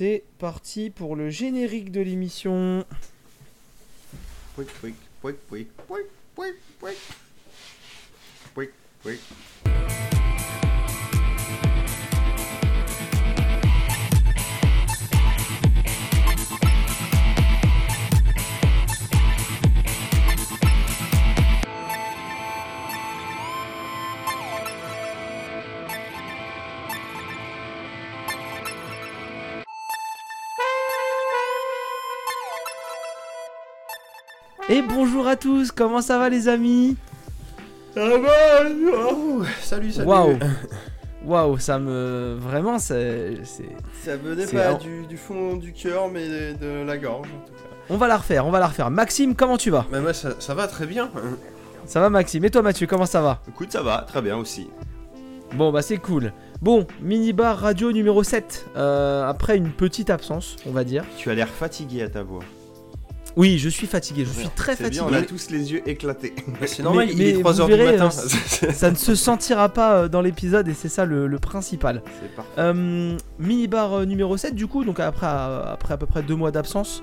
C'est parti pour le générique de l'émission. Et bonjour à tous, comment ça va les amis? Ça va oh, Salut, salut Waouh Waouh, ça me. Vraiment, c'est. Ça venait pas un- du, du fond du cœur, mais de, de la gorge en tout cas. On va la refaire, on va la refaire. Maxime, comment tu vas? Mais moi, ça, ça va très bien. Ça va, Maxime? Et toi, Mathieu, comment ça va? Écoute, ça va, très bien aussi. Bon, bah c'est cool. Bon, minibar radio numéro 7. euh, après une petite absence, on va dire. Tu as l'air fatigué à ta voix. Oui, je suis fatigué, je suis très C'est fatigué. bien, on a tous les yeux éclatés. C'est normal, Mais- il est mais 3h vous du verrez, matin. euh, Ça ne se sentira pas euh, dans l'épisode et c'est ça le, le principal. C'est parfait. Euh, minibar euh, numéro 7 du coup, donc après, après à peu près deux mois d'absence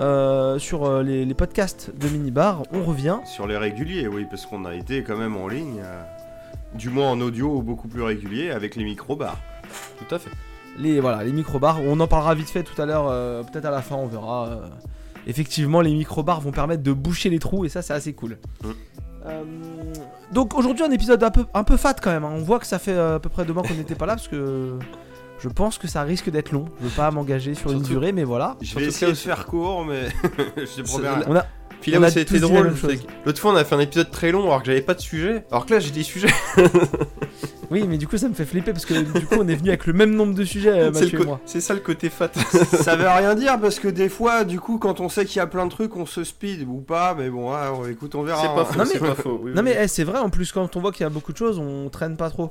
euh, sur euh, les, les podcasts de minibar, on revient. Sur les réguliers, oui, parce qu'on a été quand même en ligne, euh, du moins en audio beaucoup plus régulier, avec les micro-bars. Tout à fait. Les, voilà, les micro-bars, on en parlera vite fait tout à l'heure, euh, peut-être à la fin, on verra. Effectivement, les micro-bars vont permettre de boucher les trous et ça, c'est assez cool. Euh, donc aujourd'hui, un épisode un peu, un peu fat quand même. hein. On voit que ça fait euh, à peu près deux mois qu'on n'était pas là parce que je pense que ça risque d'être long. Je veux pas m'engager sur une durée, mais voilà. Je vais essayer de aussi- faire court, mais je te promets C'est- rien. On a, Puis là On où a ça a tous été dit la drôle, l'autre fois on a fait un épisode très long alors que j'avais pas de sujet. Alors que là j'ai des sujets. Oui, mais du coup, ça me fait flipper parce que du coup, on est venu avec le même nombre de sujets, euh, Mathieu et moi. c'est ça le côté fat. ça veut rien dire parce que des fois, du coup, quand on sait qu'il y a plein de trucs, on se speed ou pas, mais bon, on- écoute, on verra. C'est pas hein. faux, Non, c'est mais- pas faux. oui, Non, oui. mais eh, c'est vrai, en plus, quand on voit qu'il y a beaucoup de choses, on traîne pas trop.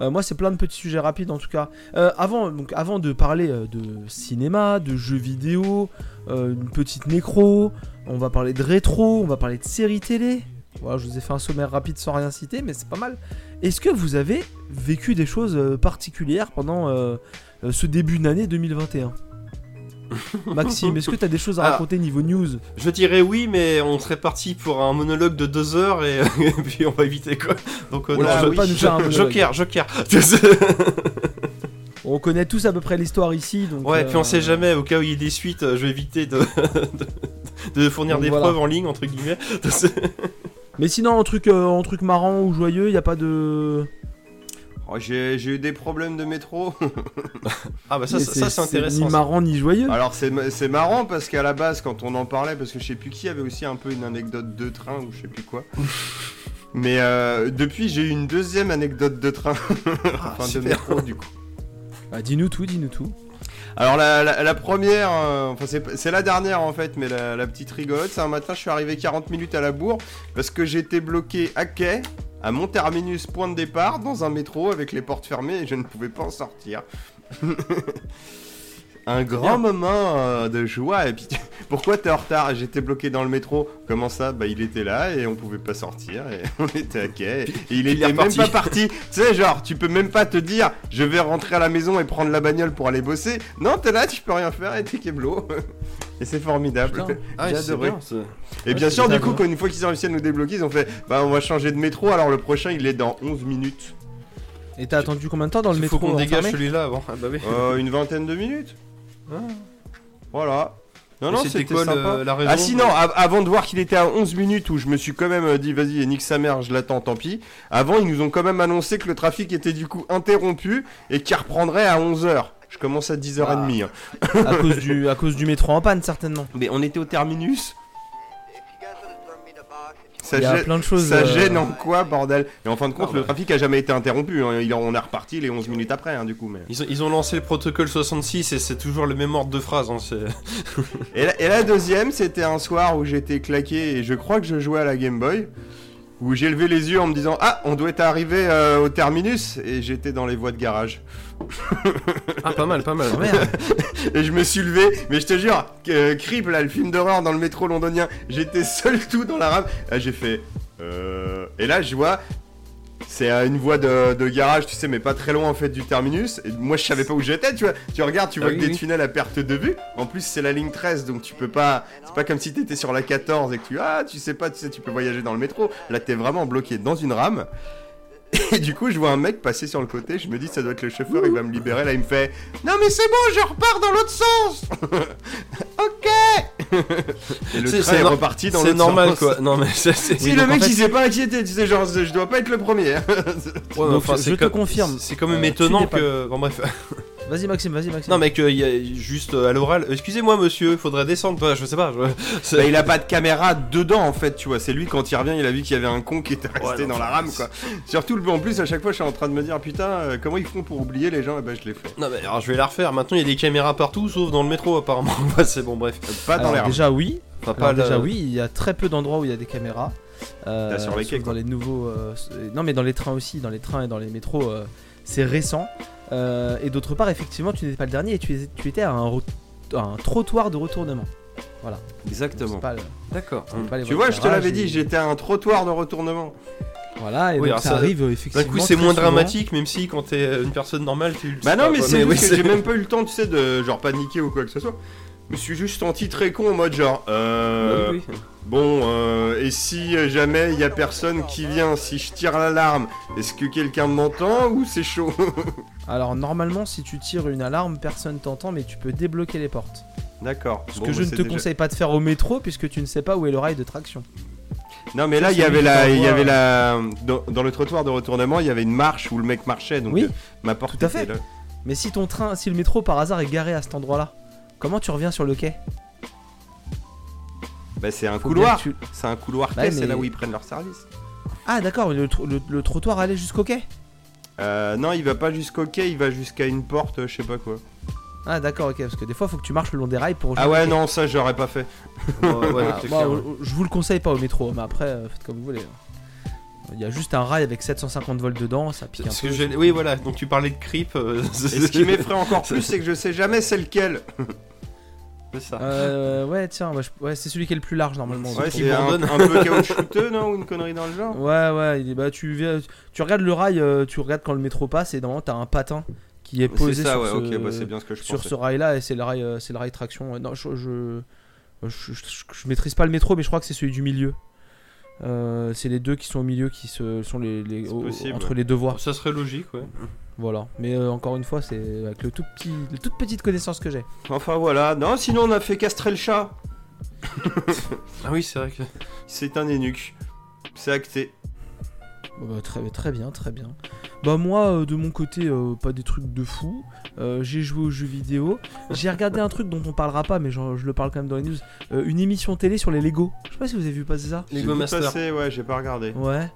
Euh, moi, c'est plein de petits sujets rapides en tout cas. Euh, avant, donc, avant de parler euh, de cinéma, de jeux vidéo, euh, une petite nécro, on va parler de rétro, on va parler de séries télé. Voilà, je vous ai fait un sommaire rapide sans rien citer, mais c'est pas mal. Est-ce que vous avez vécu des choses euh, particulières pendant euh, euh, ce début d'année 2021 Maxime, est-ce que tu as des choses à Ah. raconter niveau news? Je dirais oui, mais on serait parti pour un monologue de deux heures et, et puis on va éviter quoi. Donc euh, Oula, non, je pas nous faire un jo- monologue. Joker, Joker. On connaît tous à peu près l'histoire ici, donc. ouais, puis on sait jamais. Au cas où il y ait des suites, je vais éviter de, de, de fournir Donc des voilà. preuves en ligne entre guillemets. Mais sinon, un truc, euh, un truc marrant ou joyeux, il y a pas de. Oh, J'ai eu des problèmes de métro. ah bah ça, ça, ça, c'est intéressant. Ni ça. marrant ni joyeux. Alors c'est c'est marrant parce qu'à la base quand on en parlait parce que je sais plus qui avait aussi un peu une anecdote de train ou je sais plus quoi. Mais euh, depuis j'ai eu une deuxième anecdote de train, Ah, enfin de métro du coup. Bah, dis-nous tout, dis-nous tout. Alors la, première, euh, enfin c'est la dernière en fait, mais la, la petite rigolote, c'est un matin je suis arrivé 40 minutes à la bourre parce que j'étais bloqué à quai, à mon terminus point de départ, dans un métro avec les portes fermées et je ne pouvais pas en sortir. un grand moment euh, de joie et puis tu- pourquoi t'es en retard? J'étais bloqué dans le métro. Comment ça? Bah il était là et on pouvait pas sortir et on était à quai et il était même pas parti. Tu sais genre tu peux même pas te dire je vais rentrer à la maison et prendre la bagnole pour aller bosser. Non t'es là tu peux rien faire et t'es keblo. et c'est formidable. Ah, J'ai c'est adoré. bien, ça. Et bien sûr, du coup, quand une fois qu'ils ont réussi à nous débloquer, ils ont fait Bah, on va changer de métro, alors le prochain il est dans 11 minutes. Et t'as attendu combien de temps dans le métro faut qu'on dégage celui-là avant. Ah bah oui. Euh, une vingtaine de minutes. Voilà. Non, non, c'était quoi, le- la raison ah, si, non, av- avant de voir qu'il était à 11 minutes, où je me suis quand même euh, dit, vas-y, nique sa mère, je l'attends, tant pis. Avant, ils nous ont quand même annoncé que le trafic était du coup interrompu et qu'il reprendrait à 11h. Je commence à 10h30. hein. à, cause du, à cause du métro en panne, certainement. Mais on était au terminus. Ça, Il y a gêne- plein de choses. ça euh, gêne en quoi, bordel? Et en fin de compte, Ah, le bah. trafic a jamais été interrompu. hein. Il- On est reparti les 11 minutes après, hein, du coup. Mais... Ils ont, ils ont lancé le protocole 66 et c'est toujours le même ordre de phrase. Hein, c'est- Et la, et la deuxième, c'était un soir où j'étais claqué et je crois que je jouais à la Game Boy. Où j'ai levé les yeux en me disant Ah, on doit être arrivé euh, au terminus. Et j'étais dans les voies de garage. Ah, pas mal, pas mal. Merde. Et je me suis levé, mais je te jure, que, Creep, là, le film d'horreur dans le métro londonien, j'étais seul tout dans la rame. Là, j'ai fait. Euh... Et là, je vois C'est à une voie de, de garage, tu sais, mais pas très loin en fait du terminus. Et moi, je savais pas où j'étais, tu vois. Tu regardes, tu Ah vois oui, que des oui. tunnels à perte de vue. En plus, c'est la ligne 13, donc tu peux pas. C'est pas comme si t'étais sur la 14 et que tu. Ah, tu sais pas, tu sais, tu peux voyager dans le métro. Là, t'es vraiment bloqué dans une rame. Et du coup, je vois un mec passer sur le côté. Je me dis, ça doit être le chauffeur, il va me libérer. Là, il me fait Non, mais c'est bon, je repars dans l'autre sens Ok Et le C'est- train c'est est reparti dans C'est l'autre normal sens. quoi. Non mais c'est. c'est- Si Oui, le en mec fait- il s'est pas inquiété, tu sais, genre je dois pas être le premier. Ouais, Donc, enfin, je c'est te confirme. C'est quand même Euh, étonnant que. Bon bref. Vas-y Maxime, vas-y Maxime. Non mec, il y a juste euh, à l'oral. Excusez-moi monsieur, faudrait descendre. Je sais pas. je- Bah, il a pas de caméra dedans en fait, tu vois. C'est lui quand il revient, il a vu qu'il y avait un con qui était resté non, dans la rame quoi. Surtout le en plus à chaque fois je suis en train de me dire putain euh, comment ils font pour oublier les gens? Et ben je l'ai fait. Non mais alors je vais la refaire. Maintenant il y a des caméras partout, sauf dans le métro apparemment. C'est bon bref. Pas dans les rames. déjà oui. Enfin la- déjà oui, il y a très peu d'endroits où il y a des caméras. Euh, sur les quais, dans les nouveaux. euh, non mais dans les trains aussi, dans les trains et dans les métros, euh, c'est récent. Euh, et d'autre part, effectivement, tu n'étais pas le dernier et tu, es- tu étais à un, re- à un trottoir de retournement. Donc, Exactement. D'accord. Tu vois, je te l'avais dit, et- j'étais à un trottoir de retournement. Voilà, et Oui, donc ça, ça- arrive euh, D'un effectivement. coup c'est moins souvent. dramatique, même si quand t'es une personne normale tu. Bah non, pas, mais c'est oui, que j'ai même pas eu le temps, tu sais, de genre paniquer ou quoi que ce soit. Je me suis juste senti très con en mode genre. Euh, Oui, oui. Bon, euh, et si jamais il y a personne qui vient, si je tire l'alarme, est-ce que quelqu'un m'entend ou c'est chaud Alors normalement, si tu tires une alarme, personne t'entend, mais tu peux débloquer les portes. D'accord. Ce Bon, que bah, je ne te déjà- conseille pas de faire au métro, puisque tu ne sais pas où est le rail de traction. Non, mais là, il y avait la, il y avait la, dans, dans le trottoir de retournement, il y avait une marche où le mec marchait, donc Oui, euh, ma porte tout à était fait. là. Mais si ton train, si le métro par hasard est garé à cet endroit-là, comment tu reviens sur le quai? Bah, c'est un couloir. C'est un couloir Ouais, quai, c'est mais- là où ils prennent leur service. Ah d'accord, mais le, tro- le- le trottoir allait jusqu'au quai? Euh, non, il va pas jusqu'au quai, il va jusqu'à une porte, euh, je sais pas quoi. Ah d'accord, ok, parce que des fois faut que tu marches le long des rails pour Ah ouais, non, ça j'aurais pas fait. Ouais, Ah, clair, ouais. euh, je vous le conseille pas au métro, mais après euh, faites comme vous voulez. Il y a juste un rail avec 750 volts dedans, ça pique un Parce que peu. Oui voilà, donc tu parlais de creep. euh, Et ce qui m'effraie encore plus, c'est que je sais jamais c'est lequel. C'est ça. Euh, ouais, tiens, ouais, je- ouais, c'est celui qui est le plus large normalement. Ouais, c'est un, un peu caoutchouteux, non Ou une connerie dans le genre ouais, ouais, il est- bah, tu, regardes le rail, euh, tu regardes quand le métro passe et normalement t'as un patin qui est posé ça, sur ouais, ce, bah c'est bien ce que je sur pensais. ce rail là et c'est le rail, c'est le rail traction. Non, je, je, je, je- je maîtrise pas le métro, mais je crois que c'est celui du milieu. Euh, c'est les deux qui sont au milieu qui se, sont les, les- C'est au- possible, entre ouais. les deux voies. Ça serait logique, ouais. Voilà. Mais euh, encore une fois, c'est avec le tout petit, la toute petite connaissance que j'ai. Enfin voilà, non, sinon on a fait castrer le chat. Ah oui, c'est vrai que. C'est un énuque. C'est acté. Bah, très, très bien, très bien. Bah moi, euh, de mon côté, euh, pas des trucs de fou. Euh, j'ai joué aux jeux vidéo. J'ai regardé un truc dont on parlera pas, mais genre, je le parle quand même dans les news. Euh, une émission télé sur les Lego. Je sais pas si vous avez vu passer ça. Lego Master. passer, ouais, j'ai pas regardé. Ouais.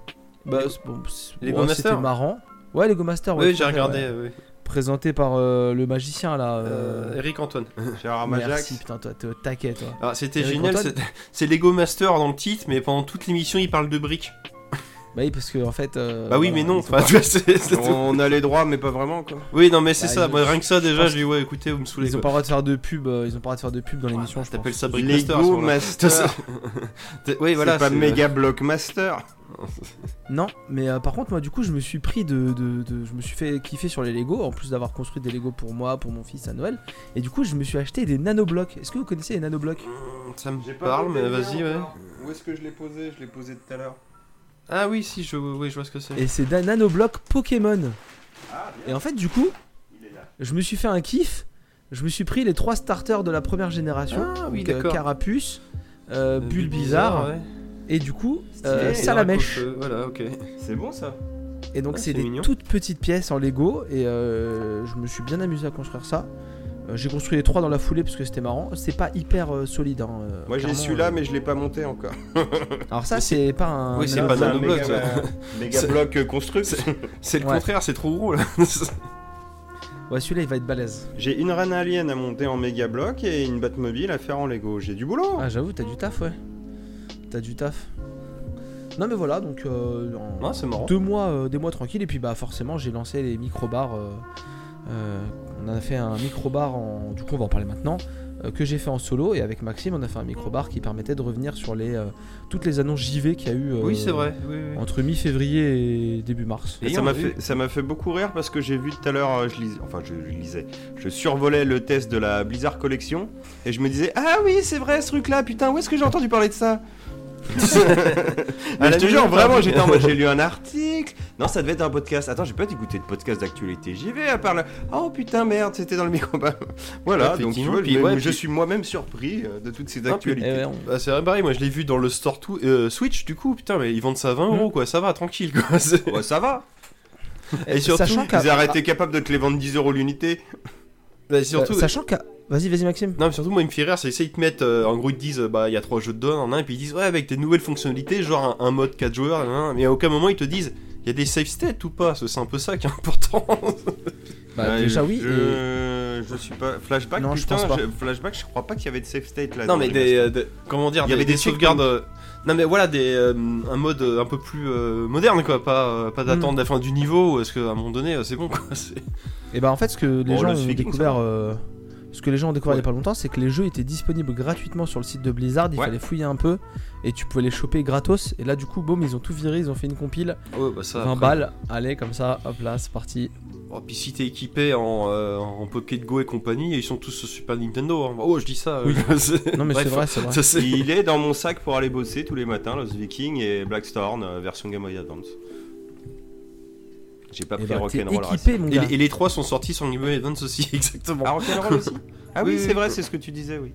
Bah, Lego- c'est- bon, c'est- Lego ouais, Master C'était marrant. Ouais, Lego Master. ouais, Oui, j'ai regardé. ouais. oui. Présenté par euh, le magicien là. euh, Euh, Eric Antoine. Gérard Merci, Majax. putain, toi, t'es au taquet, toi. Alors c'était Eric génial, c'est Lego Master dans le titre, mais pendant toute l'émission il parle de briques. Bah oui, parce que en fait. euh, bah oui, voilà, mais non, enfin, tu vois. On a les droits, mais pas vraiment quoi. Oui, non, mais c'est Bah, ça, moi, rien que ça déjà, je dis ouais, écoutez, vous me saoulez. Ils ont pas le droit de faire de pub, euh, ils ont pas le droit de faire de pub dans l'émission, je T'appelles pense. ça Lego. Master. Oui, voilà. c'est pas c'est- Mega Block Master. Non, mais euh, par contre, moi, du coup, je me suis pris de, de- de- je me suis fait kiffer sur les Lego, en plus d'avoir construit des Lego pour moi, pour mon fils à Noël. Et du coup, je me suis acheté des nanoblocs. Est-ce que vous connaissez les nanoblocs? Hmm, Ça me parle, mais vas-y, ouais. Où est-ce que je l'ai posé? Je l'ai posé tout à l'heure. Ah oui, si, je, oui, je vois ce que c'est. Et c'est des nanoblocs Pokémon. Ah, Et en fait, du coup, je me suis fait un kiff. Je me suis pris les trois starters de la première génération. Ah oui, donc, euh, d'accord. Carapuce, euh, Euh, Bulbizarre, ouais. et du coup, Stylé. euh, Et Salamèche. Voilà, ok. C'est bon ça Et donc Ah, c'est c'est des mignon. toutes petites pièces en Lego et euh, je me suis bien amusé à construire ça. Euh, j'ai construit les trois dans la foulée parce que c'était marrant. C'est pas hyper euh, solide. hein, euh, Moi j'ai celui-là, euh. mais je l'ai pas monté encore. Alors ça c'est pas un. Oui, c'est pas un nanobloc, méga- bloc construct. C'est le Ouais. contraire, c'est trop gros là. Ouais celui-là il va être balèze. J'ai une reine alien à monter en méga bloc et une Batmobile à faire en Lego. J'ai du boulot. Ah j'avoue t'as du taf ouais. T'as du taf. Non mais voilà donc euh, en Non, c'est marrant. deux mois, euh, des mois tranquilles et puis bah forcément j'ai lancé les micro bars. On a fait un micro-bar, en... du coup on va en parler maintenant, euh, que j'ai fait en solo, et avec Maxime on a fait un micro-bar qui permettait de revenir sur les, euh, toutes les annonces JV qu'il y a eu euh, Oui, c'est vrai. Oui, oui. entre mi-février et début mars. Et Et ça m'a fait, vu- ça m'a fait beaucoup rire parce que j'ai vu tout à l'heure, euh, je lisais, enfin je, je lisais, je survolais le test de la Blizzard Collection et je me disais ah oui c'est vrai ce truc là putain où est-ce que j'ai entendu parler de ça? Mais je te jure vraiment j'étais en mode j'ai lu un article. Non ça devait être un podcast. Attends j'ai pas écouté de podcast d'actualité. J'y vais à part là oh putain merde c'était dans le micro voilà donc tu Effectivement, vois puis je, ouais, je puis- suis moi-même surpris euh, de toutes ces Ah, actualités. Eh ouais, on- Bah, c'est vrai, pareil, moi je l'ai vu dans le store tout, euh, Switch du coup, putain, mais ils vendent ça à 20 Mm. euros quoi, ça va, tranquille quoi. Ouais, ça va. Et surtout, sachant ils auraient été capables de te les vendre 10 euros l'unité. Bah, surtout, euh, sachant qu'à... Vas-y, vas-y Maxime. Non mais surtout moi il me fait rire c'est qu'ils te mettent euh, en gros ils te disent bah il y a trois jeux de donne en un et puis ils disent ouais avec des nouvelles fonctionnalités genre un, un mode 4 joueurs nan, mais à aucun moment ils te disent il y a des save states ou pas c'est un peu ça qui est important. Bah, déjà je, oui. et- Je, je suis pas. Flashback, Non, je pense pas. je- Flashback, je crois pas qu'il y avait de save state là. non mais des, euh, des- comment dire Il y avait des sauvegardes euh, non mais voilà des euh, un mode un peu plus euh, moderne quoi pas euh, pas d'attente Mm. à la fin du niveau parce qu'à un moment donné c'est bon quoi. c'est- Et bah en fait ce que les Oh, gens le ont découvert euh, ce que les gens ont découvert il y a pas longtemps c'est que les jeux étaient disponibles gratuitement sur le site de Blizzard, il Ouais. fallait fouiller un peu et tu pouvais les choper gratos et là du coup boum ils ont tout viré, ils ont fait une compile, Ouais bah ça 20 après. balles, allez comme ça, hop là c'est parti. Oh, puis si t'es équipé en, euh, en Pocket Go et compagnie ils sont tous sur Super Nintendo. hein. Oh je dis ça. euh, Oui. Non mais c'est vrai, c'est vrai. ça, Il est dans mon sac pour aller bosser tous les matins, Lost Viking et Blackstone euh, version Game Boy Advance. J'ai pas Et pris bah Rock'n'Roll équipé Racing. Et, et les trois sont sortis sur Game Boy Advance aussi exactement. Ah, Rock'n'Roll aussi Ah oui, Oui, c'est oui. vrai, c'est ce que tu disais, oui.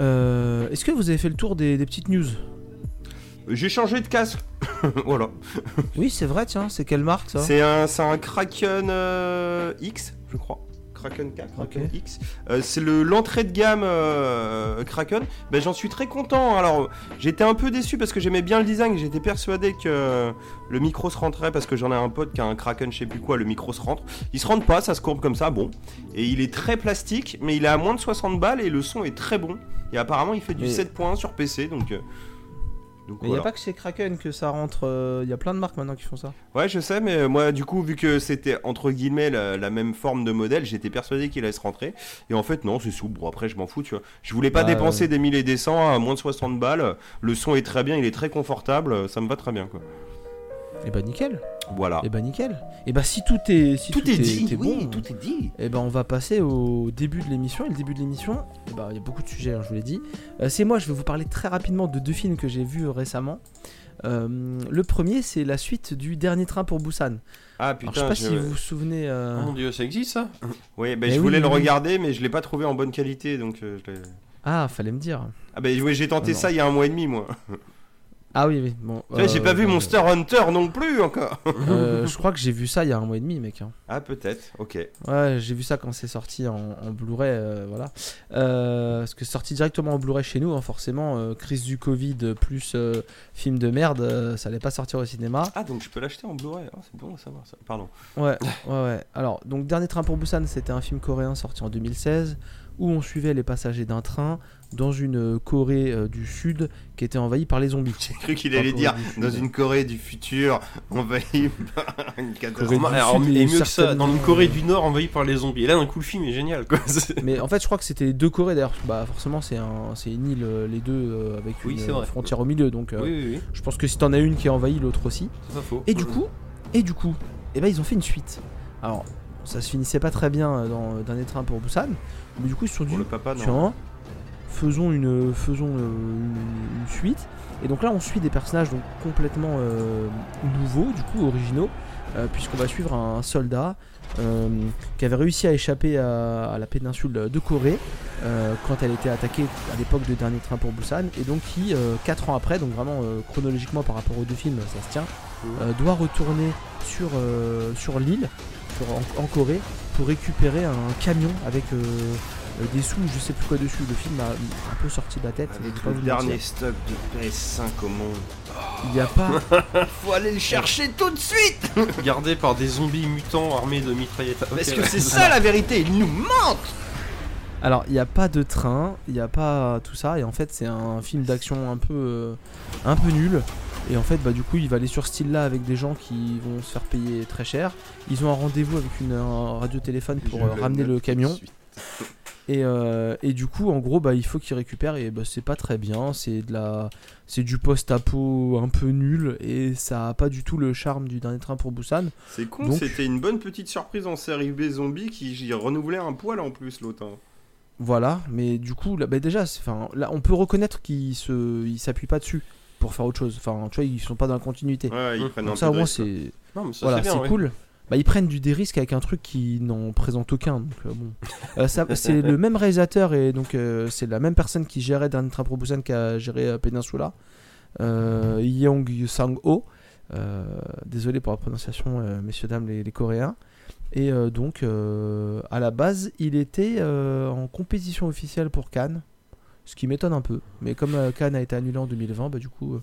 Euh, Est-ce que vous avez fait le tour des, des petites news? J'ai changé de casque. voilà. Oui c'est vrai tiens, c'est quelle marque ça? C'est un, c'est un Kraken euh, X, je crois. Kraken 4, Kraken. X. Euh, c'est le l'entrée de gamme euh, Kraken. Ben, j'en suis très content. Alors, j'étais un peu déçu parce que j'aimais bien le design. J'étais persuadé que le micro se rentrait parce que j'en ai un pote qui a un Kraken, je sais plus quoi. Le micro se rentre. Il se rentre pas, ça se courbe comme ça. Bon. Et il est très plastique, mais il est à moins de 60 balles et le son est très bon. Et apparemment, il fait du Mais- 7 points sur PC. Donc, euh, donc Mais il y a pas que chez Kraken que ça rentre, euh, il y a plein de marques maintenant qui font ça. Ouais, je sais, mais euh, moi, du coup, vu que c'était entre guillemets la, la même forme de modèle, j'étais persuadé qu'il allait se rentrer. Et en fait, non, c'est souple. Bon, après, je m'en fous, tu vois. Je voulais pas Bah, dépenser des 1000 et des 100 à moins de 60 balles. Le son est très bien, il est très confortable. Ça me va très bien, quoi. Et bah nickel, Voilà. et bah nickel. Et bah si tout est, si tout, est dit, t'es oui, bon, tout est dit. Et ben on va passer au début de l'émission. Et le début de l'émission, eh ben, il y a beaucoup de sujets, hein, je vous l'ai dit. Euh, c'est moi, je vais vous parler très rapidement de deux films que j'ai vus récemment. Euh, le premier, c'est la suite du Dernier Train pour Busan. Ah Alors, je sais putain, pas je... si vous vous souvenez. euh, Oh mon dieu ça existe ça? Ouais, bah, Eh je oui, voulais oui, le oui. regarder, mais je l'ai pas trouvé en bonne qualité, donc euh, je l'ai- Ah, fallait me dire. Ah bah oui, j'ai tenté ça il y a un mois et demi, moi. Ah oui, oui. Bon, Tu vois, j'ai euh, pas vu bon, Monster Hunter non plus encore. euh, je crois que j'ai vu ça il y a un mois et demi, mec. hein. Ah peut-être, ok. Ouais, j'ai vu ça quand c'est sorti en, en Blu-ray, euh, voilà. Euh, parce que sorti directement en Blu-ray chez nous, hein, forcément. euh, crise du Covid plus euh, film de merde, euh, ça allait pas sortir au cinéma. Ah donc je peux l'acheter en Blu-ray, Ah, c'est bon à savoir ça. Pardon. Ouais, ouais, ouais. Alors, donc, Dernier Train pour Busan, c'était un film coréen sorti en 2016 où on suivait les passagers d'un train dans une Corée euh, du Sud qui était envahie par les zombies. J'ai cru qu'il allait dire dans une Corée du futur envahie par une catastrophe. du Alors, Sud et mieux que ça, dans une Corée du Nord envahie par les zombies. Et là d'un coup le film est génial quoi. Mais en fait, je crois que c'était les deux Corées d'ailleurs. Bah, forcément, c'est un, c'est une île, euh, les deux, euh, avec Oui, une vrai. frontière au milieu. Donc, euh, Oui oui oui, je pense que si t'en as une qui est envahie, l'autre aussi. c'est pas faux. Et du coup, et du coup, eh ben, ils ont fait une suite. Alors, ça se finissait pas très bien dans Dernier Train pour Busan, mais du coup, ils se sont dit, Pour le papa, non. Faisons une, faisons euh, une, une suite. Et donc là, on suit des personnages donc complètement euh, nouveaux, du coup originaux, euh, puisqu'on va suivre un soldat euh, qui avait réussi à échapper à, à la péninsule de Corée quand elle était attaquée à l'époque de Dernier Train pour Busan, et donc qui, 4 ans après, donc vraiment chronologiquement par rapport aux deux films, ça se tient, doit retourner sur, sur l'île, en Corée, pour récupérer un camion avec euh, des sous, je sais plus quoi dessus. Le film m'a un peu sorti de la tête. Avec pas le dernier stock de PS5 au monde. Il n'y a pas. Faut aller le chercher tout de suite Gardé par des zombies mutants armés de mitraillettes. Ok, que ouais. c'est ça la vérité, il nous mentent Alors, il n'y a pas de train, il n'y a pas tout ça, et en fait, c'est un film d'action un peu, euh, un peu nul. Et en fait, bah, du coup, il va aller sur ce style-là avec des gens qui vont se faire payer très cher. Ils ont un rendez-vous avec une, un radio-téléphone pour euh, ramener le camion. suite. Et, euh, et du coup, en gros, bah, il faut qu'il récupère et bah, c'est pas très bien. C'est de la, c'est du post-apo un peu nul et ça a pas du tout le charme du dernier train pour Busan. C'est con, Donc- c'était une bonne petite surprise en série B zombie qui renouvelait un poil en plus l'autre. hein. Voilà, mais du coup, là, bah, déjà, c'est- enfin, là, on peut reconnaître qu'ils se, ils s'appuient pas dessus pour faire autre chose. Enfin, tu vois, ils sont pas dans la continuité. Ouais, ils Mmh. prennent un Donc peu ça, au moins, c'est, Non, mais ça voilà, c'est c'est bien. ouais. cool. Bah, ils prennent du des risques avec un truc qui n'en présente aucun. Donc, euh, bon. Euh, c'est le même réalisateur et donc euh, c'est la même personne qui gérait Dernier Train pour Busan qui a géré Peninsula. Yeong Sang-ho. Désolé pour la prononciation, messieurs, dames, les, les Coréens. Et donc, à la base, il était en compétition officielle pour Cannes. Ce qui m'étonne un peu. Mais comme Cannes a été annulé en 2020, bah, du coup,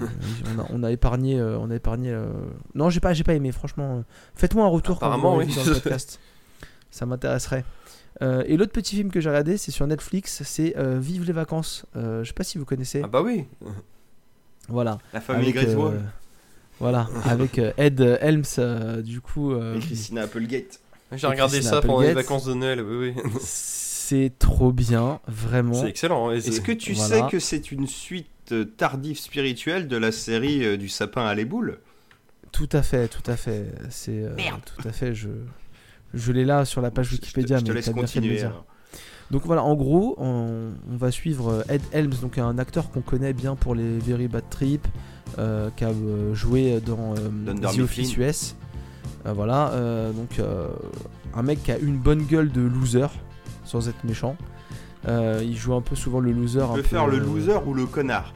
on, a, on a épargné. euh, on a épargné euh, Non, j'ai pas, j'ai pas aimé, franchement. euh, Faites-moi un retour quand vous oui. dans le podcast. Ça m'intéresserait. Euh, et l'autre petit film que j'ai regardé, c'est sur Netflix, c'est euh, Vive les vacances. Euh, je sais pas si vous connaissez. Ah bah oui. Voilà. La famille Avec, Griswold euh, voilà, avec euh, Ed Helms, euh, du coup. euh, et Christina Applegate. J'ai regardé Christina ça pendant les vacances de Noël, oui, oui. c'est trop bien, vraiment. C'est excellent. ouais, Est-ce que tu Voilà. sais que c'est une suite euh, tardive spirituelle de la série euh, du sapin à les boules Tout à fait, tout à fait. C'est euh, tout à fait. Je, je l'ai là sur la page Je- je te- Wikipédia, Je te mais laisse continuer. dire. alors. Donc voilà, en gros, on, on va suivre Ed Helms, donc un acteur qu'on connaît bien pour les Very Bad Trip, euh, qui a euh, joué dans euh, The Office US. Euh, voilà, euh, donc euh, un mec qui a une bonne gueule de loser, sans être méchant. Euh, il joue un peu souvent le loser. Tu un peux peu, faire le euh, loser ou le connard?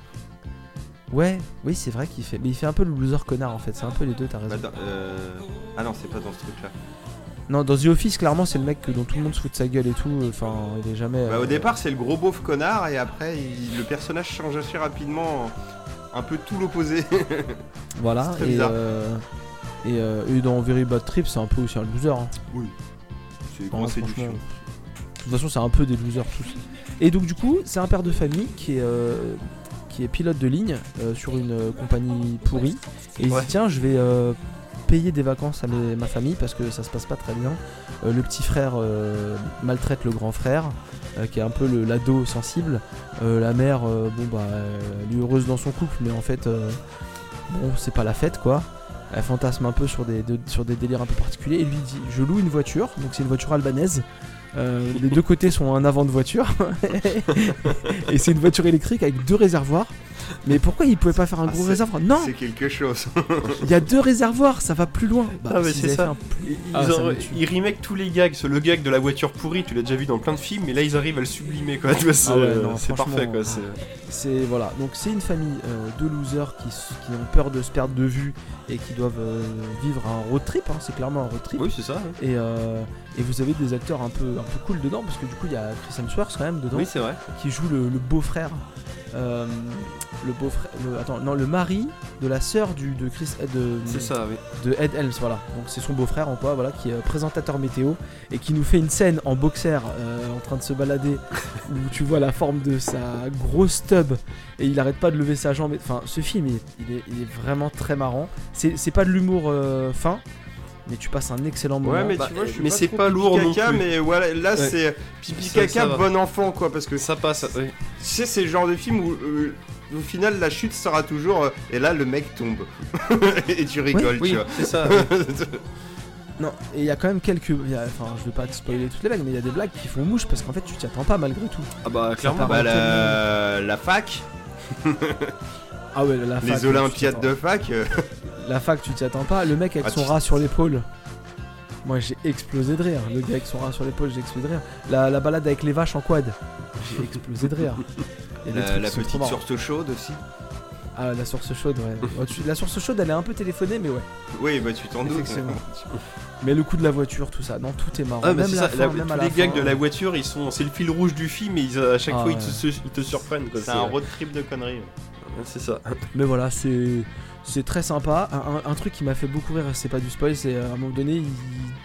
Ouais, oui, c'est vrai qu'il fait. Mais il fait un peu le loser connard en fait, c'est un peu les deux, t'as raison. Bah, euh, Ah non, c'est pas dans ce truc-là. Non, dans The Office, clairement, c'est le mec que- dont tout le monde se fout de sa gueule et tout. Enfin, il est jamais. Bah, au départ, c'est le gros beauf connard et après, il- le personnage change assez rapidement. en Un peu tout l'opposé. Voilà, C'est très et, bizarre. et, euh, et dans Very Bad Trip, c'est un peu aussi un loser. hein. c'est Non, grande franchement, séduction. De toute façon, c'est un peu des losers tous. Et donc, du coup, c'est un père de famille qui est, euh, qui est pilote de ligne euh, sur une euh, compagnie pourrie. Et il Ouais. dit Tiens, je vais payer des vacances à mes- ma famille parce que ça se passe pas très bien. Le petit frère maltraite le grand frère, qui est un peu l'ado sensible. La mère, bon, bah, elle est heureuse dans son couple, mais en fait, bon, c'est pas la fête quoi. Elle fantasme un peu sur des, de- sur des délires un peu particuliers et lui dit Je loue une voiture, donc c'est une voiture albanaise. Euh, les deux côtés sont un avant de voiture et c'est une voiture électrique avec deux réservoirs. Mais pourquoi il pouvait pas faire un Ah, gros c'est- réservoir? Non, C'est quelque chose. il y a deux réservoirs, ça va plus loin. Bah, Ah, mais c'est ça. plus- Ils, Ah, ils ça ils remake tous les gags. Le gag de la voiture pourrie, tu l'as déjà vu dans plein de films, mais là ils arrivent à le sublimer quoi. C'est Ah ouais, franchement, parfait quoi. C'est- C'est voilà, donc c'est une famille euh, de losers qui, ont peur de se perdre de vue et qui doivent euh, vivre un road trip. hein, c'est clairement un road trip. Oui, c'est ça. Et, euh, et vous avez des acteurs un peu un peu cool dedans parce que du coup il y a Chris Hemsworth quand même dedans Oui, c'est vrai. qui joue le, le beau-frère. Euh, le Attends, non, le mari de la sœur du de Chris de, C'est ça, oui. de Ed Helms, voilà. Donc c'est son beau-frère en quoi, voilà, qui est euh, présentateur météo et qui nous fait une scène en boxer euh, en train de se balader où tu vois la forme de sa grosse tub et il arrête pas de lever sa jambe. Enfin, ce film, il est, il est- il est vraiment très marrant. C'est c'est pas de l'humour euh, fin, mais tu passes un excellent moment. Ouais, mais Bah, tu vois, je suis mais pas c'est trop pas pipi lourd non caca, plus. mais voilà, là Ouais. c'est pipi Ça- caca ça bon enfant quoi, parce que Ça passe. oui. tu sais, c'est le genre de film où euh, au final la chute sera toujours euh, et là le mec tombe et tu rigoles, Oui, tu vois. c'est ça. oui. Non, et il y a quand même quelques. il y a- Enfin, je vais pas te spoiler toutes les blagues, mais il y a des blagues qui font mouche parce qu'en fait, tu t'y attends pas malgré tout. Ah bah clairement. bah la, la fac, Ah ouais, la fac. les Olympiades de fac, euh, La fac, tu t'y attends pas. Le mec avec Ah, son tu- rat sur l'épaule. Moi, j'ai explosé de rire. Le gars avec son rat sur l'épaule, j'ai explosé de rire. La, la balade avec les vaches en quad, j'ai explosé de rire. Des la, la petite source chaude aussi. Ah, la source chaude, ouais. Oh, tu- La source chaude, elle est un peu téléphonée, mais ouais. Oui, bah tu t'en doutes. Mais le coup de la voiture, tout ça, non, tout est marrant. Ah bah même c'est la ça, fin, la- même à tous la les gags de la voiture, ils sont, c'est le fil rouge du film et ils, à chaque Ah fois ils, te, ils te surprennent. C'est un road trip de conneries. Ouais, C'est ça. Mais voilà, c'est c'est très sympa. Un, un- un truc qui m'a fait beaucoup rire, c'est pas du spoil, c'est à un moment donné, il,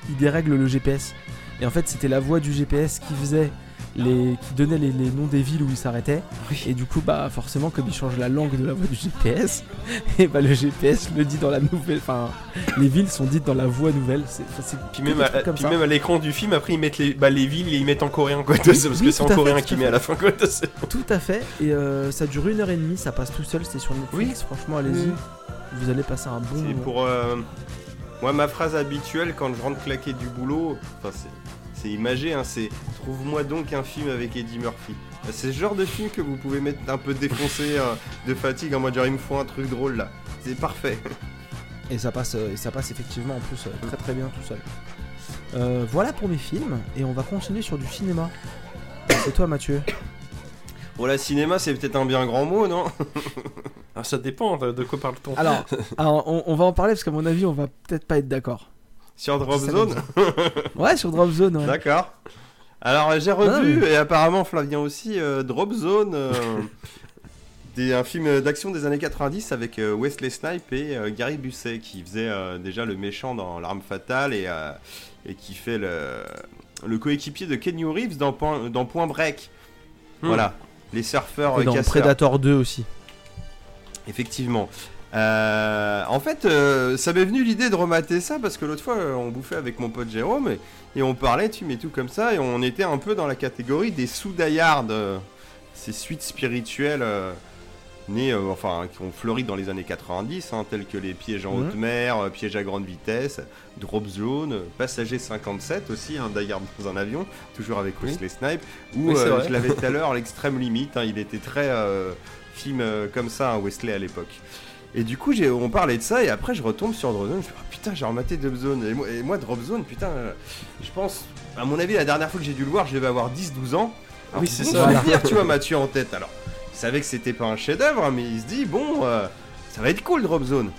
il dérègle le GPS. Et en fait, c'était la voix du GPS qui faisait les, qui donnait les, les noms des villes où il s'arrêtait. Et du coup, bah forcément, comme il change la langue de la voix du GPS, et bah le GPS le dit dans la nouvelle. Enfin, les villes sont dites dans la voix nouvelle. C'est, Puis même, à, comme puis ça. même à l'écran du film, après ils mettent les, bah, les villes et ils mettent en coréen quoi. parce que oui, c'est en coréen qui met à la fin quoi. Tout à fait. Et euh, ça dure une heure et demie, ça passe tout seul. C'était sur Netflix. Franchement, allez-y. Oui. Vous allez passer un bon C'est moment. pour. euh, Moi, ma phrase habituelle quand je rentre claquer du boulot, enfin, c'est. Imagé, hein, c'est trouve-moi donc un film avec Eddie Murphy. C'est ce genre de film que vous pouvez mettre un peu défoncé euh, de fatigue en mode genre il me faut un truc drôle là. C'est parfait. Et ça passe, euh, et ça passe effectivement en plus euh, très très bien tout seul. Euh, voilà pour mes films et on va continuer sur du cinéma. C'est toi Mathieu. Bon, la cinéma, c'est peut-être un bien grand mot, non? Ah, ça dépend de, de quoi parle-t-on? Alors, alors, on, on va en parler parce qu'à mon avis on va peut-être pas être d'accord. Sur Drop Zone Ouais sur Drop Zone. Ouais. D'accord. Alors j'ai revu, Ah, mais- et apparemment Flavien aussi, euh, Drop Zone, euh, des, un film d'action des années 90 avec euh, Wesley Snipes et euh, Gary Busset qui faisait déjà le méchant dans L'arme fatale et, et qui fait le, le coéquipier de Kenny Reeves dans Point, dans Point Break. Hmm. Voilà, les surfeurs Et dans casseurs. Predator 2 aussi. Effectivement. Euh, en fait, euh, ça m'est venu l'idée de remater ça parce que l'autre fois, euh, on bouffait avec mon pote Jérôme et, et on parlait, tu mets tout comme ça, et on était un peu dans la catégorie des sous-die-hard, euh, ces suites spirituelles nées, enfin, qui ont fleuri dans les années 90, hein, telles que les pièges en haute mer, pièges à grande vitesse, Drop Zone, Passager 57 aussi, un die-hard dans un avion, toujours avec Oui. Wesley Snipes, ou Oui, je l'avais tout à l'heure, l'extrême limite, hein, il était très film comme ça, hein, Wesley à l'époque. Et du coup, j'ai- on parlait de ça, et après, je retombe sur Drop Zone. Je me dis, Ah, putain, j'ai rematé Drop Zone. Et moi, et moi, Drop Zone, putain, je pense, à mon avis, la dernière fois que j'ai dû le voir, je devais avoir 10-12 ans. Alors, Oui, c'est bon ça. tu vois, Mathieu en tête. Alors, il savait que c'était pas un chef-d'œuvre, hein, mais il se dit, bon, euh, ça va être cool, Drop Zone.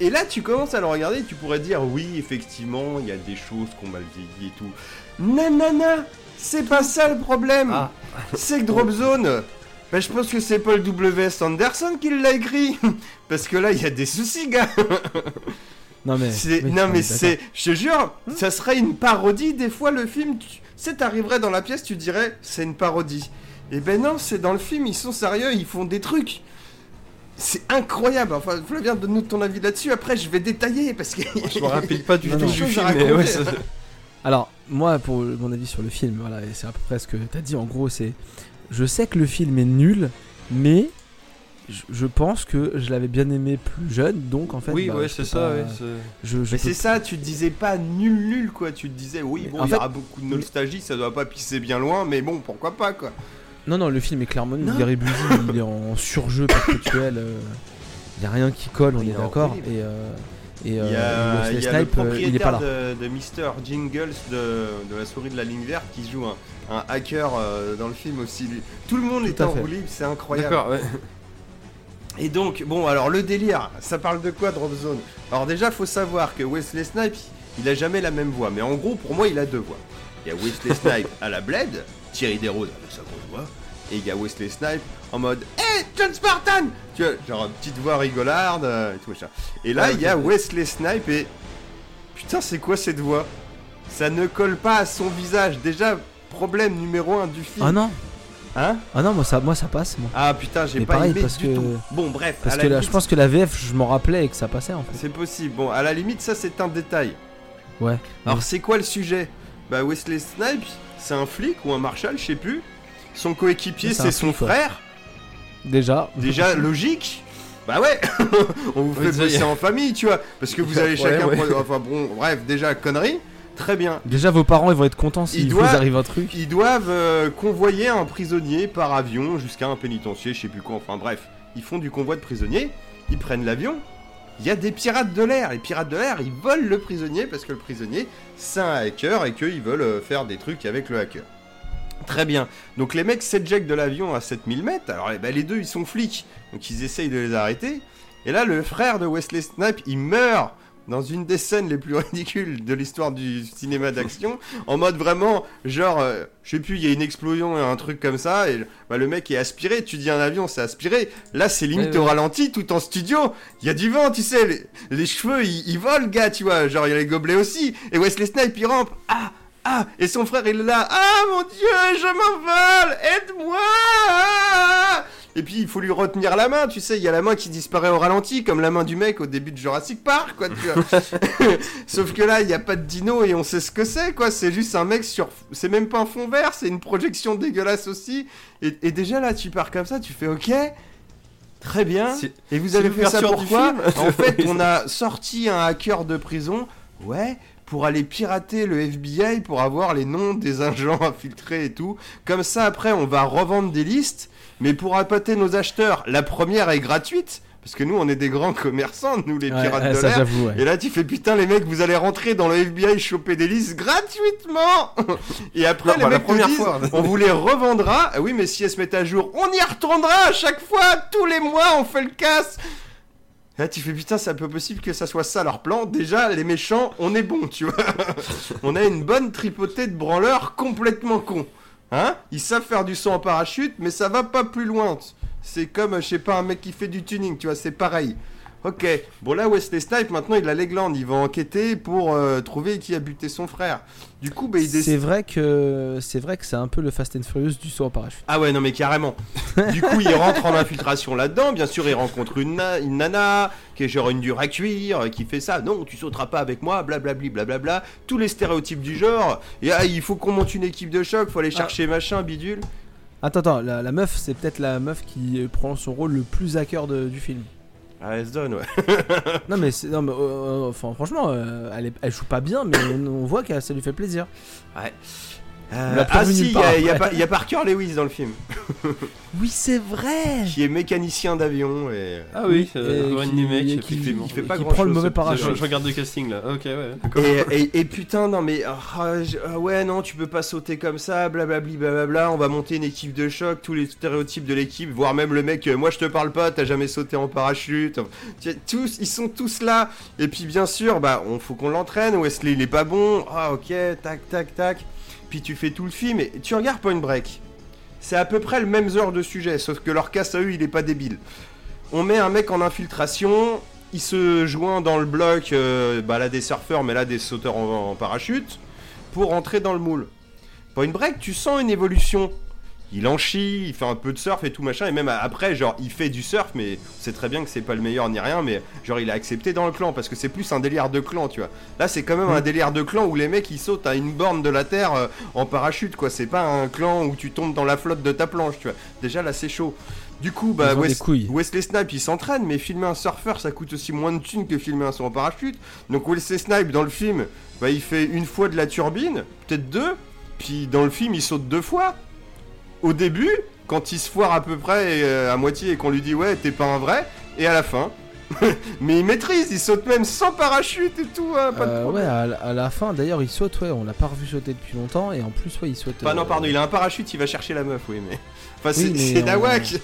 Et là, tu commences à le regarder, tu pourrais dire, oui, effectivement, il y a des choses qu'on mal vieilli et tout. Nanana, c'est pas ça le problème. Ah. C'est que Drop Bah, je pense que c'est Paul W.S. Anderson qui l'a écrit. Parce que là, il y a des soucis, gars. Non mais. Non, on mais est c'est. Je te jure, ça serait une parodie. Des fois, le film, tu sais, t'arriverais dans la pièce, tu dirais, c'est une parodie. Et ben non, c'est dans le film, ils sont sérieux, ils font des trucs. C'est incroyable. Enfin, Flavien, donne-nous ton avis là-dessus. Après, je vais détailler parce que. Je me rappelle pas du tout du film, mais raconter. ouais, ça- Alors, moi, pour mon avis sur le film, voilà, et c'est à peu près ce que t'as dit. En gros, c'est. Je sais que le film est nul, mais je, je pense que je l'avais bien aimé plus jeune, donc en fait. Oui, bah, ouais, c'est ça, pas- ouais. c'est- Je, je Mais c'est ça, tu te disais pas nul nul quoi, tu te disais oui Mais bon il y aura beaucoup de nostalgie, ça doit pas pisser bien loin, mais bon pourquoi pas quoi. Non, non, le film est clairement nul. Non. Gary Busey, il est en surjeu perpétuel. Il y a rien qui colle, on est d'accord. Et, euh, et Il y euh, a, Wesley il y a le euh, il est pas là. de, de Mr. Jingles de, de la souris de la ligne verte qui joue un, un hacker euh, dans le film aussi. lui. Tout le monde Tout est en roue libre, c'est incroyable. D'accord, ouais. Et donc, bon, alors le délire, ça parle de quoi Drop Zone? Alors déjà, faut savoir que Wesley Snipes, il a jamais la même voix, mais en gros, pour moi, il a deux voix. Il y a Wesley Snipes à la Blade, Thierry Desroses avec sa grosse voix, et il y a Wesley Snipes en mode Hey, John Spartan Tu vois, genre une petite voix rigolarde euh, et tout machin. Et là, Ah, il y a. Wesley Snipes et. Putain, c'est quoi cette voix? Ça ne colle pas à son visage. Déjà, problème numéro un du film. Ah non, Hein ah non, moi ça, moi ça passe. Moi. Ah putain, j'ai Mais pas pareil, aimé parce du que- tout. Bon, bref, Parce à la que là, limite, je pense que la VF, je m'en rappelais et que ça passait en fait. C'est possible. Bon, à la limite, ça c'est un détail. Ouais. Alors, c'est quoi le sujet? Bah, Wesley Snipes, c'est un flic ou un marshal, je sais plus. Son coéquipier, c'est son flic, ouais. frère. Déjà. Déjà, logique. Bah ouais, on vous Oui, fait déjà, y bosser a- en famille, tu vois, parce que vous allez chacun. prendre- Enfin bon, bref, déjà connerie. Très bien. Déjà, vos parents, ils vont être contents s'il vous arrive un truc. Ils doivent euh, convoyer un prisonnier par avion jusqu'à un pénitencier, je sais plus quoi. Enfin bref, ils font du convoi de prisonniers. Ils prennent l'avion. Il y a des pirates de l'air. Les pirates de l'air, ils volent le prisonnier parce que le prisonnier, c'est un hacker et qu'ils veulent euh, faire des trucs avec le hacker. Très bien. Donc les mecs s'éjectent de l'avion à 7000 mètres. Alors eh ben, les deux, ils sont flics. Donc ils essayent de les arrêter. Et là, le frère de Wesley Snipes, il meurt dans une des scènes les plus ridicules de l'histoire du cinéma d'action. en mode vraiment, genre, euh, je sais plus, il y a une explosion et un truc comme ça. Et bah, le mec est aspiré. Tu dis un avion, c'est aspiré. Là, c'est limite Ouais, au ouais. ralenti, tout en studio. Il y a du vent, tu sais. Les, les cheveux, ils, volent, gars, tu vois. Genre, il y a les gobelets aussi. Et Wesley Snipes, il rampe. Ah! Ah Et son frère, il est là. Ah mon dieu, je m'envole Aide-moi Et puis il faut lui retenir la main, tu sais, il y a la main qui disparaît au ralenti, comme la main du mec au début de Jurassic Park, quoi. Tu vois. Sauf que là, il n'y a pas de dino et on sait ce que c'est, quoi. C'est juste un mec sur. C'est même pas un fond vert, c'est une projection dégueulasse aussi. Et, et déjà là, tu pars comme ça, tu fais OK. Très bien. Et vous avez fait ça pourquoi En fait, on a sorti un hacker de prison, ouais, pour aller pirater le FBI pour avoir les noms des agents infiltrés et tout. Comme ça, après, on va revendre des listes, mais pour appâter nos acheteurs, la première est gratuite. Parce que nous, on est des grands commerçants, nous, les Ouais, pirates ouais, de ça l'air. ouais. Et là, tu fais putain, les mecs, vous allez rentrer dans le FBI choper des listes gratuitement. Et après, Non, les bah, la mecs te première disent, fois. on vous les revendra. Ah oui, mais si elles se mettent à jour, on y retournera à chaque fois. Tous les mois, on fait le casse. Là, tu fais putain, c'est un peu possible que ça soit ça leur plan. Déjà, les méchants, on est bon, tu vois. on a une bonne tripotée de branleurs complètement cons. Hein Ils savent faire du saut en parachute, mais ça va pas plus loin. C'est comme, je sais pas, un mec qui fait du tuning, tu vois, c'est pareil. Ok, bon là Wesley Snipe maintenant il a les glandes, il va enquêter pour euh, trouver qui a buté son frère. Du coup bah il décide... C'est vrai que c'est vrai que c'est un peu le Fast and Furious du saut en parachute. Ah ouais non mais carrément. du coup il rentre en infiltration là-dedans, bien sûr il rencontre une, na- une nana qui est genre une dure à cuire, euh, qui fait ça, non tu sauteras pas avec moi, blablabli blablabla, tous les stéréotypes du genre, et ah, il faut qu'on monte une équipe de choc, faut aller chercher machin, bidule. Attends, attends, la, la meuf, c'est peut-être la meuf qui euh, prend son rôle le plus à cœur de- du film. Ah elle se donne ouais. Non mais, c'est- non, mais euh, euh, enfin, franchement, euh, elle, est- elle joue pas bien, mais on, on voit que ça lui fait plaisir. Euh, ah si, il y, y y a Parker Lewis dans le film, Oui, c'est vrai. qui est mécanicien d'avion et... Ah oui, Et euh, Ron qui- et qui, qui- fait, pas qui grand prend le chose, mauvais ce petit parachute. je, je regarde le casting là. Ok, ouais. Et, et- et putain, non mais ah, je- ah ouais, non, tu peux pas sauter comme ça, blablabli, blablabla. On va monter une équipe de choc, tous les stéréotypes de l'équipe, voire même le mec, euh, moi je te parle pas, t'as jamais sauté en parachute. Tous, ils sont tous là. Et puis bien sûr, bah, on faut qu'on l'entraîne. Wesley, il est pas bon. Ah ok, tac, tac, tac. Puis tu fais tout le film et tu regardes Point Break. C'est à peu près le même genre de sujet, sauf que leur casse à eux, il est pas débile. On met un mec en infiltration, il se joint dans le bloc, euh, bah là des surfeurs, mais là des sauteurs en, en parachute, pour entrer dans le moule. Point Break, tu sens une évolution. Il en chie, il fait un peu de surf et tout machin, et même après, genre, il fait du surf, mais c'est très bien que c'est pas le meilleur ni rien, mais genre, il a accepté dans le clan, parce que c'est plus un délire de clan, tu vois. Là, c'est quand même un délire de clan où les mecs, ils sautent à une borne de la terre euh, en parachute, quoi. C'est pas un clan où tu tombes dans la flotte de ta planche, tu vois. Déjà, là, c'est chaud. Du coup, bah. Wesley Snipe, il s'entraîne, mais filmer un surfeur, ça coûte aussi moins de thunes que filmer un saut en parachute. Donc Wesley Snipe, dans le film, bah, il fait une fois de la turbine, peut-être deux, puis dans le film, il saute deux fois. Au début, quand il se foire à peu près euh, à moitié et qu'on lui dit ouais, t'es pas un vrai, et à la fin. mais il maîtrise, il saute même sans parachute et tout, hein, pas de Euh, ouais, à, la- à la fin, d'ailleurs, il saute, ouais, on l'a pas revu sauter depuis longtemps, et en plus, ouais, il saute. Enfin non, euh, pardon, il a un parachute, il va chercher la meuf, oui, mais... Enfin, c'est Oui, mais c'est on- Nawak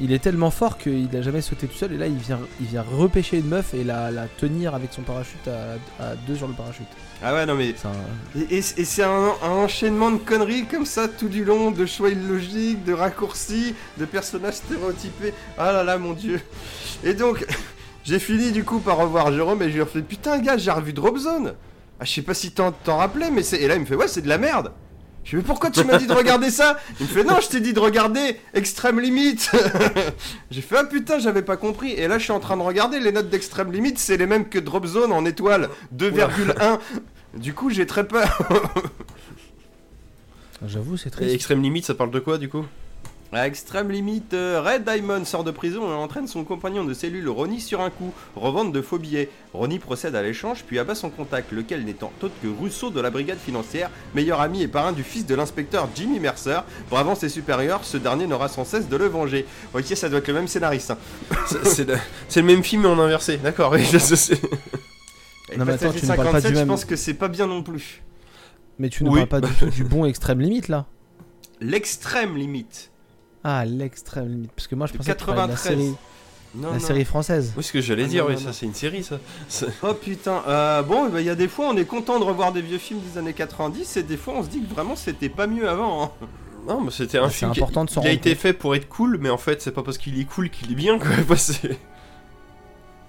Il est tellement fort qu'il a jamais sauté tout seul, et là, il vient, il vient repêcher une meuf et la, la tenir avec son parachute à, à deux sur le parachute. Ah ouais, non mais... Un- Et, et- et c'est un, un enchaînement de conneries comme ça tout du long, de choix illogiques, de raccourcis, de personnages stéréotypés. Ah là là, mon dieu. Et donc, j'ai fini du coup par revoir Jérôme et je lui ai fait Putain, gars, j'ai revu Drop Zone. Ah, je sais pas si t'en t'en rappelais, mais c'est. Et là, il me fait Ouais, c'est de la merde. Je lui ai Mais pourquoi tu m'as dit de regarder ça? Il me fait Non, je t'ai dit de regarder Extrême Limite. j'ai fait Ah putain, j'avais pas compris. Et là, je suis en train de regarder les notes d'Extrême Limite, c'est les mêmes que Drop Zone en étoile 2,1. Du coup, j'ai très peur. J'avoue, c'est Et triste. Extrême Limite, ça parle de quoi du coup? À extrême limite, euh, Red Diamond sort de prison et entraîne son compagnon de cellule Ronnie sur un coup. Revente de faux billets. Ronnie procède à l'échange puis abat son contact, lequel n'étant autre que Rousseau de la brigade financière, meilleur ami et parrain du fils de l'inspecteur Jimmy Mercer. Bravant ses supérieurs, ce dernier n'aura sans cesse de le venger. Ok, ça doit être le même scénariste. hein. C'est le, même film mais en inversé, d'accord, oui, je sais. Non, mais Passager attends, tu ne parles pas 57, du je même- pense que c'est pas bien non plus. Mais tu ne Oui. parles pas du tout du bon extrême limite là L'extrême limite. Ah, l'extrême limite. Parce que moi, je De pensais que tu parlais de la 93. série, Non, la non. série française. Oui, ce que j'allais Ah, dire, non, oui, non, ça non. c'est une série ça. Oh putain, euh, bon, bah, il y a des fois on est content de revoir des vieux films des années 90 et des fois on se dit que vraiment c'était pas mieux avant. hein. Non, mais c'était un c'est film qui important de s'en il a rendre été compte. fait pour être cool, mais en fait, c'est pas parce qu'il est cool qu'il est bien quoi. Bah, c'est-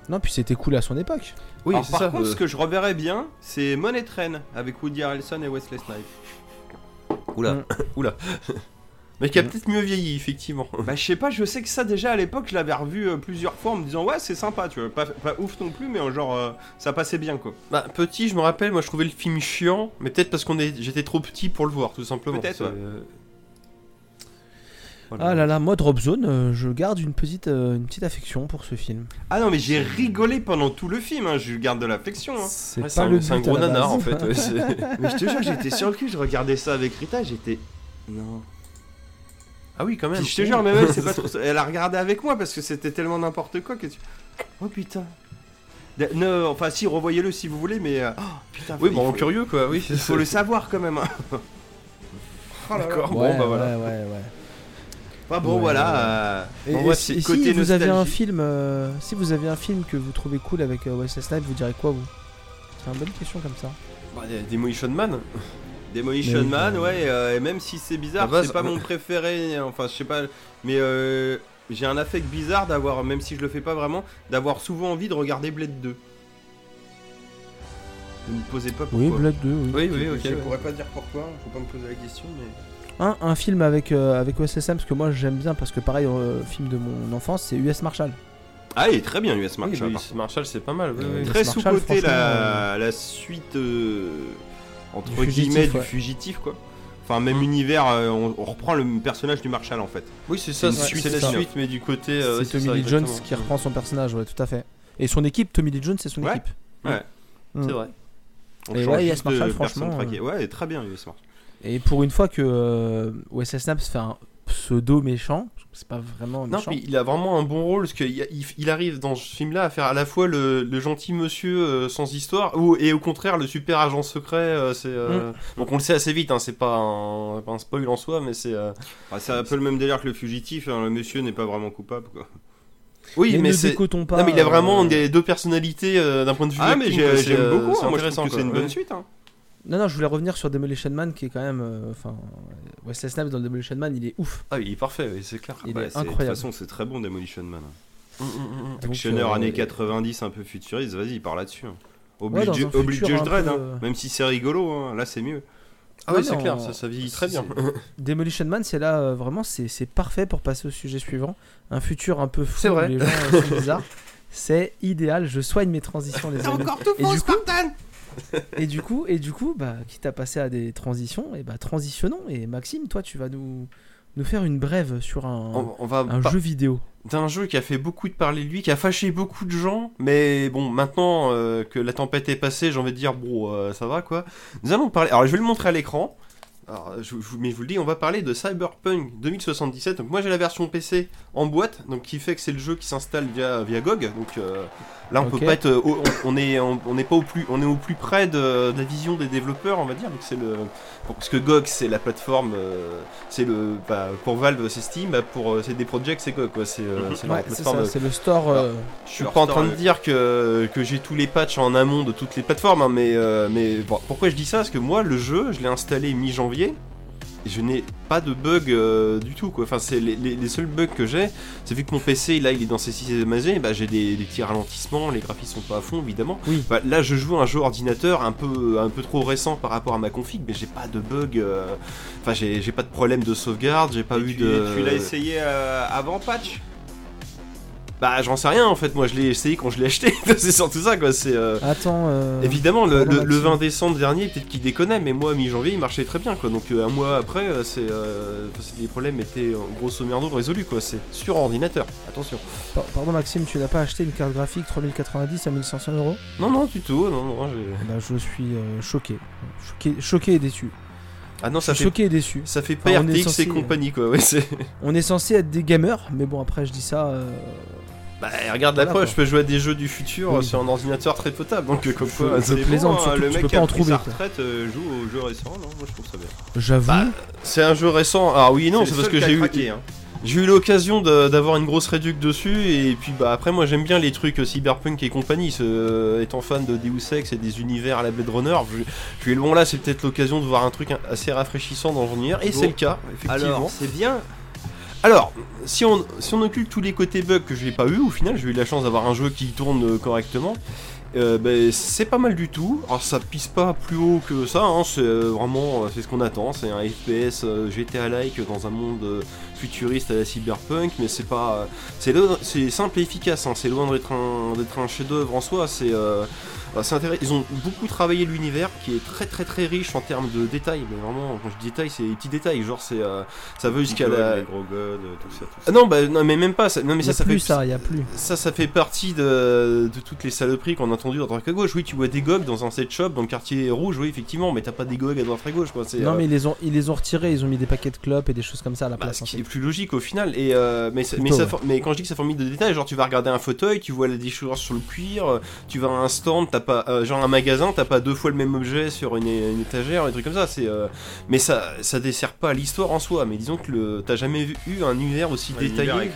Non, puis c'était cool à son époque. Oui, Alors, par ça. contre, euh, ce que je reverrais bien, c'est Money Train avec Woody Harrelson et Wesley Snipes. Oula, Mm. oula. Mais qui a Mm. peut-être mieux vieilli, effectivement. Bah, je sais pas, je sais que ça déjà à l'époque, je l'avais revu euh, plusieurs fois en me disant ouais, c'est sympa, tu vois. Pas, pas ouf non plus, mais euh, genre euh, ça passait bien quoi. Bah, petit, je me rappelle, moi je trouvais le film chiant, mais peut-être parce qu'on est, j'étais trop petit pour le voir, tout simplement. Peut-être, ouais. Voilà. Ah là là, moi Drop Zone, euh, je garde une petite, euh, une petite affection pour ce film. Ah non, mais j'ai rigolé pendant tout le film, hein, je garde de l'affection. Hein. C'est Ouais, c'est un, but gros nanar en fait. ouais, mais je te jure, j'étais sur le cul, je regardais ça avec Rita, j'étais. Non. ah oui, quand même. Puis je te jure, même elle, c'est pas trop- elle a regardé avec moi parce que c'était tellement n'importe quoi que tu. Oh putain. Non, enfin, si, revoyez-le si vous voulez, mais. euh, Oh putain, Oui, bon, faut- curieux quoi, oui. Il faut le savoir quand même. hein. Oh. D'accord, Ouais, bon bah voilà. ouais, ouais, ouais. Enfin bon, Ouais, voilà. ouais. euh, Et, bon, et ouais, si, c'est et côté si vous avez un film, euh, si vous avez un film que vous trouvez cool avec euh, Wesley Snipes, vous direz quoi vous? C'est une bonne question comme ça. Bah, Demolition Man. Demolition oui, Man, euh, ouais, euh, et même si c'est bizarre, c'est pas mon préféré, enfin je sais pas, mais euh, j'ai un affect bizarre d'avoir, même si je le fais pas vraiment, d'avoir souvent envie de regarder Blade 2. Ne me posez pas pourquoi. Oui, Blade 2, oui. Oui, oui, ok. Je pourrais pas dire pourquoi, faut pas me poser la question, mais... Un, un film avec, euh, avec Wesley Snipes que moi j'aime bien parce que pareil, euh, film de mon enfance, c'est US Marshall. Ah, il est très bien US Marshall. oui, c'est- Marshall, c'est pas mal. oui, Euh, oui. Très sous-côté la, la suite euh, entre Du fugitif, guillemets du ouais. fugitif quoi. Enfin même Mm. univers, euh, on, on reprend le personnage du Marshall en fait. Oui, c'est ça, C'est la ça. suite, mais du côté. euh, c'est Tommy Lee Jones qui reprend son personnage, ouais, tout à fait. Et son équipe, Tommy Lee Jones, c'est son Ouais. équipe. Ouais. Mm. C'est vrai. On Et ouais, US Marshall, franchement. Ouais, très bien US Marshall. Et pour une fois que euh, Wesley Snipes fait un pseudo méchant, c'est pas vraiment Non, il a vraiment un bon rôle parce qu'il il, il arrive dans ce film-là à faire à la fois le, le gentil monsieur euh, sans histoire ou, et au contraire le super agent secret. euh, c'est euh, donc on le sait assez vite, hein, c'est pas un, pas un spoil en soi, mais c'est. euh, Ah, c'est un peu le même délire que le fugitif, hein, le monsieur n'est pas vraiment coupable quoi. Oui, mais, mais, c'est. pas. Non, mais il a vraiment euh, des deux personnalités euh, d'un point de vue. Ah mais acting, j'aime euh, beaucoup, c'est hein, moi je trouve que c'est une bonne ouais. suite. Hein. Non, non, je voulais revenir sur Demolition Man qui est quand même. euh, Enfin, Wesley Snipes dans Demolition Man, il est ouf. Ah, il est parfait, oui, c'est clair. Il Bah, est c'est- De toute incroyable. façon c'est très bon Demolition Man. Mm, mm, mm. Donc, Actionneur euh, années et- 90 un peu futuriste, vas-y, il part là-dessus. hein. Ouais, Oblige, futur oblige Judge Dredd, peu, hein. euh, même si c'est rigolo, hein, là c'est mieux. Ah, Ouais, oui, c'est clair, ça, ça vieillit très bien. Demolition Man, c'est là euh, vraiment, c'est c'est parfait pour passer au sujet suivant. Un futur un peu fou, C'est vrai. les gens euh, sont bizarres. C'est idéal. Je soigne mes transitions, les amis. encore tout faux, du coup- Spartan Et du coup, et du coup, bah, quitte à passer à des transitions, et bah transitionnons. Et Maxime, toi, tu vas nous nous faire une brève sur un, On, on va un jeu vidéo. d'un jeu qui a fait beaucoup de parler de lui, qui a fâché beaucoup de gens, mais bon, maintenant euh, que la tempête est passée, j'ai envie de dire, bon, euh, ça va quoi. Nous allons parler, alors je vais le montrer à l'écran, alors, je, je- mais je vous le dis, on va parler de Cyberpunk 2077. Donc moi j'ai la version PC en boîte, donc qui fait que c'est le jeu qui s'installe via, via GOG, donc euh, là on peut pas être, euh, on, on est, on, on est pas au plus, on est au plus près de, de la vision des développeurs, on va dire, donc c'est le, parce que GOG c'est la plateforme, euh, c'est le, bah, pour Valve c'est Steam, bah, pour euh, CD Projekt c'est GOG quoi, c'est euh, c'est leur Ouais, c'est plateforme. ça, c'est le store. euh, Je suis pas en train de dire que, que j'ai tous les patchs en amont de toutes les plateformes, hein, mais, euh, mais bon, pourquoi je dis ça? Parce que moi, le jeu, je l'ai installé mi-janvier, et je n'ai pas de bug euh, du tout. Quoi. Enfin, c'est les, les- les seuls bugs que j'ai, c'est vu que mon PC, là, il est dans ses 6 mazés, bah, j'ai des, des petits ralentissements, les graphismes sont pas à fond, évidemment. Oui. Bah, là, je joue un jeu ordinateur un peu, un peu trop récent par rapport à ma config, mais j'ai pas de bug. euh, Enfin, j'ai j'ai pas de problème de sauvegarde, j'ai pas Et eu tu, de. tu l'as essayé euh, avant patch? Bah, j'en sais rien en fait, moi je l'ai essayé quand je l'ai acheté, c'est surtout ça quoi, c'est. euh, Attends. euh, Évidemment, le, le- le Maxime. 20 décembre dernier, peut-être qu'il déconnait, mais moi, mi-janvier, il marchait très bien, quoi. Donc, euh, un mois après, euh, c'est, euh, enfin, c'est- les problèmes étaient, en grosso merdo, résolus, quoi. C'est sur ordinateur, attention. par- Pardon, Maxime, tu n'as pas acheté une carte graphique 3090 à 1500 euros? Non, non, du tout, non, non. j'ai- ben, Je suis choqué. choqué. Choqué et déçu. Ah non, Je ça suis fait, choqué et déçu. ça fait Enfin, on est PRTX et compagnie, quoi. Ouais, c'est... On est censé être des gamers, mais bon, après, je dis ça. euh, Bah, regarde la Voilà, preuve, je peux jouer à des jeux du futur Oui. sur un ordinateur très potable, donc euh, comme quoi. c'est- plaisante, hein, le mec peux qui a en trouver, sa retraite euh, joue aux jeux récents, non Moi je trouve ça bien. J'avoue. Bah, c'est un jeu récent. Ah oui, non, C'est parce que j'ai eu, craqué, hein. J'ai eu l'occasion d'avoir une grosse réduc dessus et puis bah après moi j'aime bien les trucs euh, cyberpunk et compagnie. ce- étant fan de Deus Ex et des univers à la Blade Runner, je, je lui ai dit, bon là c'est peut-être l'occasion de voir un truc assez rafraîchissant dans un univers et Bon. c'est le cas effectivement. Alors c'est bien. Alors, si on, si on tous les côtés bugs que je n'ai pas eu, au final, j'ai eu la chance d'avoir un jeu qui tourne euh, correctement. Euh, ben, c'est pas mal du tout. Alors ça pisse pas plus haut que ça, hein, c'est euh, vraiment c'est ce qu'on attend. C'est un FPS euh, GTA-like dans un monde euh, futuriste à la cyberpunk, mais c'est pas, c'est simple et efficace. hein, c'est loin d'être un, un chef-d'œuvre en soi. C'est euh, c'est intéressant. Ils ont beaucoup travaillé l'univers qui est très très très riche en termes de détails. Mais vraiment, quand je dis détails, c'est les petits détails. Genre, c'est euh, ça veut jusqu'à la. Gros gods, tout ça, tout Ah ça. non, bah non, mais même pas. ça- non, mais a ça, ça plus fait ça, il y a plus. ça, ça fait partie de, de toutes les saloperies qu'on a entendues à droite à gauche. Oui, tu vois des GOG dans un set shop, dans le quartier rouge, oui, effectivement, mais t'as pas des GOG à droite à gauche, quoi. Non euh, mais ils les ont ils les ont retirés, ils ont mis des paquets de clopes et des choses comme ça à la bah, place. ce en qui fait. est plus logique au final. Et, euh, mais, mais, ça mais quand je dis que ça fourmille de détails, genre tu vas regarder un fauteuil, tu vois la déchirure sur le cuir, euh, tu vas à un stand, t'as pas, euh, genre un magasin, t'as pas deux fois le même objet sur une, une étagère, des trucs comme ça. C'est, euh, mais ça, ça dessert pas l'histoire en soi. Mais disons que le, t'as jamais vu, eu un univers aussi détaillé est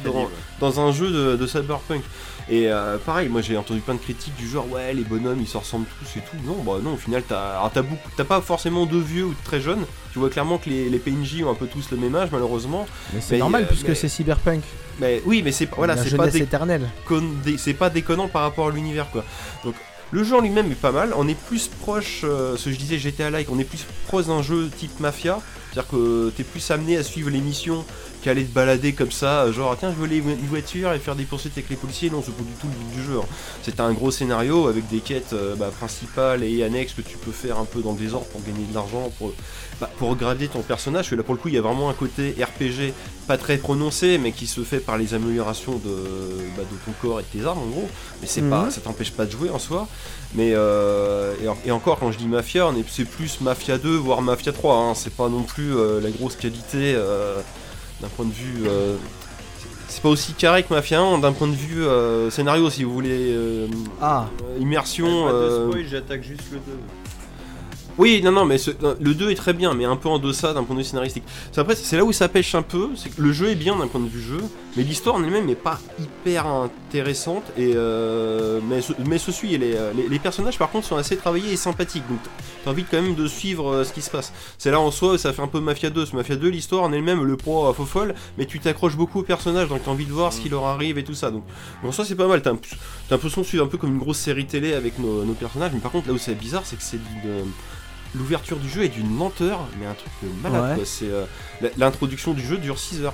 dans, un jeu de, de cyberpunk. Et euh, pareil, moi j'ai entendu plein de critiques du genre ouais les bonhommes ils se ressemblent tous et tout. Non bah non au final t'as t'as beaucoup t'as pas forcément de vieux ou de très jeunes. Tu vois clairement que les, les PNJ ont un peu tous le même âge malheureusement. Mais c'est mais, normal euh, puisque mais- c'est cyberpunk. Mais oui mais c'est pas voilà la c'est pas jeunesse des éternelle. con- des- c'est pas déconnant par rapport à l'univers quoi. Donc le jeu en lui-même est pas mal, on est plus proche, euh, ce que je disais GTA Like, on est plus proche d'un jeu type Mafia, c'est-à-dire que t'es plus amené à suivre les missions qu'à aller te balader comme ça, genre tiens je veux aller une voiture et faire des poursuites avec les policiers, non c'est pas du tout le but du jeu. hein. C'est un gros scénario avec des quêtes euh, bah, principales et annexes que tu peux faire un peu dans le désordre pour gagner de l'argent, pour, bah, pour grader ton personnage, que là pour le coup il y a vraiment un côté RPG pas très prononcé mais qui se fait par les améliorations de, bah, de ton corps et de tes armes en gros mais c'est Mhm. pas ça t'empêche pas de jouer en soi mais euh, et, en- et encore quand je dis mafia on est c'est plus mafia 2 voire mafia 3 hein. c'est pas non plus euh, la grosse qualité euh, d'un point de vue euh, c'est pas aussi carré que mafia 1 d'un point de vue euh, scénario si vous voulez euh, Ah. immersion Pas de euh, spoil, j'attaque juste le 2. Oui, non, non, mais ce- le 2 est très bien, mais un peu en deçà d'un point de vue scénaristique. C'est après, c'est là où ça pêche un peu, c'est que le jeu est bien d'un point de vue jeu, mais l'histoire en elle-même n'est pas hyper intéressante, et euh, mais, ce- mais les, euh, les, les personnages par contre sont assez travaillés et sympathiques, donc t'as envie quand même de suivre euh, ce qui se passe. C'est là en soi, où ça fait un peu Mafia 2, ce Mafia 2, l'histoire en elle-même, le pro à faux folle, mais tu t'accroches beaucoup aux personnages, donc t'as envie de voir ce qui leur arrive et tout ça, donc bon, ça c'est pas mal, t'as un- t'as l'impression de suivre un peu comme une grosse série télé avec nos, nos personnages, mais par contre là où c'est bizarre, c'est que c'est d'une l'ouverture du jeu est d'une lenteur, mais un truc de malade Ouais. quoi. C'est euh, l'introduction du jeu dure 6 heures.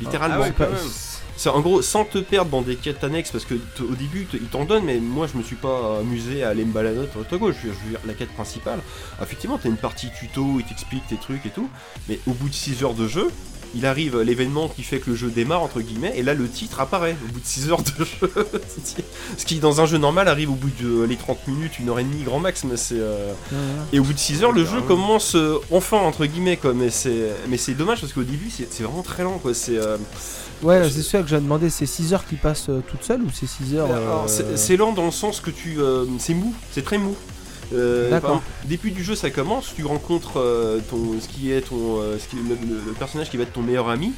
Littéralement. Ah ouais, C'est pas- quand même. C'est en gros sans te perdre dans des quêtes annexes parce que t- au début t- ils t'en donnent, mais moi je me suis pas amusé à aller me balader à gauche. Je veux dire, la quête principale, effectivement, t'as une partie tuto, il t'explique tes trucs et tout, mais au bout de 6 heures de jeu, il arrive l'événement qui fait que le jeu démarre entre guillemets, et là le titre apparaît au bout de 6 heures de jeu. Ce qui dans un jeu normal arrive au bout de euh, les 30 minutes, une heure et demie grand max, mais c'est. euh, et au bout de 6 heures, le jeu commence euh, enfin, entre guillemets, quoi. Mais c'est, mais c'est dommage parce qu'au début, c'est, vraiment très lent, quoi. C'est, euh, Ouais, c'est ça que j'ai demandé. C'est 6 heures qui passent euh, toutes seules ou c'est 6 heures euh, c'est, c'est lent dans le sens que tu. euh, c'est mou, c'est très mou. Euh, D'accord. début du jeu, ça commence, tu rencontres euh, ton, ce qui est ton, euh, ce qui, le, le- le personnage qui va être ton meilleur ami.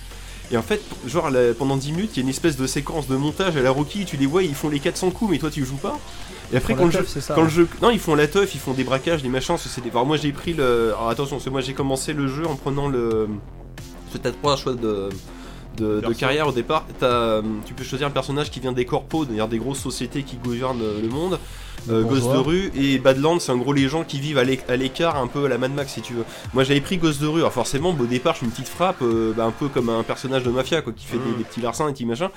Et en fait, genre pendant 10 minutes, il y a une espèce de séquence de montage à la Rocky, tu les vois, ils font les 400 coups, mais toi tu joues pas. Et après, quand le jeu, teuf, c'est ça. Quand le jeu, non, ils font la teuf, ils font des braquages, des machins. C'est des... Alors moi j'ai pris le. Alors attention, c'est moi j'ai commencé le jeu en prenant le. T'as trois choix de. De, carrière au départ, T'as, euh, tu peux choisir un personnage qui vient des corpos, c'est-à-dire des grosses sociétés qui gouvernent le monde, euh, Ghost de rue, et Badlands, c'est en gros les gens qui vivent à l'é- à l'écart, un peu à la Mad Max si tu veux. Moi j'avais pris Ghost de rue, alors forcément au départ je suis une petite frappe, euh, bah, un peu comme un personnage de mafia quoi, qui fait des, Mm. des petits larcins et petits machins.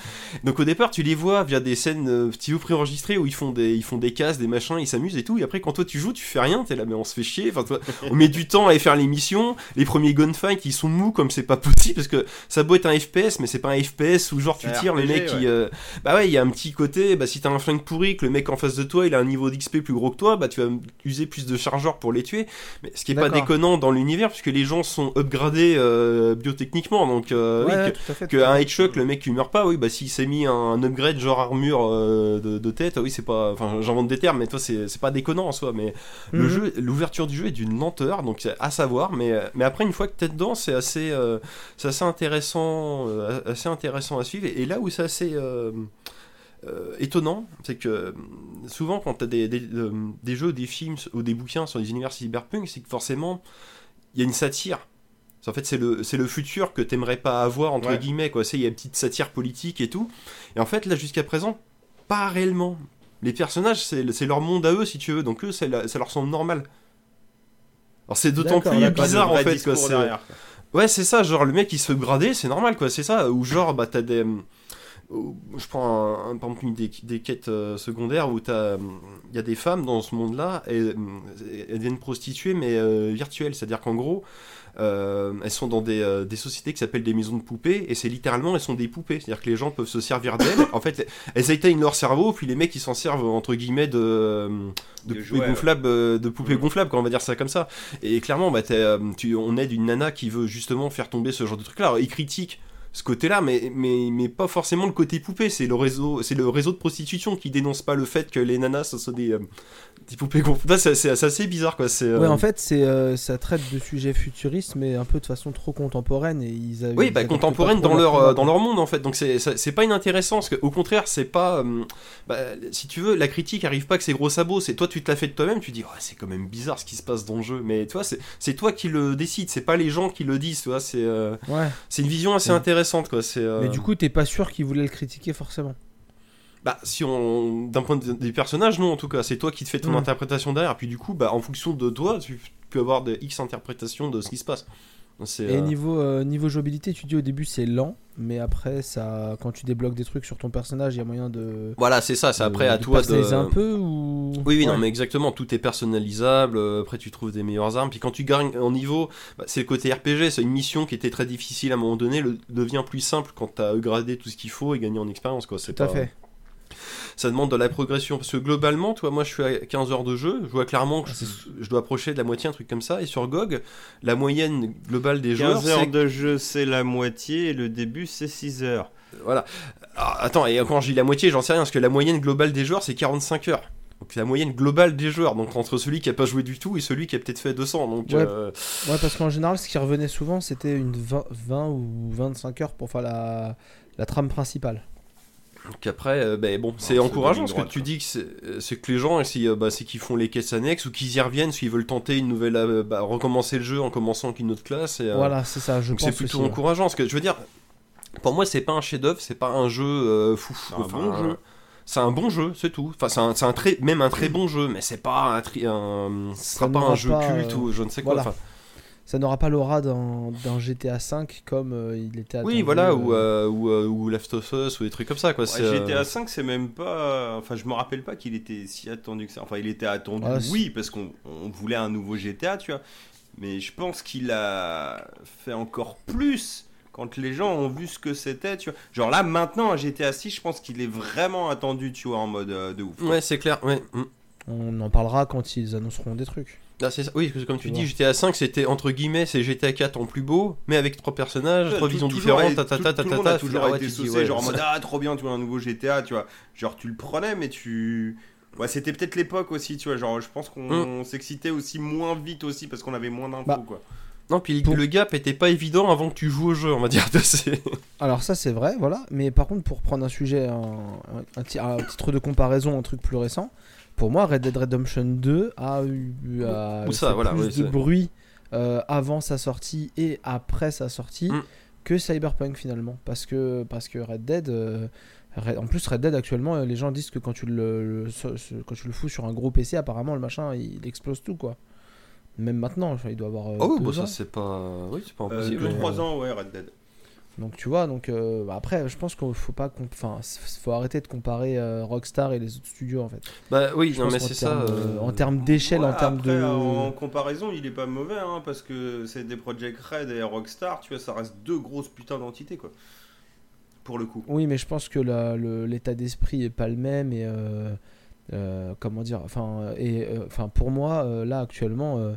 Donc au départ tu les vois via des scènes euh, petits ou préenregistrées où ils font des ils font des cases, des machins, ils s'amusent et tout. Et après quand toi tu joues, tu fais rien, t'es là mais on se fait chier. Enfin toi, on met du temps à aller faire les missions. Les premiers gunfights ils sont mous comme c'est pas possible parce que ça doit être un FPS mais c'est pas un FPS où genre tu tires le mec qui ouais. euh, bah ouais il y a un petit côté bah si t'as un flingue pourri que le mec en face de toi il a un niveau d'XP plus gros que toi bah tu vas user plus de chargeurs pour les tuer. Mais ce qui est pas déconnant dans l'univers puisque les gens sont upgradés euh, biotechniquement donc euh, Ouais, oui, ouais, que- tout à fait. que un headshot, le mec qui meurt pas, oui, bah s'il s'est mis un upgrade genre armure euh, de, de tête, oui, c'est pas. Enfin, j'invente des termes, mais toi, c'est pas déconnant en soi. Mais le Mhm. jeu, l'ouverture du jeu est d'une lenteur, donc c'est à savoir. Mais, mais après, une fois que t'es dedans, c'est assez, euh, c'est assez intéressant, euh, assez intéressant à suivre. Et, et là où c'est assez. Euh, étonnant, c'est que euh, souvent quand t'as des, des, euh, des jeux, des films ou des bouquins sur les univers cyberpunk, c'est que forcément il y a une satire En fait, c'est le, c'est le futur que t'aimerais pas avoir, entre Ouais. guillemets, il y a une petite satire politique et tout. Et en fait, là, jusqu'à présent, pas réellement. Les personnages, c'est, c'est leur monde à eux, si tu veux. Donc, eux, la- ça leur semble normal. Alors, c'est d'autant plus bizarre, en fait, quoi. discours C'est- derrière, quoi. Ouais, c'est ça, genre le mec il se fait brader, c'est normal quoi, c'est ça. Ou genre, bah t'as des. Euh, Je prends un, un- par exemple une des, des quêtes euh, secondaires où t'as. Il y a des femmes dans ce monde-là, et euh, elles deviennent prostituées mais euh, virtuelles. C'est-à-dire qu'en gros, euh, elles sont dans des, euh, des sociétés qui s'appellent des maisons de poupées, et c'est littéralement, elles sont des poupées. C'est-à-dire que les gens peuvent se servir d'elles. en fait, elles éteignent leur cerveau, puis les mecs ils s'en servent entre guillemets de. euh, de, De poupées gonflables, euh, de poupées gonflables, quoi, on va dire ça comme ça. Et clairement, bah, euh, tu, on aide une nana qui veut justement faire tomber ce genre de truc-là. Alors, il critique ce côté-là, mais, pas forcément le côté poupée. C'est le réseau, c'est le réseau de prostitution qui dénonce pas le fait que les nanas ce sont des, euh, des poupées gonflables. Là, C'est, assez bizarre, quoi. C'est, euh, Ouais, en fait, c'est euh, ça traite de sujets futuristes, mais un peu de façon trop contemporaine. Et ils avaient- Oui, bah, contemporaine dans leur, euh, dans leur monde en fait. Donc c'est pas inintéressant parce que au contraire c'est pas euh, bah, si tu veux la critique arrive pas que c'est gros sabots. C'est toi tu te l'as fait de toi-même. Tu dis oh, c'est quand même bizarre ce qui se passe dans le jeu. Mais tu vois c'est c'est toi qui le décide. C'est pas les gens qui le disent. Tu vois c'est euh, Ouais. c'est une vision assez Ouais. intéressante quoi. C'est euh, Mais du coup, t'es pas sûr qu'ils voulaient le critiquer forcément. Bah si on d'un point de vue des personnages non en tout cas c'est toi qui te fais ton interprétation derrière. Puis du coup bah en fonction de toi tu peux avoir des x interprétations de ce qui se passe. C'est Et euh, niveau, euh, niveau jouabilité, tu dis au début c'est lent, mais après, ça, quand tu débloques des trucs sur ton personnage, il y a moyen de. voilà c'est ça. C'est de- après à de toi de un peu ou. Oui, oui, non, mais exactement, tout est personnalisable, euh, après tu trouves des meilleures armes, puis quand tu gagnes en niveau, bah, c'est le côté RPG, c'est une mission qui était très difficile à un moment donné, le, devient plus simple quand tu as upgradé tout ce qu'il faut et gagné en expérience, quoi. C'est Tout à pas- fait. Ça demande de la progression, parce que globalement, toi, moi je suis à 15 heures de jeu, je vois clairement que Ah, je, dois approcher de la moitié, un truc comme ça, et sur GOG, la moyenne globale des joueurs, 15 heures de jeu, c'est la moitié, et le début, c'est 6 heures. Voilà. Ah, attends, et quand je dis la moitié, j'en sais rien, parce que la moyenne globale des joueurs, c'est 45 heures. Donc la moyenne globale des joueurs, donc entre celui qui a pas joué du tout et celui qui a peut-être fait 200. Donc Ouais. euh, Ouais, parce qu'en général, ce qui revenait souvent, c'était une 20, 20 ou 25 heures pour faire la, la trame principale. Donc après, euh, ben bon, c'est c'est encourageant ce que tu dis que c'est euh, c'est que les gens, si, euh, bah, c'est qu'ils font les caisses annexes ou qu'ils y reviennent, s'ils veulent tenter une nouvelle, euh, bah, recommencer le jeu en commençant avec une autre classe. Et, euh, Voilà, c'est ça, je c'est plutôt aussi, ouais. encourageant. Parce que je veux dire, pour moi, c'est pas un chef-d'œuvre, c'est pas un jeu euh, fou. C'est un bon jeu. C'est un bon jeu, c'est tout. Enfin, c'est un, c'est un très, même un très bon jeu, mais c'est pas un, ce sera pas un jeu pas, culte euh, ou je ne sais quoi. voilà. Enfin, Ça n'aura pas l'aura d'un GTA V comme euh, il était attendu. oui, voilà, euh, ou, euh, ou, euh, ou Last of Us ou des trucs comme ça, quoi. Ouais, euh, GTA 5, c'est même pas. Enfin, je me rappelle pas qu'il était si attendu que ça. Enfin, il était attendu, Ah, oui, parce qu'on on voulait un nouveau GTA, tu vois. Mais je pense qu'il a fait encore plus quand les gens ont vu ce que c'était, tu vois. Genre là, maintenant, un GTA 6, je pense qu'il est vraiment attendu, tu vois, en mode euh, de ouf. Ouais, c'est clair, ouais. mm. On en parlera quand ils annonceront des trucs. Ah, ça. Oui, parce que comme tu Tu dis. GTA 5 c'était entre guillemets, c'est GTA 4 en plus beau, mais avec trois personnages, trois Tout- visions différentes, ta toujours ah été saucé, ouais, genre en mode ah trop bien, tu vois, un nouveau GTA, tu vois. Genre tu le prenais, mais tu. Ouais, c'était peut-être l'époque aussi, tu vois. Genre, je pense qu'on s'excitait aussi moins vite aussi parce qu'on avait moins d'infos, Bah, quoi. Non, puis Pour- le gap était pas évident avant que tu joues au jeu, on va dire. Alors ça c'est vrai, voilà. Mais par contre pour prendre un sujet, un, un- un ti- un titre de comparaison, un truc plus récent, pour moi Red Dead Redemption 2 a eu a Ou ça, fait voilà, plus de bruit euh, avant sa sortie et après sa sortie Mm. que Cyberpunk finalement. Parce que, parce que Red Dead... euh, Red- en plus Red Dead actuellement euh, les gens disent que quand tu le, le- ce- ce- quand tu le fous sur un gros PC apparemment le machin il, explose tout quoi. Même maintenant, il doit avoir euh, Oh, deux bah ça c'est pas. Oui, c'est pas impossible. 2-3 ans, ouais, Red Dead. Donc tu vois, donc euh, bah, après, je pense qu'il faut pas, enfin, faut arrêter de comparer euh, Rockstar et les autres studios en fait. Bah oui, Je non, mais c'est ça. termes, euh, En termes d'échelle, en termes de. En comparaison, il est pas mauvais, hein, parce que c'est des Project Red et Rockstar, tu vois, ça reste deux grosses putains d'entités, quoi. Pour le coup. Oui, mais je pense que l'état d'esprit est pas le même et euh, euh, comment dire, enfin, et euh, enfin pour moi euh, là actuellement.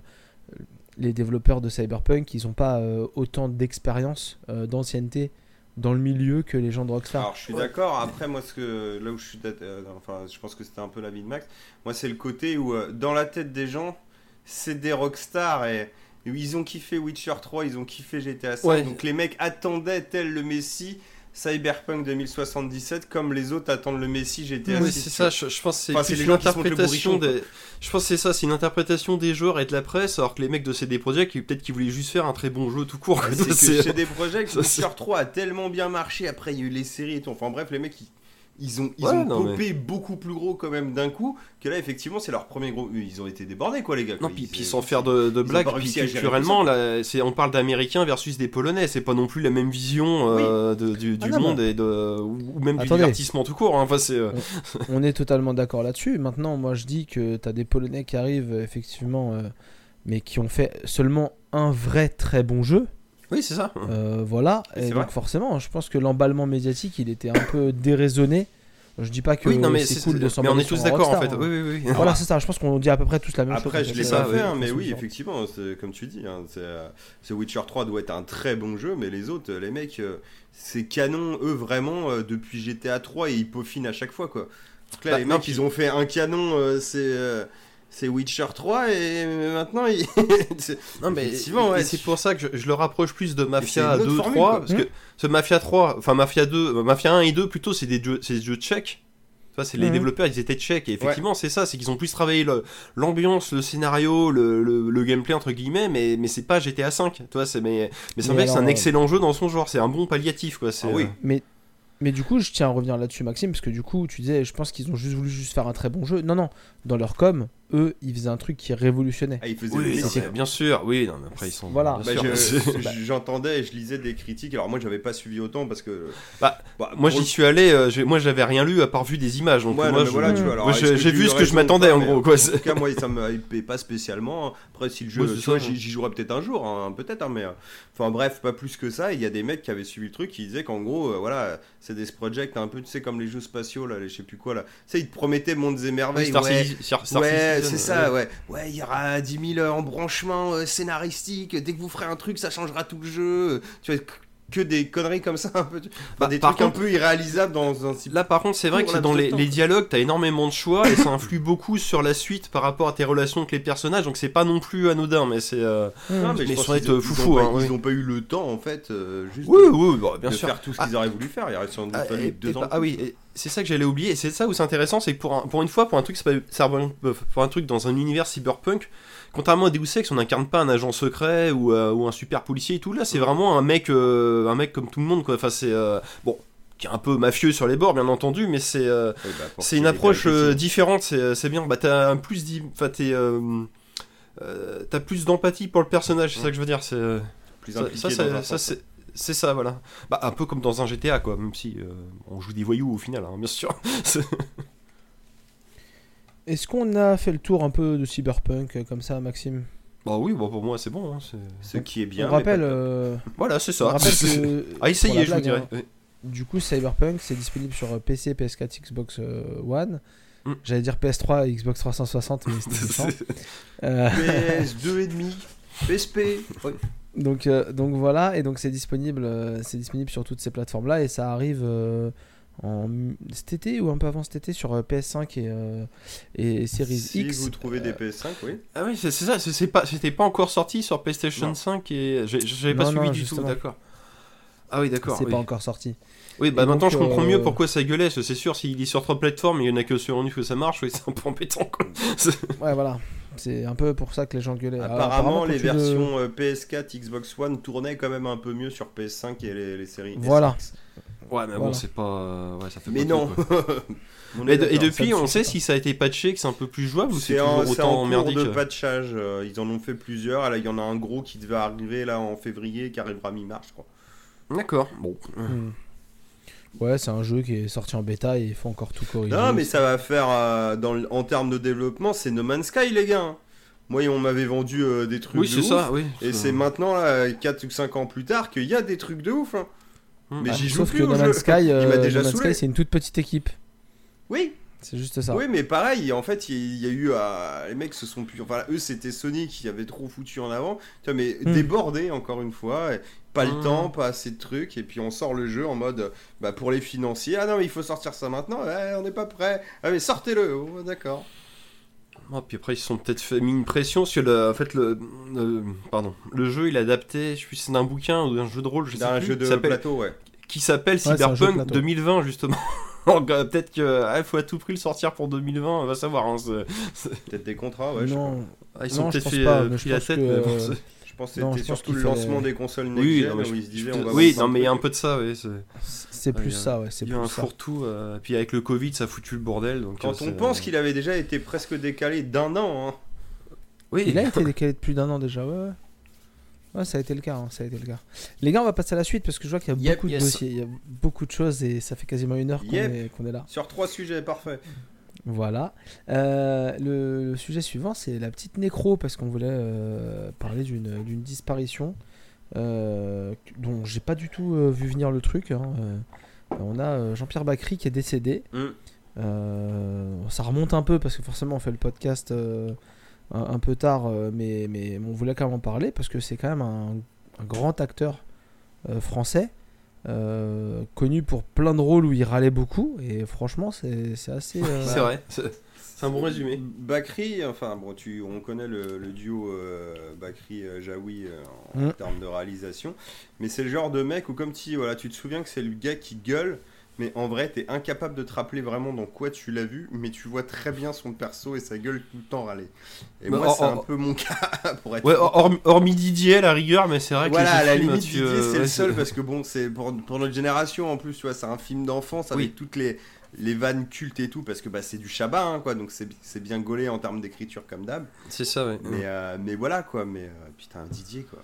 Les développeurs de Cyberpunk, ils ont pas euh, autant d'expérience, euh, d'ancienneté dans le milieu que les gens de Rockstar. Alors, je suis d'accord. Après, moi, ce que, là où je suis. euh, enfin, je pense que c'était un peu l'avis de Max. Moi, c'est le côté où, euh, dans la tête des gens, c'est des rockstars et. et Ils ont kiffé Witcher 3, ils ont kiffé GTA 5. Ouais. Donc les mecs attendaient tel le Messi Cyberpunk 2077 comme les autres attendent le Messi GTA Oui, 6, c'est ça, je, je pense que c'est une interprétation des... Je pense c'est ça, c'est une interprétation des joueurs et de la presse, alors que les mecs de CD Projekt, peut-être qu'ils voulaient juste faire un très bon jeu tout court. quoi. C'est que ça, c'est- Witcher 3 a tellement bien marché, après il y a eu les séries et tout. Enfin bref, les mecs ils, ils ont, ils Ouais, ont non, popé beaucoup plus gros quand même d'un coup, que là effectivement c'est leur premier gros. Ils ont été débordés quoi les gars. Non, puis, Ils- puis sans faire de, de blagues, puis culturellement, là, c'est, on parle d'Américains versus des Polonais, c'est pas non plus la même vision euh, de- du, du Ah non, monde et de, ou même du Attendez. divertissement tout court. hein. Enfin, c'est, euh, On est totalement d'accord là-dessus. Maintenant, moi je dis que t'as des Polonais qui arrivent, effectivement, euh, mais qui ont fait seulement un vrai très bon jeu. Oui, c'est ça. Euh, voilà. Et donc vrai. forcément, je pense que l'emballement médiatique, il était un peu déraisonné. Je dis pas que oui, non, mais c'est cool de mais s'emballer on est tous d'accord en fait. hein. Oui, oui, oui. Voilà, c'est ça. Je pense qu'on dit à peu près tous la même Après, chose. je l'ai pas fait, hein, mais oui, effectivement, c'est comme tu dis. Hein, euh, ce Witcher 3 doit être un très bon jeu, mais les autres, les mecs, euh, c'est canon, eux vraiment, depuis GTA 3 et ils peaufinent à chaque fois quoi. Donc là, Bah, les mecs, ils ont fait un canon, c'est. Euh, c'est Witcher 3 et maintenant c'est- Non, mais Effectivement, ouais, et c'est tu- pour ça que je, je le rapproche plus de Mafia une autre 2, formule, 3. quoi. Parce que ce Mafia 3, enfin Mafia 2, euh, Mafia 1 et 2, plutôt, c'est des jeux, c'est des jeux tchèques. Tu vois, c'est les Mhm. développeurs, ils étaient tchèques. Et effectivement, c'est ça, c'est qu'ils ont plus travaillé l'ambiance, le, scénario, le, le- le gameplay, entre guillemets, mais, mais c'est pas GTA 5. Tu vois, c'est, mais, mais c'est Mais vrai que c'est un alors, excellent jeu dans son genre. C'est un bon palliatif, quoi. C'est, Ah oui. euh, Mais, mais du coup, je tiens à revenir là-dessus, Maxime, parce que du coup, tu disais, je pense qu'ils ont juste voulu juste faire un très bon jeu. Non, non, dans leur com, eux, ils faisaient un truc qui révolutionnait. Ah, ils faisaient Oui, non, bien sûr, oui, non, mais après ils sont. Voilà. Bah, je- J'entendais et je lisais des critiques. Alors moi, j'avais pas suivi autant parce que. Bah, Moi pour j'y suis allé, euh, moi j'avais rien lu à part vu des images. Donc Ouais, moi voilà, moi, j'ai j'ai tu vu ce que je m'attendais en gros. Quoi. En tout cas, moi, ça me hypait pas spécialement. Après, si le jeu, Ouais, ça, j'y jouerai peut-être un jour, hein, peut-être, hein, mais euh, enfin bref, pas plus que ça. Il y a des mecs qui avaient suivi le truc qui disaient qu'en gros, euh, voilà, c'est des projects un peu, tu sais, comme les jeux spatiaux, là, les je sais plus quoi, là. Tu sais, ils te promettaient mondes et merveilles. Ouais, Ouais, c'est ça, ouais. ouais. Il y aura 10 000 embranchements euh, scénaristiques. Dès que vous ferez un truc, ça changera tout le jeu. Tu vois, que des conneries comme ça, un peu. Bah, des par trucs un peu irréalisables dans un type. Là par contre c'est vrai que dans les, dialogues t'as énormément de choix et ça influe beaucoup sur la suite par rapport à tes relations avec les personnages donc c'est pas non plus anodin mais c'est... euh, mais ils être ont- ils foufou, ont pas- hein, Ils pas eu le temps, en fait, euh, juste Oui de, oui bah, bien de sûr. faire tout ce qu'ils auraient voulu faire. Il aurait sans doute Ah, fallu et- deux et ans. bah- ah oui, et c'est ça que j'allais oublier. Et c'est ça où c'est intéressant, c'est que pour, un- pour une fois, pour un truc, ça euh, pour un truc dans un univers cyberpunk, contrairement à Deus Ex, on n'incarne pas un agent secret ou, euh, ou un super policier et tout. Là, c'est vraiment un mec, euh, un mec comme tout le monde, quoi. Enfin, c'est euh, bon, qui est un peu mafieux sur les bords, bien entendu, mais c'est Oui, bah, c'est une approche différente. C'est bien. Bah, t'as un plus, t'as plus d'empathie pour le personnage. C'est ça que je veux dire. C'est ça, c'est c'est ça, voilà. Bah, un peu comme dans un GTA, quoi, même si euh, on joue des voyous au final, hein, bien sûr. Est-ce qu'on a fait le tour un peu de Cyberpunk euh, comme ça, Maxime? Bah oui, bah, pour moi c'est bon. hein, c'est- Ce qui est bien. On rappelle, euh, Voilà, c'est ça. rappelle que. À essayer, je vous dirais. hein, Oui. Du coup, Cyberpunk, c'est disponible sur PC, PS4, Xbox One. Mm. J'allais dire PS3 et Xbox 360, mais c'était méchant. Euh, PS2 et demi, PSP. Ouais. Donc, euh, donc voilà, et donc c'est disponible, euh, c'est disponible sur toutes ces plateformes-là, et ça arrive euh, en cet été ou un peu avant cet été sur euh, PS5 et, euh, et Series Si X. vous trouvez des euh, PS5, oui. Ah oui, c'est ça. pas, c'était pas encore sorti sur PlayStation Non. 5 et j'avais pas Non, suivi non, du justement. tout. D'accord. Ah oui, d'accord. c'est Oui. pas encore sorti. Oui, bah Et maintenant donc, je comprends euh, mieux pourquoi ça gueulait. C'est sûr, s'il est sur trois plateformes, il y en a que sur une que ça marche. Oui, c'est un peu embêtant. Quoi. Ouais, voilà. C'est un peu pour ça que les gens gueulaient. Alors, Apparemment, les le- versions euh, PS4, Xbox One tournaient quand même un peu mieux sur PS5 et les, les séries. Voilà. SX. Ouais, mais bon, c'est pas. Ouais, ça fait Mais pas non. tout, Et, et depuis, on sait pas. si ça a été patché, que c'est un peu plus jouable ou c'est C'est en, toujours c'est en autant cours merdique de patchage. euh, Ils en ont fait plusieurs. Là, il y en a un gros qui devait arriver là en février, qui arrivera mi-mars, je crois. D'accord, bon. Hmm. Ouais, c'est un jeu qui est sorti en bêta et il faut encore tout corriger. Non, mais ça va faire euh, dans, en termes de développement, c'est No Man's Sky, les gars. Moi, on m'avait vendu euh, des trucs Oui, de c'est ouf, ça, oui. Et c'est maintenant, là, 4 ou 5 ans plus tard, qu'il y a des trucs de ouf. hein. Hmm. Mais Ah, j'y joue Sauf plus que au No jeu. Man's Sky, euh, déjà No. Sky, c'est une toute petite équipe. Oui, C'est juste ça. oui, mais pareil, en fait, il y, a eu. euh, les mecs se sont plus. Enfin, eux, c'était Sony qui avait trop foutu en avant. Tu vois, mais Hmm. débordé, encore une fois. Pas le Hmm. temps, pas assez de trucs. Et puis, on sort le jeu en mode. Bah, pour les financiers. Ah non, mais il faut sortir ça maintenant. Ouais, on n'est pas prêt. Ah, mais sortez-le. Oh, d'accord. Ah, puis après, ils se sont peut-être fait mis une pression que, le, en fait, le, le- pardon, le jeu, il est adapté, je sais plus si c'est d'un bouquin ou d'un jeu de rôle, je sais D'un plus, jeu qui de s'appelle- plateau, ouais. qui s'appelle Ouais, un Cyberpunk plateau. 2020 justement. Euh, Peut-être qu'il faut à tout prix le sortir pour 2020, on va savoir. hein, Peut-être des contrats, ouais. je Ah, ils sont peut-être fait pas, euh, pris je la tête. que, mais bon, c'est- Je pense que c'était surtout le lancement des consoles next Oui, gen non, mais où ils se disaient on va oui, non, mais il y a un peu de ça, oui. c'est- c'est plus il y a- ça, ouais, c'est Il y a un fourre-tout. euh, Puis avec le Covid, ça a foutu le bordel. Donc, euh, Quand on pense qu'il avait déjà été presque décalé d'un an, hein. Oui, Il a été décalé de plus d'un an déjà, ouais, ouais. Ouais, ça a été le cas, hein, ça a été le cas. Les gars, on va passer à la suite parce que je vois qu'il y a Yep, beaucoup de yes. dossiers, il y a beaucoup de choses et ça fait quasiment une heure qu'on Yep. est, qu'on est là. sur trois sujets, parfait. Voilà. Euh, le, le sujet suivant, c'est la petite nécro, parce qu'on voulait euh, parler d'une d'une disparition euh, dont j'ai pas du tout euh, vu venir le truc. hein. On a Jean-Pierre Bacry qui est décédé. Mm. Ça remonte un peu parce que forcément on fait le podcast un, un peu tard, mais, mais on voulait quand même en parler parce que c'est quand même un, un grand acteur français. Euh, connu pour plein de rôles où il râlait beaucoup et franchement c'est c'est assez euh, c'est vrai. C'est un bon résumé. Bakri, enfin bon, tu, on connaît le, le duo euh, Bakri-Jaoui en, Mm. termes de réalisation, mais c'est le genre de mec où comme tu, voilà, tu te souviens que c'est le gars qui gueule, mais en vrai t'es incapable de te rappeler vraiment dans quoi tu l'as vu, mais tu vois très bien son perso et sa gueule tout le temps râler. Et Mais moi c'est un peu mon cas pour être Ouais, hormis Didier à la rigueur, mais c'est vrai que Voilà, à la films, limite, tu, Didier, euh, c'est le ouais, seul parce que bon, c'est pour, pour notre génération en plus, tu vois, c'est un film d'enfance avec Oui. toutes les, les vannes cultes et tout, parce que bah, c'est du Chabat, hein, quoi, donc c'est c'est bien gaulé en termes d'écriture comme d'hab. C'est ça, ouais. Mais, euh, mais voilà, quoi, mais euh, putain, Didier, quoi.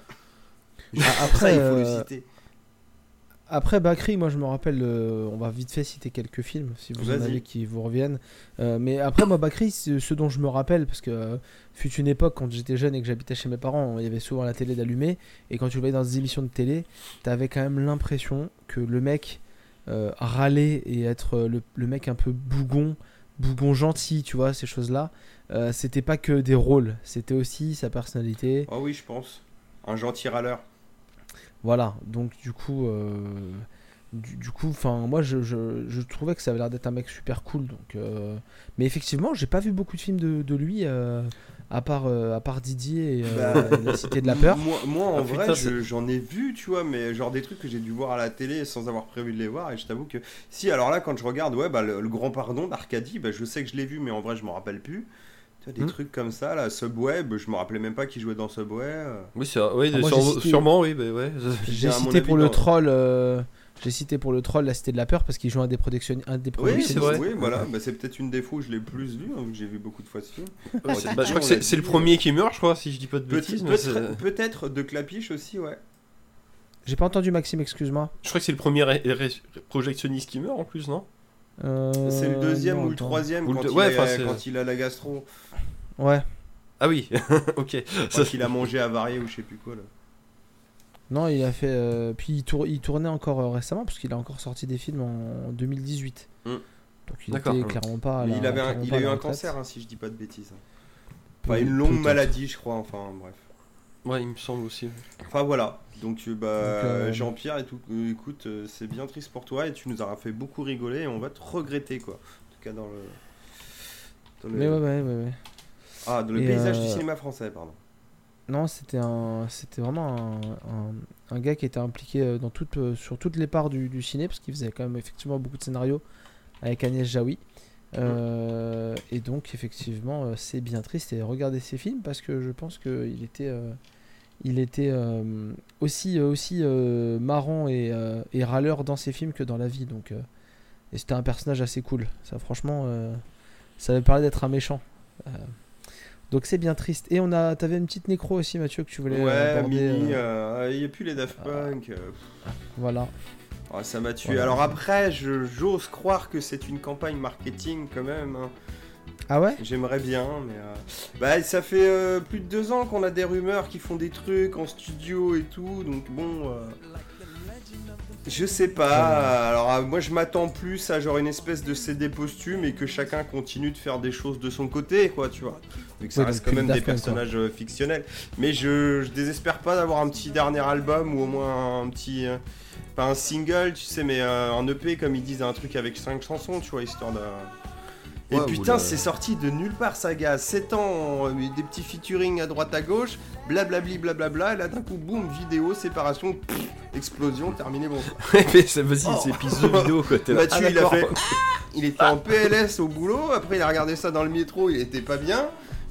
Après, il faut euh, le citer. Après Bakri, moi je me rappelle, euh, on va vite fait citer quelques films si vous en avez qui vous reviennent. Euh, mais après moi Bakri, c'est ce dont je me rappelle parce que euh, fut une époque quand j'étais jeune et que j'habitais chez mes parents, il y avait souvent la télé d'allumée et quand tu le voyais dans des émissions de télé, t'avais quand même l'impression que le mec râler et être le, le mec un peu bougon, bougon gentil, tu vois ces choses là. euh, c'était pas que des rôles, c'était aussi sa personnalité. Oh oui, je pense. Un gentil râleur. Voilà, donc du coup, euh, du, du coup, enfin, moi, je, je, je trouvais que ça avait l'air d'être un mec super cool. Donc, euh, mais effectivement, j'ai pas vu beaucoup de films de, de lui, euh, à part, euh, à part Didier et, euh, Bah, La Cité de la peur. Moi, moi, en Ah, vrai, putain, je- j'en ai vu, tu vois, mais genre des trucs que j'ai dû voir à la télé sans avoir prévu de les voir. Et je t'avoue que si, alors là, quand je regarde, ouais, bah, le, le Grand Pardon d'Arcadie, bah, je sais que je l'ai vu, mais en vrai, je m'en rappelle plus. Des Hmm. trucs comme ça, là, Subway, bah, je me rappelais même pas qui jouait dans Subway. euh. Oui, c'est oui, Ah, moi, cité- sûrement, oui, bah, ouais. J'ai cité avis, pour le troll, euh, j'ai cité pour le troll La Cité de la peur parce qu'il joue un des productions, un des Oui, c'est vrai. Oui, voilà, bah, c'est peut-être une des fois où je l'ai plus vu, hein, vu que j'ai vu beaucoup de fois ce film. Bah, je crois que c'est le dit, premier qui meurt, je crois, si je dis pas de bêtises. mais peut-être de Clapiche aussi, ouais. J'ai pas entendu Maxime, excuse-moi. Je crois que c'est le premier ré- ré- projectionniste qui meurt en plus, non? Euh, C'est le deuxième non, ou le troisième le quand, il, ouais, a, quand il a la gastro. Ouais. Ah oui, ok. Quand il a mangé avarié ou je sais plus quoi, là. Non, il a fait. euh, Puis il, tour- il tournait encore euh, récemment parce qu'il a encore sorti des films en 2018. Mm. Donc il était clairement pas. la- il, avait un- clairement il a eu un retraite. cancer, hein, si je dis pas de bêtises. Pe- Enfin, une longue maladie, je crois, enfin, bref. Ouais, il me semble aussi. Enfin, voilà. Donc, euh, bah, euh, Jean-Pierre, et tout, euh, écoute, c'est bien triste pour toi et tu nous auras fait beaucoup rigoler et on va te regretter, quoi. En tout cas, dans le. dans le- Mais ouais, ouais, ouais. ouais. Ah, dans le Et, paysage euh, du cinéma français, pardon. Non, c'était un, c'était vraiment un, un- un gars qui était impliqué dans toutes, sur toutes les parts du, du ciné parce qu'il faisait quand même effectivement beaucoup de scénarios avec Agnès Jaoui. Euh, et donc effectivement, c'est bien triste et regardez ces films parce que je pense qu'il était, euh, il était euh, aussi, aussi euh, marrant et, euh, et râleur dans ses films que dans la vie. Donc, euh, et c'était un personnage assez cool. Ça, franchement, euh, ça avait parlé d'être un méchant. Euh, donc c'est bien triste. Et on a, t'avais une petite nécro aussi, Mathieu, que tu voulais Ouais, aborder. Mini, euh, euh, il n'y a plus les Daft Punk. euh, Voilà. ah, ça m'a tué. Voilà. Alors après, je- j'ose croire que c'est une campagne marketing quand même. hein. Ah ouais J'aimerais bien, mais. euh, Bah, ça fait euh, plus de deux ans qu'on a des rumeurs qui font des trucs en studio et tout, donc bon. euh, Je sais pas. Alors, euh, moi, je m'attends plus à genre une espèce de CD posthume et que chacun continue de faire des choses de son côté, quoi, tu vois. Vu que ça Ouais, reste quand même des quoi. personnages fictionnels. Mais je, je désespère pas d'avoir un petit dernier album ou au moins un petit. pas un single, tu sais, mais euh, un EP, comme ils disent, un truc avec cinq chansons, tu vois, histoire de. Et Ouais, putain, c'est sorti de nulle part, ça, gars. 7 ans, euh, des petits featuring à droite à gauche, blablabli, blablabla, et là d'un coup, boum, vidéo, séparation, pff, explosion, terminé, bon. mais vas-y, Oh. c'est piste de vidéo quoi. Mathieu, Ah, il a fait. Il était en PLS au boulot, après il a regardé ça dans le métro, il était pas bien.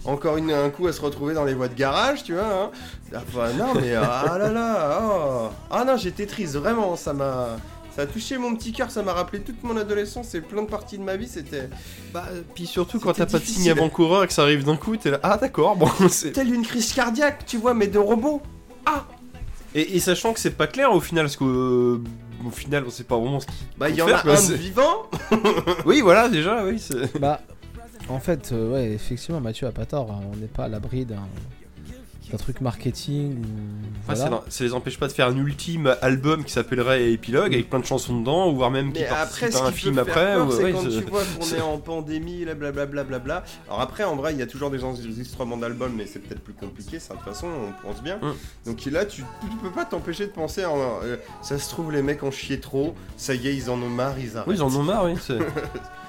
Encore une, un coup à se retrouver dans les voies de garage, tu vois. hein. Enfin, non, mais ah là là, oh. ah non, j'étais triste, vraiment, ça m'a. Ça a touché mon petit cœur, ça m'a rappelé toute mon adolescence et plein de parties de ma vie, c'était Bah, puis surtout quand t'as pas de signe avant-coureur et que ça arrive d'un coup, t'es là. Ah d'accord, bon. c'est- telle une crise cardiaque, tu vois, mais de robot. Et, et sachant que c'est pas clair au final, parce que euh, au final on sait pas vraiment ce qu'il. Bah, il y en faire, a quoi, un vivant. Oui, voilà, déjà, oui. c'est- Bah, en fait, euh, ouais, effectivement, Mathieu a pas tort. hein, On n'est pas à l'abri d'un d'un truc marketing ou. Ah, voilà. ça, ça les empêche pas de faire un ultime album qui s'appellerait Épilogue avec plein de chansons dedans, ou voire même qui après, ce à un qui film après. ou- c'est ouais, quand tu vois qu'on est en pandémie, là, blablabla. blablabla. Alors après, en vrai, il y a toujours des enregistrements d'albums, mais c'est peut-être plus compliqué, ça, de toute façon, on pense bien. Mm. Donc là, tu, tu peux pas t'empêcher de penser, en, euh, ça se trouve, les mecs ont chié trop, ça y est, ils en ont marre, ils arrêtent. Oui, ils en ont marre, oui.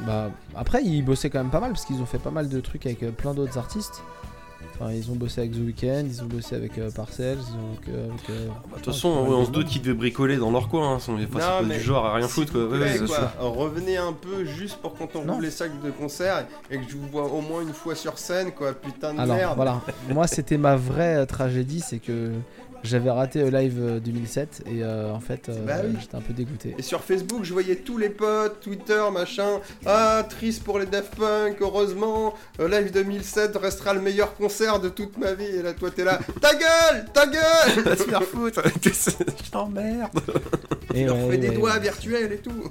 Bah, après, ils bossaient quand même pas mal parce qu'ils ont fait pas mal de trucs avec euh, plein d'autres artistes. Enfin, ils ont bossé avec The Weeknd, ils ont bossé avec euh, Parcells, ils ont avec. euh, euh, De toute façon, on se doute qu'ils devaient bricoler dans leur coin. Hein. Sont, pas du genre à rien foutre, quoi. Ouais, ouais, quoi. Revenez un peu juste pour quand on Non. ouvre les sacs de concert et que je vous vois au moins une fois sur scène, quoi, putain de Alors merde. voilà, moi c'était ma vraie tragédie, c'est que j'avais raté le live euh, 2007 et euh, en fait euh, Bah oui. j'étais un peu dégoûté. Et sur Facebook, je voyais tous les potes, Twitter, machin. Ah, triste pour les Daft Punk, heureusement. euh, Live 2007 restera le meilleur concert de toute ma vie. Et là, toi, t'es là. Ta gueule Ta gueule Va te faire foutre. Je t'emmerde. Et Tu leur ouais, fais des ouais, doigts virtuels et tout.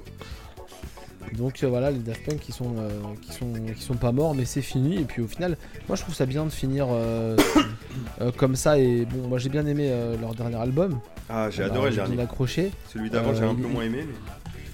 Donc euh, voilà, les Daft Punk qui sont, euh, qui sont, qui sont pas morts, mais c'est fini. Et puis au final, moi je trouve ça bien de finir euh, comme ça. Et bon, moi j'ai bien aimé leur dernier album. Ah, j'ai adoré le dernier. accroché. Celui d'avant, j'ai un peu moins aimé. Mais...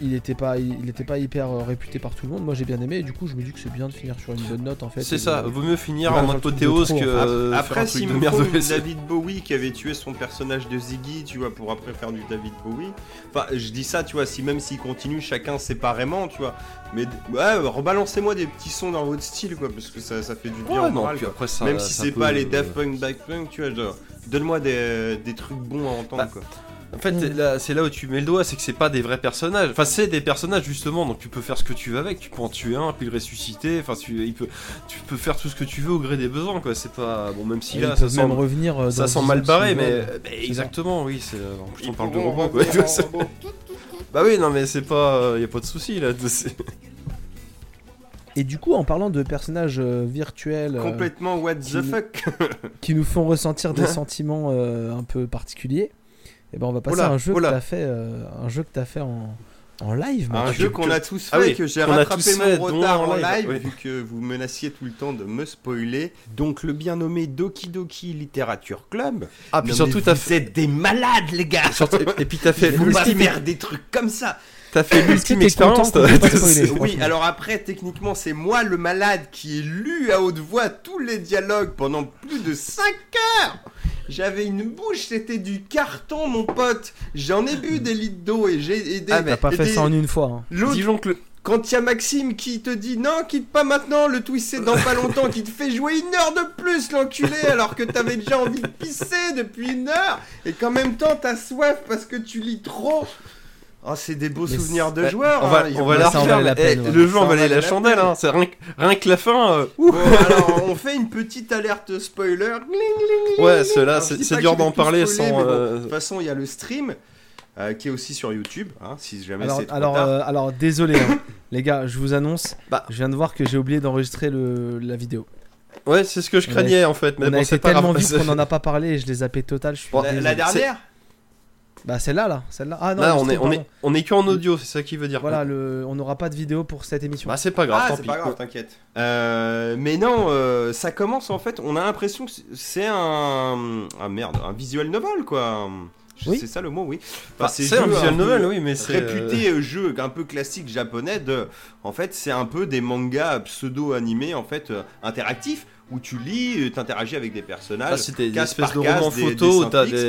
Il était pas, il, il était pas hyper euh, réputé par tout le monde. Moi j'ai bien aimé. Et du coup, je me dis que c'est bien de finir sur une bonne note en fait. C'est ça, de- vaut mieux finir Ouais, en apothéose que euh, après, de c'est- David Bowie qui avait tué son personnage de Ziggy, tu vois, pour après faire du David Bowie. Enfin, je dis ça, tu vois, si même s'il continue chacun séparément, tu vois. Mais ouais, rebalancez-moi des petits sons dans votre style, quoi, parce que ça, ça fait du bien Ouais, au non, moral, puis quoi. après, ça- Même si c'est pas les euh, Daft Punk, Daft Punk, tu vois, genre, donne-moi des, des trucs bons à entendre, Bah, quoi. En fait, là, c'est là où tu mets le doigt, c'est que c'est pas des vrais personnages. Enfin, c'est des personnages justement, donc tu peux faire ce que tu veux avec. Tu peux en tuer un, puis le ressusciter. Enfin, tu, il peut, tu peux faire tout ce que tu veux au gré des besoins, quoi. C'est pas bon, même si et là, ça revenir. euh, ça sent 10 mal barré, mais, exactement, oui. C'est, en plus, on parle de robots, quoi. bah oui, non, mais c'est pas, y a pas de souci là. Et du coup, en parlant de personnages euh, virtuels euh, Complètement what the qui- fuck. qui nous font ressentir des sentiments euh, un peu particuliers, et ben on va passer Oula, à un jeu oula. que t'as fait, euh, un jeu que t'as fait en, en live. Un Mathieu. jeu qu'on a tous fait, Ah oui, que j'ai qu'on a rattrapé mon fait, retard en live, live, oui. vu que vous menaciez tout le temps de me spoiler. Donc le bien nommé Doki Doki Literature Club. Ah, puis Non, surtout, t'as vous fait, êtes des malades, les gars surtout- et puis t'as fait l'ultime, faire des trucs comme ça t'as fait l'ultime expérience. Oui, alors après, techniquement, c'est moi le malade qui ai lu à haute voix tous les dialogues pendant plus de 5 heures J'avais une bouche, c'était du carton, mon pote J'en ai bu des litres d'eau et j'ai... des- Ah, mais T'as pas fait des- ça en une fois. hein. L'autre Disons que le- Quand il y a Maxime qui te dit non, quitte pas maintenant, le twist c'est dans pas longtemps, qui te fait jouer une heure de plus, l'enculé, alors que t'avais déjà envie de pisser depuis une heure, et qu'en même temps t'as soif parce que tu lis trop. Oh, c'est des beaux Mais souvenirs de joueurs. on va, hein, on va a- la peine, eh, ouais. Le jeu en valait la la chandelle, hein. C'est rien, que- rien que la fin. euh. Bon, alors on fait une petite alerte spoiler. Ouais, c'est dur d'en parler spoiler, sans. bon, euh, De toute façon, il y a le stream euh, qui est aussi sur YouTube, hein, si jamais c'est trop alors, tard. alors désolé, hein. les gars, je vous annonce. Bah. Je viens de voir que j'ai oublié d'enregistrer le, la vidéo. Ouais, c'est ce que je craignais en fait. Mais on a été tellement vite qu'on en a pas parlé et je les ai zappés total. Je suis la dernière Bah celle-là là, celle-là. Ah non, on est, on est, on est que en audio, c'est ça qui veut dire. Voilà, le, on n'aura pas de vidéo pour cette émission. Bah, c'est pas grave, Ah, tant c'est pis. pas grave, t'inquiète. Euh, mais non, euh, ça commence en fait. On a l'impression que c'est un. Ah merde, un visual novel quoi. Oui. C'est ça le mot, oui. Bah, Enfin, c'est un visual peu novel, oui, mais c'est. euh, Réputé euh, jeu un peu classique japonais de. En fait, c'est un peu des mangas pseudo animés en fait euh, interactifs où tu lis, euh, t'interagis avec des personnages. Ah, c'était espèces par de case, romans des- photos des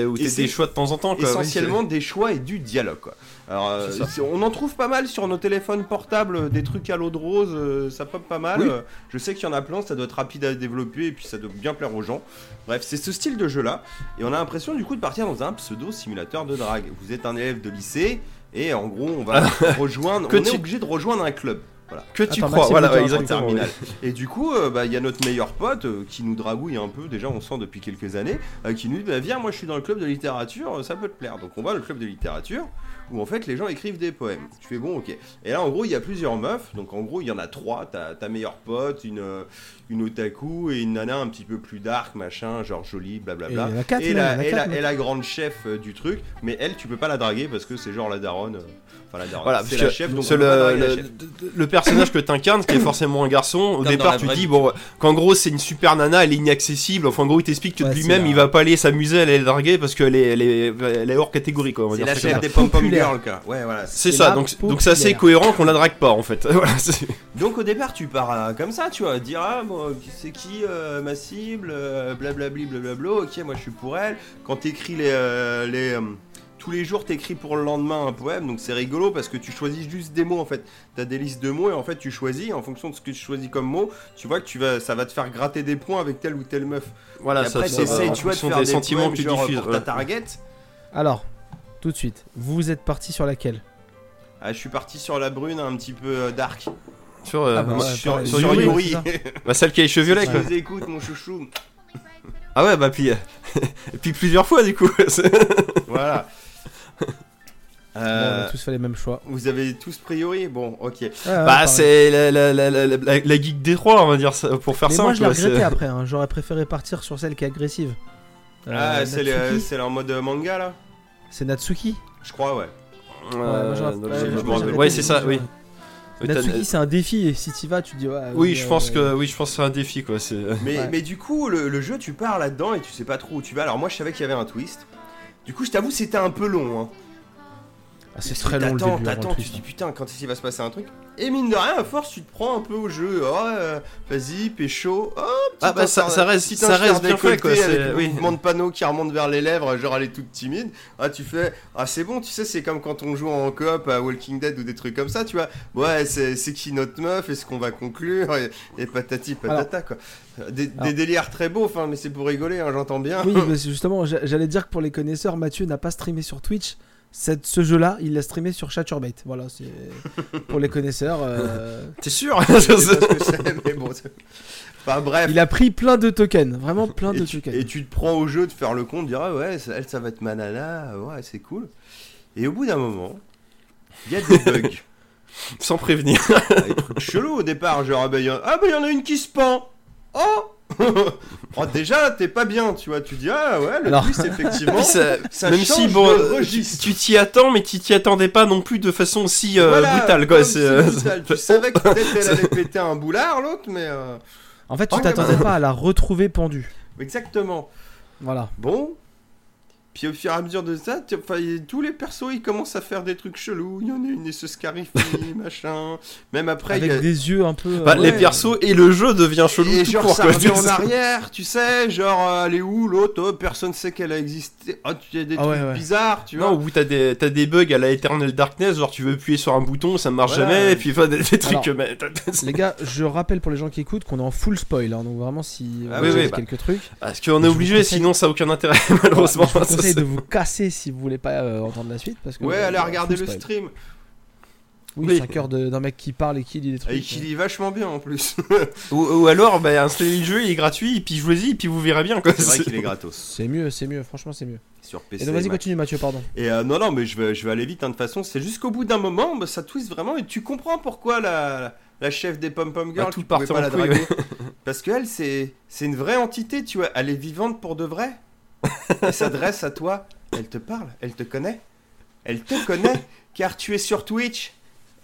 où synthix, des, où choix de temps en temps. Quoi, oui, essentiellement des choix et du dialogue quoi. Alors euh, on en trouve pas mal sur nos téléphones portables, euh, des trucs à l'eau de rose, euh, ça pop pas mal. Oui. Euh, je sais qu'il y en a plein, ça doit être rapide à développer et puis ça doit bien plaire aux gens. Bref, c'est ce style de jeu là et on a l'impression du coup de partir dans un pseudo simulateur de drague. Vous êtes un élève de lycée et en gros on va rejoindre, on est tu- obligé de rejoindre un club. Voilà. Que tu Attends, crois, Maxime, voilà, ouais. Et du coup, euh, bah, il y a notre meilleur pote euh, qui nous dragouille un peu, déjà on sent depuis quelques années, euh, qui nous dit bah, Viens, moi je suis dans le club de littérature, ça peut te plaire. Donc on va le club de littérature où en fait les gens écrivent des poèmes. Tu fais bon, ok. Et là en gros, il y a plusieurs meufs, donc en gros, il y en a trois ta, ta meilleure pote, une, une otaku et une nana un petit peu plus dark, machin, genre jolie, blablabla. Et même, il y en la, a et, quatre, la, même. et la grande chef euh, du truc, mais elle, tu peux pas la draguer parce que c'est genre la daronne. Enfin, la daronne. Voilà, c'est la que chef, donc c'est le, le, personnage que t'incarnes, qui est forcément un garçon, au Comme départ tu dis vie. bon, qu'en gros c'est une super nana, elle est inaccessible. Enfin en gros il t'explique que Ouais, c'est lui-même il va pas aller s'amuser, elle est draguer parce qu'elle est, elle est, elle est hors catégorie quoi. C'est la ça comme chef ça. des pom-pom Populaire. girls. Ouais, voilà. C'est C'est ça, donc donc c'est assez populaire. cohérent qu'on la drague pas en fait. Voilà, c'est- Donc au départ tu pars euh, comme ça, tu vois, dire ah bon, c'est qui euh, ma cible, euh, blablabli blablabla, ok moi je suis pour elle. Quand t'écris les, euh, les euh, tous les jours t'écris pour le lendemain un poème, donc c'est rigolo parce que tu choisis juste des mots en fait. T'as des listes de mots et en fait tu choisis en fonction de ce que tu choisis comme mot, tu vois que tu vas, ça va te faire gratter des points avec telle ou telle meuf. voilà et ça, après ça en tu vois de faire des des sentiments poèmes que tu genre diffuses. pour ta target. Alors, tout de suite, vous êtes parti sur laquelle? Ah, je suis parti sur la brune un petit peu euh, dark. Sur, euh, Ah bah ouais, sur Yuri, bah, celle qui a les cheveux violets quoi. écoutes mon chouchou. Ah ouais bah puis euh, puis plusieurs fois du coup. c'est- Bon, on Euh, a tous fait les mêmes choix. Vous avez tous priori Bon, ok. Bah c'est la, la, la, la, la, la geek des trois on va dire ça, pour faire Mais simple. moi je l'ai regretté après, hein. j'aurais préféré partir sur celle qui est agressive. Euh, ah, c'est le- c'est en mode manga là C'est Natsuki Je crois, ouais. Ouais, Euh, ouais, moi, Ouais c'est ça oui. Natsuki c'est un défi et si t'y vas tu dis ouais. Oui, je euh, pense que oui, je pense que c'est un défi quoi. Mais, Ouais. mais du coup, le, le jeu, tu pars là-dedans et tu sais pas trop où tu vas. Alors, moi, je savais qu'il y avait un twist. Du coup, je t'avoue, c'était un peu long. Hein. Ah, c'est très long le début. T'attends, le tu te twist, dis putain, quand est-ce qu'il va se passer un truc Et mine de rien, à force, tu te prends un peu au jeu. Oh, euh, vas-y, pécho. Oh, petit Ah bah, ça- ça reste- ça reste bien fait, quoi, Avec le oui. mouvement de panneau qui remonte vers les lèvres, genre elle est toute timide. Ah, tu fais. Ah, c'est bon, tu sais, c'est comme quand on joue en coop à Walking Dead ou des trucs comme ça, tu vois. Ouais, c'est qui notre meuf Est-ce qu'on va conclure et, et patati patata, quoi. Des, des délires très beaux, enfin, mais c'est pour rigoler, hein, j'entends bien. Oui, mais justement, j'a- j'allais dire que pour les connaisseurs, Mathieu n'a pas streamé sur Twitch. Cette, ce jeu-là, il l'a streamé sur Chaturbate. Voilà, c'est pour les connaisseurs. euh, T'es sûr Je sais pas ce que c'est, mais bon. Enfin, bref. il a pris plein de tokens, vraiment plein et, de tu, tokens. et tu te prends au jeu de faire le compte, dire ah ouais, ça, elle ça va être ma nana, ouais c'est cool. Et au bout d'un moment, il y a des bugs, Sans prévenir. des trucs chelous au départ, genre ah bah il y, en- ah, bah, il y en a une qui se pend. Oh Oh, déjà t'es pas bien, tu vois, tu dis ah ouais le Alors- twist effectivement. Puis ça- ça même change si bon, de euh, tu registre. tu t'y attends, mais tu t'y attendais pas non plus de façon aussi euh, Voilà, brutale quoi. c'est euh, brutal. Tu savais que peut-être elle allait péter un boulard l'autre, mais euh, En fait, tu Ouais, t'attendais pas à la retrouver pendue. exactement. Voilà. Bon. Puis au fur et à mesure de ça, tous les persos ils commencent à faire des trucs chelous. Il y en a une et se scarifie, machin. Même après, il Avec y a. des yeux un peu. bah, euh, Les persos et le jeu devient chelou Et tout genre court ça revient en arrière, tu sais, genre euh, elle est où l'autre Oh, Personne sait qu'elle a existé. Oh, tu y a des Ah trucs ouais, ouais. bizarres, tu vois. Non, où t'as des, t'as des bugs à la Eternal Darkness, genre tu veux appuyer sur un bouton, ça marche Voilà. jamais, et puis enfin, des, des trucs. Alors, mais- Les gars, je rappelle pour les gens qui écoutent qu'on est en full spoil. hein, donc vraiment, si Ah oui, oui, bah. quelques trucs, Parce qu'on est obligé, sinon ça a aucun intérêt, malheureusement. Conseille de vous casser si vous voulez pas euh, entendre la suite. Parce que, Ouais, euh, allez regarder full le stream. Oui, Oui. 5 heures d'un mec qui parle et qui lit des trucs. Et qui lit vachement bien en plus. Ou, ou alors, bah, installez le jeu, il est gratuit, et puis jouez-y, et puis vous verrez bien. C'est vrai qu'il est gratos. C'est mieux, c'est mieux, franchement, c'est mieux. Sur PC. Et donc, vas-y, continue, Mathieu, pardon. Et euh, non, non, mais je vais, je vais aller vite, hein, de toute façon. C'est jusqu'au bout d'un moment, bah, ça twist vraiment. Et tu comprends pourquoi la, la chef des pom-pom girls, Bah, tout pouvais partait pas en la couille, draguer. Parce qu'elle, c'est, c'est une vraie entité, tu vois. Elle est vivante pour de vrai. Elle s'adresse à toi. Elle te parle, elle te connaît. Elle te connaît, car tu es sur Twitch.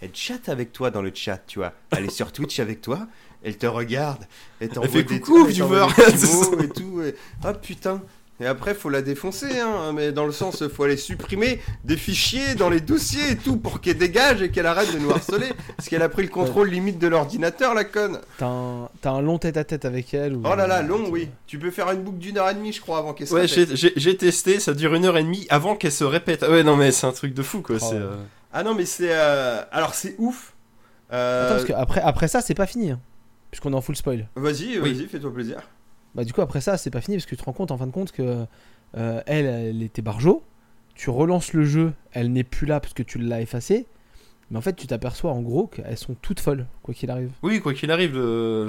Elle chatte avec toi dans le chat, tu vois. Elle est sur Twitch avec toi. Elle te regarde. Elle t'envoie des coucou, des mots et tout. et- Ah putain, Et après, faut la défoncer, hein. Mais dans le sens, faut aller supprimer des fichiers dans les dossiers et tout pour qu'elle dégage et qu'elle arrête de nous harceler. Parce qu'elle a pris le contrôle limite de l'ordinateur, la conne. T'as un, long tête à tête avec elle ou... Oh là là, long, oui. Tu peux faire une boucle d'une heure et demie, je crois, avant qu'elle se Ouais, répète. j'ai- j'ai testé, ça dure une heure et demie avant qu'elle se répète. Ah Ouais, non, mais c'est un truc de fou, quoi. Oh. euh, Ah non, mais c'est. euh, Alors, c'est ouf. Euh, Attends, parce que après, après ça, c'est pas fini. hein, puisqu'on est en full spoil. Vas-y, Oui. vas-y, fais-toi plaisir. Bah, du coup, après ça, c'est pas fini parce que tu te rends compte en fin de compte que euh, elle, elle était barjo. Tu relances le jeu, elle n'est plus là parce que tu l'as effacée. Mais en fait, tu t'aperçois en gros qu'elles sont toutes folles, quoi qu'il arrive. Oui, quoi qu'il arrive, le...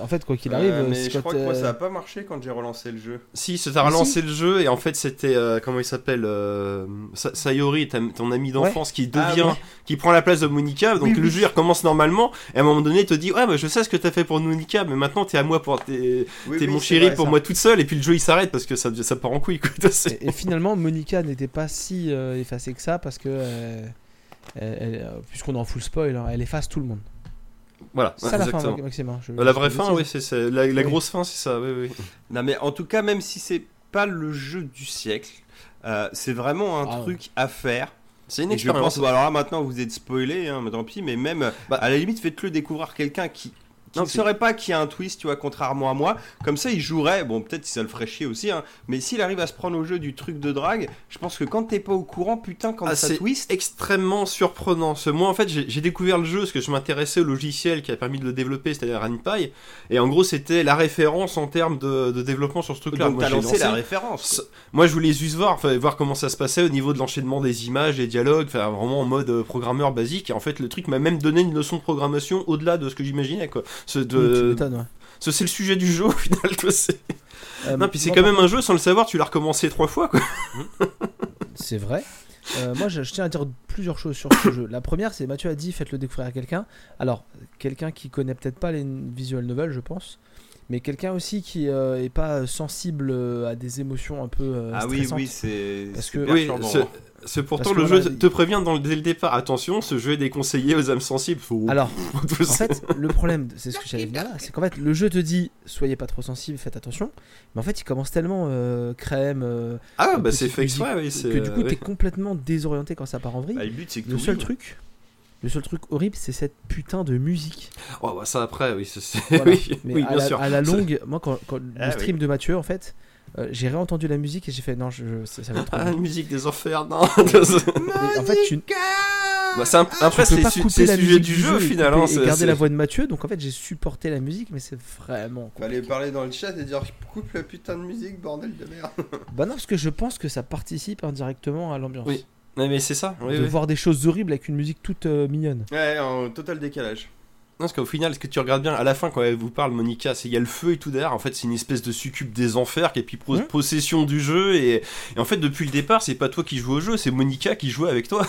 En fait, quoi qu'il arrive, Euh, mais c'est je crois que moi, euh, ça a pas marché quand j'ai relancé le jeu. Si, ça t'a relancé le jeu et en fait c'était euh, comment il s'appelle euh, Sa- Sayori, ta- ton ami d'enfance qui Ah, devient, qui prend la place de Monica. Donc Oui, le oui. jeu il recommence normalement et à un moment donné il te dit ouais bah, je sais ce que t'as fait pour Monica mais maintenant t'es à moi pour t'es Oui, t'es oui, mon chéri vrai, pour ça. moi toute seule et puis le jeu il s'arrête parce que ça ça part en couille quoi. Et, et finalement, Monica n'était pas si euh, effacée que ça parce que, elle- elle- puisqu'on est en full spoil, hein, elle efface tout le monde. Voilà, C'est ça la fin. Maxime. hein, je- Euh, La vraie fin, oui, c'est ça. La, la Oui. grosse fin, c'est ça, oui, oui. Non, mais en tout cas, même si c'est pas le jeu du siècle, euh, c'est vraiment un Ah ouais. truc à faire. C'est une Et je pense, expérience. bon, alors là maintenant vous êtes spoilé, hein, mais tant pis, mais même Bah- à la limite faites-le découvrir quelqu'un qui, qui ne saurait pas qu'il y a un twist, tu vois, contrairement à moi. Comme ça il jouerait, bon peut-être si ça le ferait chier aussi, hein, mais s'il arrive à se prendre au jeu du truc de drague, je pense que quand t'es pas au courant, putain, quand Ah, ça c'est twist, extrêmement surprenant. Ce- Moi, en fait, j'ai découvert le jeu parce que je m'intéressais au logiciel qui a permis de le développer, c'est-à-dire RenPy. Et en gros, c'était la référence en termes de, de développement sur ce truc-là. donc t'as lancé lancé- la référence. Moi, je voulais juste voir, voir comment ça se passait au niveau de l'enchaînement des images, des dialogues, enfin, vraiment en mode euh, programmeur basique. Et en fait, le truc m'a même donné une leçon de programmation au-delà de ce que j'imaginais, quoi. Ce, de... ouais. c'est le sujet du jeu, au final, Euh, Non, puis c'est moi, quand même un jeu, sans le savoir, tu l'as recommencé trois fois, quoi. C'est vrai. Euh, moi, je, je tiens à dire plusieurs choses sur ce jeu. La première, c'est Mathieu a dit faites-le découvrir à quelqu'un. Alors, quelqu'un qui connaît peut-être pas les visual novels, je pense, mais quelqu'un aussi qui euh, est pas sensible à des émotions un peu euh, Ah oui, stressantes. oui, c'est Parce c'est que- Oui, c'est- pourtant Parce le jeu te prévient dans le- dès le départ. Attention, ce jeu est déconseillé aux âmes sensibles. Faut- Alors, en fait, le problème, c'est ce que j'allais dire là, c'est qu'en fait, le jeu te dit soyez pas trop sensible, faites attention, mais en fait, il commence tellement euh, crème euh, ah bah c'est fait exprès, oui. que du coup, oui. t'es complètement désorienté quand ça part en vrille. Bah, le but c'est que le tout seul truc, le seul truc horrible, c'est cette putain de musique. Oh, bah, ça après, oui, c'est- Voilà. oui, Mais oui, à, bien la, sûr. à la longue, moi, quand, quand Ah le oui. stream de Mathieu, en fait, euh, j'ai réentendu la musique et j'ai fait non, je, je- ça, ça va être trop. Ah, bien. la musique des enfers, non. En fait, tu, Bah, c'est un- après, tu peux c'est pas su- couper c'est la le sujet musique du jeu au et final. couper- hein, et c'est- garder la voix de Mathieu. Donc en fait, j'ai supporté la musique, mais c'est vraiment. Fallait compliqué. parler dans le chat et dire coupe la putain de musique, bordel de merde. Bah non, parce que je pense que ça participe indirectement à l'ambiance. Oui, Ouais, mais c'est ça. oui, de oui. voir des choses horribles avec une musique toute euh, mignonne. Ouais, en total décalage. Non, parce qu'au final, ce que tu regardes bien, à la fin, quand elle vous parle, Monica, c'est il y a le feu et tout derrière. En fait, c'est une espèce de succube des enfers qui pris pro- Mhm. possession du jeu. Et, et en fait, depuis le départ, c'est pas toi qui joues au jeu, c'est Monica qui joue avec toi.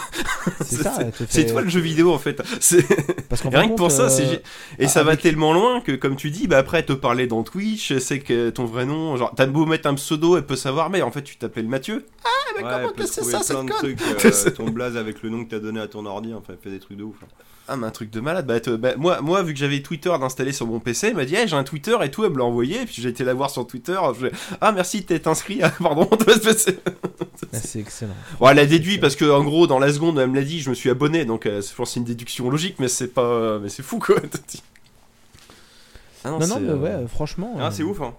C'est C'est- C'est fait- toi le jeu vidéo, en fait. C'est- Parce rien que pour ça, c'est euh, et ça va avec- tellement loin que, comme tu dis, bah après, elle te parlait dans Twitch, c'est que ton vrai nom, genre, t'as beau mettre un pseudo, elle peut savoir, mais en fait, tu t'appelles Mathieu. Ouais, comment elle peut que c'est ça, trucs, euh, ton blaze avec le nom que t'as donné à ton ordi, enfin, elle fait des trucs de ouf. hein. Ah, mais un truc de malade. Bah, bah, moi, moi, vu que j'avais Twitter d'installer sur mon PC, elle m'a dit, hey, j'ai un Twitter et tout, elle me l'a envoyé. Et puis j'ai été la voir sur Twitter. je ah, merci, t'es inscrit. Ah, pardon. C'est- ah, c'est excellent. bon, elle a déduit parce que, en gros, dans la seconde, elle me l'a dit, je me suis abonné. Donc, euh, je pense que c'est une déduction logique, mais c'est pas. Mais c'est fou, quoi. Ah Non, non, c'est, mais euh, ouais, franchement. Ah, euh, c'est ouf, hein.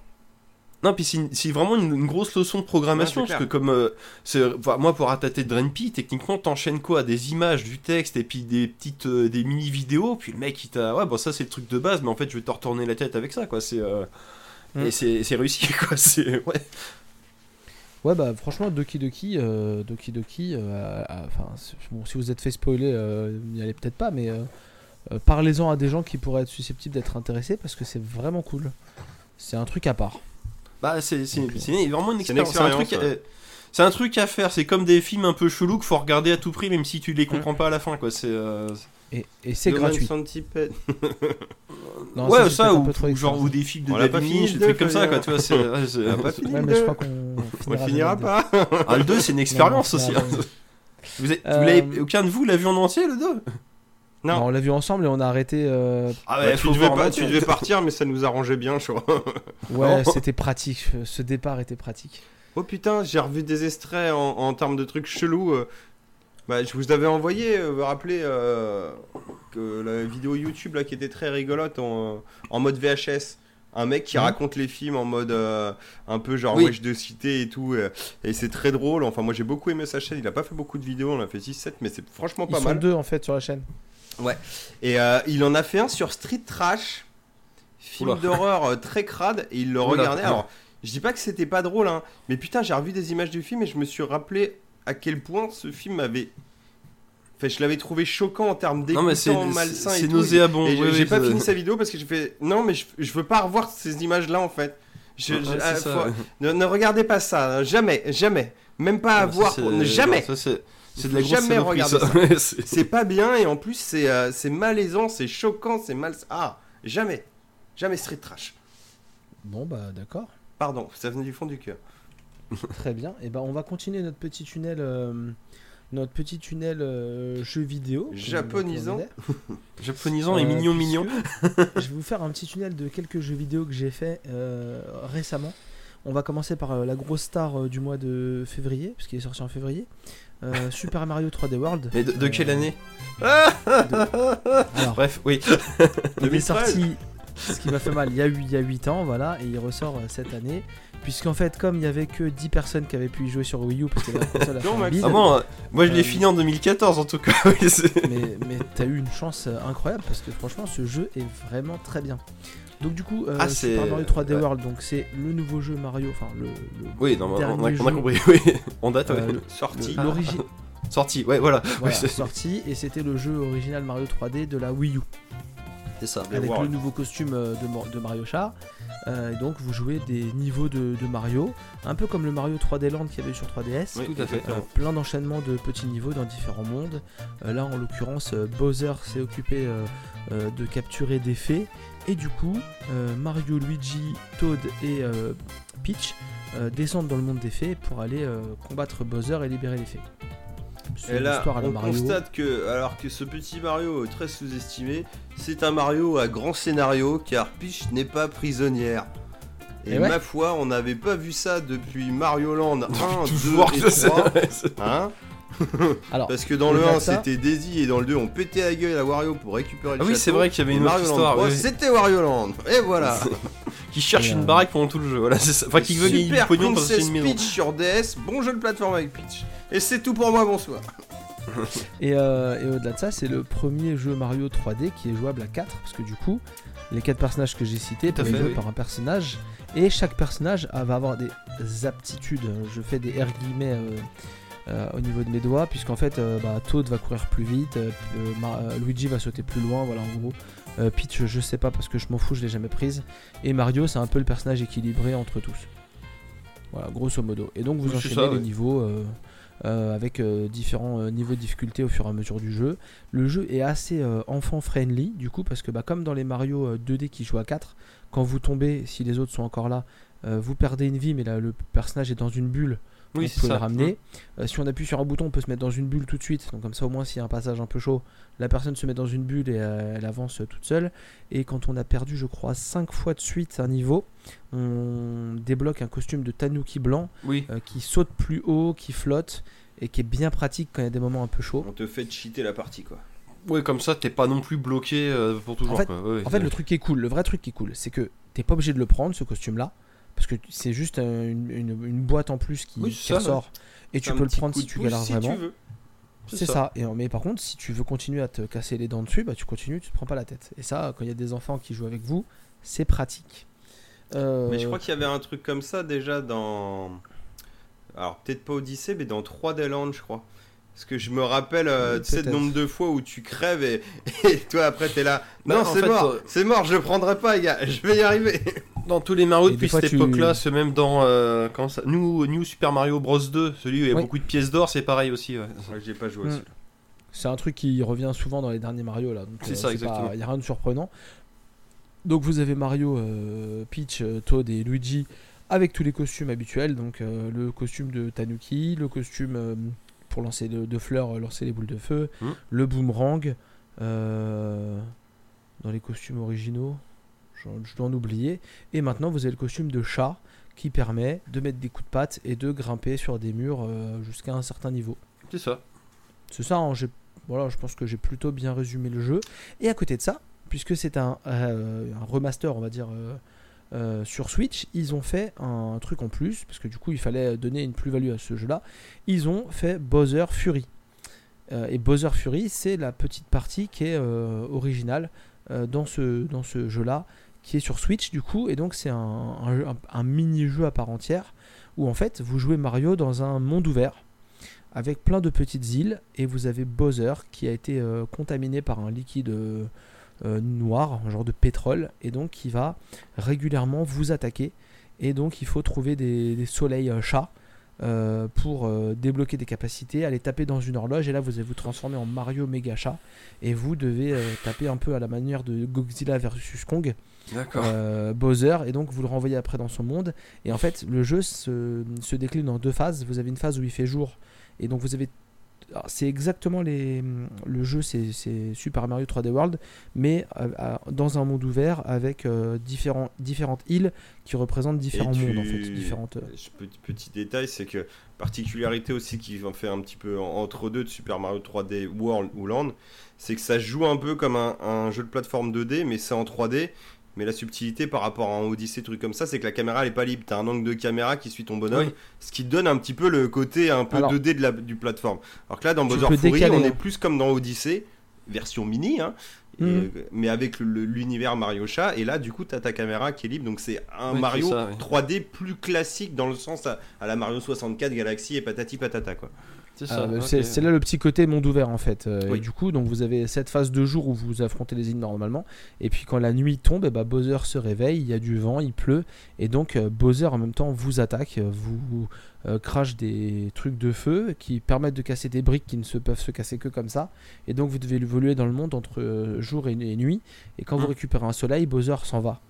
Non, puis c'est vraiment une, une grosse leçon de programmation, Ouais, parce que comme euh, moi pour attaquer Drenpy, techniquement t'enchaînes quoi? Des images, du texte et puis des petites euh, des mini vidéos, puis le mec il t'a ouais bon ça c'est le truc de base, mais en fait je vais te retourner la tête avec ça quoi. C'est euh, Mm. et c'est réussi quoi. C'est ouais. Ouais, bah franchement, Doki Doki, euh, Doki Doki, enfin, bon, si vous êtes fait spoiler, euh, n'y allez peut-être pas, mais euh, euh, parlez-en à des gens qui pourraient être susceptibles d'être intéressés parce que c'est vraiment cool. C'est un truc à part. Bah c'est c'est Ok. c'est vraiment une expérience. C'est un truc. ouais. euh, c'est un truc à faire, c'est comme des films un peu chelous qu'il faut regarder à tout prix, même si tu les comprends pas à la fin, quoi. C'est. euh, Et, et c'est gratuit. Non, ouais, ça, un ou, genre ou des films de l'a le des trucs comme ça, quoi. Tu vois, c'est. ouais, c'est- On l'a pas fini. Ouais, le mais je crois qu'on On finira pas. Ah, le 2, c'est une expérience aussi. hein. Vous Euh, vous aucun de vous l'a vu en entier, le 2 Non. Non. on l'a vu ensemble et on a arrêté. euh, Ah Ouais, tu, devais pas, tu devais partir, mais ça nous arrangeait bien, je crois. Ouais, c'était pratique. Ce départ était pratique. Oh putain, j'ai revu des extraits en, en termes de trucs chelous. euh. Bah, je vous avais envoyé, euh, vous vous rappelez, euh, que la vidéo YouTube là qui était très rigolote en, en mode VHS. Un mec qui Mhm. raconte les films en mode euh, un peu genre Oui. wesh de cité et tout. et c'est très drôle. Enfin, moi j'ai beaucoup aimé sa chaîne. Il a pas fait beaucoup de vidéos, on a fait 6-7, mais c'est franchement Ils pas sont mal. deux en fait sur la chaîne. Et euh, il en a fait un sur Street Trash, film Oula. d'horreur euh, très crade, et il le Oula, regardait. Alors, je dis pas que c'était pas drôle, hein, mais putain, j'ai revu des images du film et je me suis rappelé à quel point ce film avait. Enfin, je l'avais trouvé choquant en termes Non, mais c'est malsain et c'est tout. nauséabond. Et oui, j'ai oui, pas ça- fini sa vidéo parce que j'ai fait non mais je, je veux pas revoir ces images là en fait. Je- Ouais, je- c'est ah, ça, faut- ouais. ne, ne regardez pas ça, hein, jamais, jamais, même pas à Non, ça, voir, c'est- pour- jamais. non, ça, c'est de la grosse jamais saloperie, regarder ça. C'est- pas bien et en plus c'est euh, c'est malaisant, c'est choquant, c'est mal. Ah, jamais, jamais street trash. Bon bah d'accord. Pardon, ça venait du fond du cœur. Très bien. Et ben on va continuer notre petit tunnel, euh, notre petit tunnel euh, jeu vidéo. Japonisant. Japonisant et Euh, mignon, puisque mignon. je vais vous faire un petit tunnel de quelques jeux vidéo que j'ai fait euh, récemment. On va commencer par euh, la grosse star euh, du mois de février, puisqu'il est sorti en février. Euh, Super Mario 3D World. Mais de, de Euh, quelle année Alors, Bref, oui. il est 2013. sorti, ce qui m'a fait mal, il y a 8, il y a 8 ans, voilà, et il ressort euh, cette année. Puisqu'en fait, comme il y avait que 10 personnes qui avaient pu y jouer sur Wii U, parce que la console a fait un bide, Ah bon, euh, moi je l'ai Euh, fini en 2014 en tout cas. mais, mais t'as eu une chance incroyable parce que franchement ce jeu est vraiment très bien. Donc du coup, euh, Ah, c'est- Super Mario 3D ouais. World, donc c'est le nouveau jeu Mario, enfin le, le- oui, non, on, a, dernier on a compris. Oui, on date, euh, ouais. le- Sorti. le- l'origi- Sorti, ouais, voilà. voilà, Oui, c'est- sorti et c'était le jeu original Mario 3D de la Wii U c'est ça. Avec World. le nouveau costume euh, de, Mario Chat. Euh, et donc vous jouez des niveaux de, de Mario, un peu comme le Mario 3D Land qu'il y avait sur 3DS. Oui, tout à fait. Euh, plein d'enchaînements de petits niveaux dans différents mondes. Euh, là, en l'occurrence, euh, Bowser s'est occupé euh, euh, de capturer des fées. Et du coup, euh, Mario, Luigi, Toad et euh, Peach euh, descendent dans le monde des fées pour aller euh, combattre Bowser et libérer les fées. Et là, on Mario. constate que, alors que ce petit Mario est très sous-estimé, c'est un Mario à grand scénario car Peach n'est pas prisonnière. Et, Et ouais. ma foi, on n'avait pas vu ça depuis Mario Land 1, 2 Toujours, et je sais, 3. ouais, c'est- Hein Alors, Parce que dans le au-delà 1 de ça- c'était Daisy et dans le 2 on pétait la gueule à Wario pour récupérer le Ah oui, c'est vrai qu'il y avait une autre Mario Land histoire. 3, oui, oui. c'était Wario Land. Et voilà. Qui cherche Et, une euh, baraque pendant tout le jeu. Voilà, c'est ça. Enfin, qui veut gagner du Super pognon parce que c'est une maison. Peach sur DS, bon jeu de plateforme avec Peach. Et c'est tout pour moi, bonsoir. Et, euh, et au-delà de ça, c'est le premier jeu Mario 3D qui est jouable à 4, parce que du coup, les 4 personnages que j'ai cités peuvent être oui. par un personnage, et chaque personnage va avoir des aptitudes. Je fais des R guillemets euh, euh, au niveau de mes doigts, puisqu'en fait, euh, bah, Toad va courir plus vite, euh, Luigi va sauter plus loin, voilà en gros. Peach, je sais pas parce que je m'en fous, je l'ai jamais prise. Et Mario, c'est un peu le personnage équilibré entre tous. Voilà, grosso modo. Et donc vous Oui, enchaînez ça, les ouais. niveaux avec différents niveaux de difficulté au fur et à mesure du jeu. Le jeu est assez euh, enfant-friendly, du coup, parce que bah, comme dans les Mario euh, 2D qui jouent à 4, quand vous tombez, si les autres sont encore là, vous perdez une vie, mais là, le personnage est dans une bulle, Oui, c'est pouvez le ramener. Euh, si on appuie sur un bouton, on peut se mettre dans une bulle tout de suite. Donc comme ça, au moins, s'il y a un passage un peu chaud, la personne se met dans une bulle et euh, elle avance euh, toute seule. Et quand on a perdu, je crois, 5 fois de suite un niveau, on débloque un costume de Tanuki blanc Oui. euh, qui saute plus haut, qui flotte et qui est bien pratique quand il y a des moments un peu chauds. On te fait cheater la partie quoi. Oui, comme ça, t'es pas non plus bloqué euh, pour toujours. En fait- quoi. Ouais, ouais, En fait, le truc qui est cool, le vrai truc qui est cool, c'est que t'es pas obligé de le prendre ce costume-là. Parce que c'est juste euh, une, une- une boîte en plus qui, Oui, qui ça, ressort. Et tu Un peux le prendre si tu galères si vraiment. C'est ça. Et, mais par contre, si tu veux continuer à te casser les dents dessus, bah tu continues, tu te prends pas la tête. Et ça, quand il y a des enfants qui jouent avec vous, c'est pratique. Euh, Mais je crois qu'il y avait un truc comme ça déjà dans. Alors peut-être pas Odyssey, mais dans 3D Land, je crois. Parce que je me rappelle, euh, tu sais, le nombre de fois où tu crèves et, et toi après t'es là. Bah, non, c'est mort, euh, c'est mort, je le prendrai pas, les gars, je vais y arriver. Dans tous les Mario depuis cette tu- époque-là, c'est même dans euh, comment ça, New, New Super Mario Bros 2, celui où il y a Oui. beaucoup de pièces d'or, c'est pareil aussi. ouais. Ouais, J'ai pas joué Mm. aussi. C'est un truc qui revient souvent dans les derniers Mario là. C'est ça, exactement. Il n'y a rien de surprenant. Donc vous avez Mario, euh, Peach, euh, Toad et Luigi avec tous les costumes habituels. Donc euh, le costume de Tanuki, le costume euh, pour lancer de, de fleurs, euh, lancer les boules de feu, Mm. le boomerang. euh, dans les costumes originaux, je, je dois en oublier. Et maintenant, vous avez le costume de chat qui permet de mettre des coups de patte et de grimper sur des murs euh, jusqu'à un certain niveau. C'est ça. C'est ça, hein, voilà, je pense que j'ai plutôt bien résumé le jeu. Et à côté de ça, puisque c'est un, euh, un remaster, on va dire, euh, sur Switch, ils ont fait un truc en plus, parce que du coup, il fallait donner une plus-value à ce jeu-là. Ils ont fait Bowser Fury. Euh, et Bowser Fury, c'est la petite partie qui est euh, originale dans ce, dans ce jeu-là, qui est sur Switch du coup, et donc c'est un, un jeu- un- un mini-jeu à part entière, où en fait, vous jouez Mario dans un monde ouvert avec plein de petites îles et vous avez Bowser qui a été contaminé par un liquide euh, noir, un genre de pétrole, et donc qui va régulièrement vous attaquer. Et donc il faut trouver des, des soleils chats euh, pour euh, débloquer des capacités, aller taper dans une horloge, et là vous allez vous transformer en Mario Méga Chat, et vous devez taper un peu à la manière de Godzilla versus Kong. Bowser et donc vous le renvoyez après dans son monde et en fait le jeu se, se décline en deux phases vous avez une phase où il fait jour et donc vous avez c'est exactement les le jeu c'est Super Mario 3D World mais euh, dans un monde ouvert avec euh, différents différentes îles qui représentent différents tu- mondes en fait différentes euh, Petit, petit détail, c'est que particularité aussi qui en fait un petit peu en- entre deux de Super Mario 3D World ou Land, c'est que ça joue un peu comme un, un jeu de plateforme 2D, mais c'est en 3D. Mais la subtilité par rapport à un Odyssey, truc comme ça, c'est que la caméra elle est pas libre. T'as un angle de caméra qui suit ton bonhomme, Oui. ce qui donne un petit peu le côté un peu Alors- 2D de la, du plateforme. Alors que là, dans Tu Bowser Fury, décaler, on hein. est plus comme dans Odyssey, version mini, hein, et, Mhm. mais avec l'univers Mario Chat. Et là, du coup, t'as ta caméra qui est libre, donc c'est un Oui, Mario c'est ça, oui. 3D plus classique dans le sens à, à la Mario 64 Galaxy et patati patata quoi. C'est Ah, bah, c'est là le petit côté monde ouvert en fait. Euh, Oui. Et du coup, donc vous avez cette phase de jour où vous affrontez les îles normalement. Et puis quand la nuit tombe, eh ben, Bowser se réveille, il y a du vent, il pleut. Et donc euh, Bowser en même temps vous attaque, euh, vous crache des trucs de feu qui permettent de casser des briques qui ne se peuvent se casser que comme ça. Et donc vous devez évoluer dans le monde entre jour et, et nuit. Et quand vous Mm. récupérez un soleil, Bowser s'en va.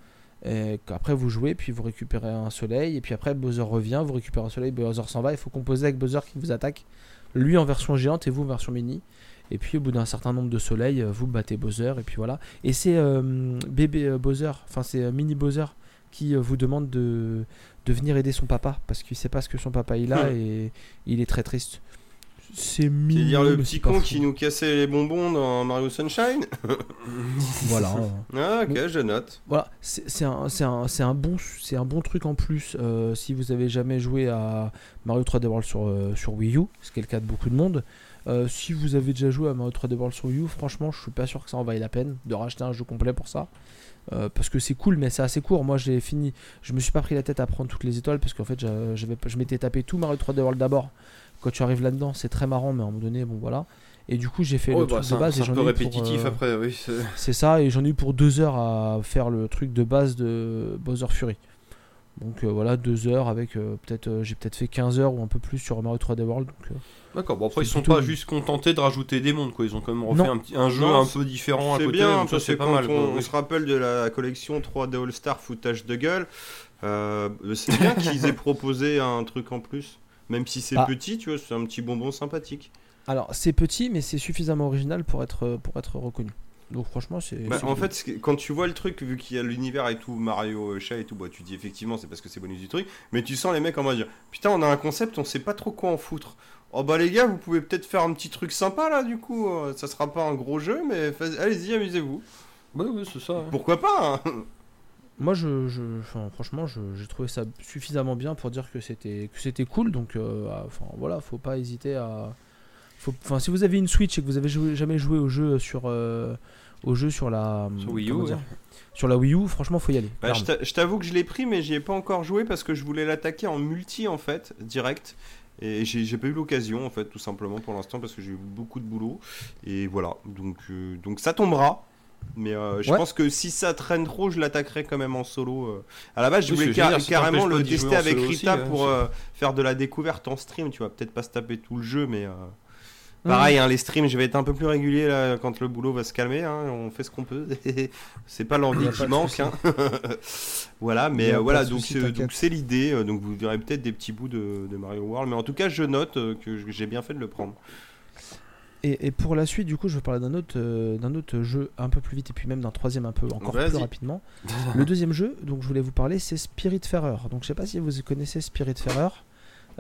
Et après vous jouez, puis vous récupérez un soleil, et puis après Bowser revient, vous récupérez un soleil, Bowser s'en va, il faut composer avec Bowser qui vous attaque, lui en version géante et vous en version mini. Et puis au bout d'un certain nombre de soleils, euh, vous battez Bowser, et puis voilà. Et c'est euh, bébé euh, Bowser, enfin c'est euh, mini Bowser qui vous demande de, de venir aider son papa, parce qu'il sait pas ce que son papa il a, et il est très triste. C'est mignon. C'est-à-dire le petit con fou. qui nous cassait les bonbons dans Mario Sunshine Voilà. Ah ok, Bon. je note. Voilà, c'est un, un, un, bon, un bon truc en plus euh, si vous avez jamais joué à Mario 3D World sur, euh, sur Wii U, ce qui est le cas de beaucoup de monde. Euh, si vous avez déjà joué à Mario 3D World sur Wii U, franchement, je suis pas sûr que ça en vaille la peine de racheter un jeu complet pour ça. Euh, parce que c'est cool, mais c'est assez court. Moi, j'ai fini. Je me suis pas pris la tête à prendre toutes les étoiles parce qu'en fait, je m'étais tapé tout Mario 3D World d'abord. Quand tu arrives là-dedans, c'est très marrant, mais à un moment donné, bon voilà. Et du coup, j'ai fait le bah, truc de base c'est et un peu pour, répétitif euh, après, oui. c'est- c'est ça, et j'en ai eu pour deux heures à faire le truc de base de Bowser Fury. Donc euh, voilà, deux heures avec peut-être, j'ai peut-être fait 15 heures ou un peu plus sur Mario 3D World. Donc, D'accord, bon après ils C'est sont plutôt- pas juste contentés de rajouter des mondes quoi, ils ont quand même refait Non. un, petit, un jeu Non, un peu différent à C'est côté, bien, donc ça parce que c'est pas quand mal. on, se rappelle de la collection 3D All Star foutage de gueule. euh, c'est bien qu'ils aient proposé un truc en plus. Même si c'est Ah. petit, tu vois, c'est un petit bonbon sympathique. Alors c'est petit, mais c'est suffisamment original pour être, pour être reconnu. Donc franchement, c'est. Bah, c'est en cool. fait, quand tu vois le truc, vu qu'il y a l'univers et tout, Mario, euh, chat et tout, bah, tu dis effectivement c'est parce que c'est bonus du truc, mais tu sens les mecs en mode dire Putain, on a un concept, on sait pas trop quoi en foutre. Oh bah les gars, vous pouvez peut-être faire un petit truc sympa là, du coup, euh, ça sera pas un gros jeu, mais fais- allez-y, amusez-vous. Ouais, ouais, c'est ça. hein. Pourquoi pas hein Moi, je, je- enfin, franchement, je- j'ai trouvé ça suffisamment bien pour dire que c'était que c'était cool. Donc, euh, ah, enfin, voilà, faut pas hésiter à. faut- Enfin, si vous avez une Switch et que vous avez joué- jamais joué au jeu sur euh, au jeu sur la Sur Wii U, comment ouais. dire, sur la Wii U, franchement, faut y aller. Bah, je t'avoue que je l'ai pris, mais j'y ai pas encore joué parce que je voulais l'attaquer en multi en fait, direct. Et j'ai pas eu l'occasion en fait, tout simplement pour l'instant parce que j'ai eu beaucoup de boulot. Et voilà, donc, euh, donc ça tombera. Mais euh, je Ouais. pense que si ça traîne trop, je l'attaquerai quand même en solo. euh. À la base, je Oui, voulais car- carrément le tester avec Rita aussi, hein, pour euh, faire de la découverte en stream. Tu vas peut-être pas se taper tout le jeu, mais. Pareil, hein, les streams, je vais être un peu plus régulier là quand le boulot va se calmer. hein, on fait ce qu'on peut. C'est pas l'envie qui manque. hein. voilà, mais euh, voilà, donc souci, c'est- l'idée. euh, Donc vous verrez peut-être des petits bouts de, de Mario World. Mais en tout cas, je note euh, que j'ai bien fait de le prendre. Et, et pour la suite, du coup, je vais parler d'un autre, euh, d'un autre jeu un peu plus vite et puis même d'un troisième un peu encore plus rapidement. Le deuxième jeu, donc je voulais vous parler, c'est Spiritfarer. Donc je sais pas si vous connaissez Spiritfarer.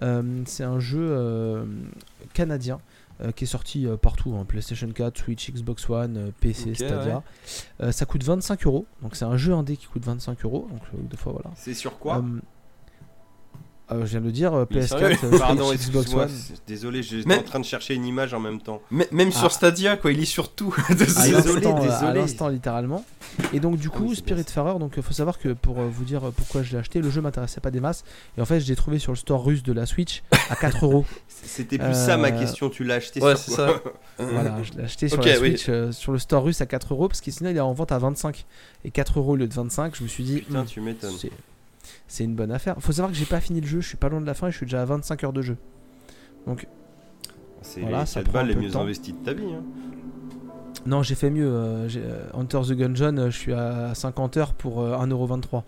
Euh, c'est un jeu euh, canadien euh, qui est sorti euh, partout, en PlayStation 4, Switch, Xbox One, euh, PC, Stadia. Euh, ça coûte 25 euros. Donc c'est un jeu indé qui coûte 25 euros. Donc euh, deux fois voilà. C'est sur quoi? Euh, je viens de le dire, euh, Il est PS4, sérieux euh, Pardon, Xbox excuse-moi. One. c'est- Désolé, j'étais en train de chercher une image en même temps. M- Même Ah. sur Stadia, quoi, il est sur tout. à Désolé, l'instant, euh, à désolé. l'instant littéralement. Et donc du Ah coup, oui, c'est bien Spiritfarer, donc il faut savoir que pour euh, vous dire pourquoi je l'ai acheté, le jeu m'intéressait pas des masses. Et en fait, je l'ai trouvé sur le store russe de la Switch à 4 euros. C'était plus ça ma question, tu l'as acheté Ouais, sur c'est quoi ça. Voilà, je l'ai acheté sur Ok, la oui. Switch euh, sur le store russe à 4 euros parce que sinon il est en vente à 25 et 4 euros au lieu de 25. Je me suis dit, Putain, hmm, tu m'étonnes. C'est- une bonne affaire. Faut savoir que j'ai pas fini le jeu, je suis pas loin de la fin et je suis déjà à 25 heures de jeu. C'est Voilà, les ça 4 prend les mieux temps. investies de ta vie. hein. Non, j'ai fait mieux. euh, euh, Hunter the Gungeon, euh, je suis à 50 heures pour euh, 1,23€.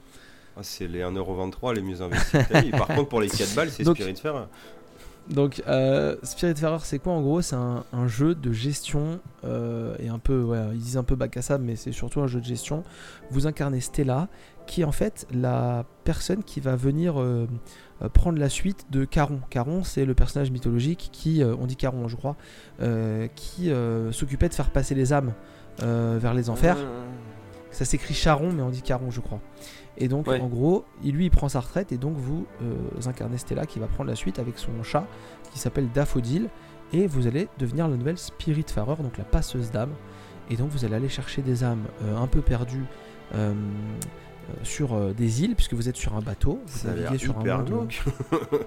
Ah, c'est les 1,23€ les mieux investis de ta vie. Par contre, pour les 4 balles, c'est Donc- Spiritfarer. Donc, euh, Spiritfarer, c'est quoi? En gros C'est un, un jeu de gestion euh, et un peu, ouais, ils disent un peu bac à sable, mais c'est surtout un jeu de gestion. Vous incarnez Stella, qui est en fait la personne qui va venir euh, euh, prendre la suite de Caron. Caron, c'est le personnage mythologique qui, euh, on dit Caron, je crois, euh, qui s'occupait de faire passer les âmes vers les enfers. Ça s'écrit Charon, mais on dit Caron, je crois. Et donc, Ouais. en gros, il, lui, il prend sa retraite, et donc vous incarnez Stella qui va prendre la suite avec son chat qui s'appelle Daffodil, et vous allez devenir la nouvelle Spiritfarer, donc la passeuse d'âmes. Et donc, vous allez aller chercher des âmes un peu perdues sur euh, des îles, puisque vous êtes sur un bateau, vous Ça naviguez sur un monde. glauque.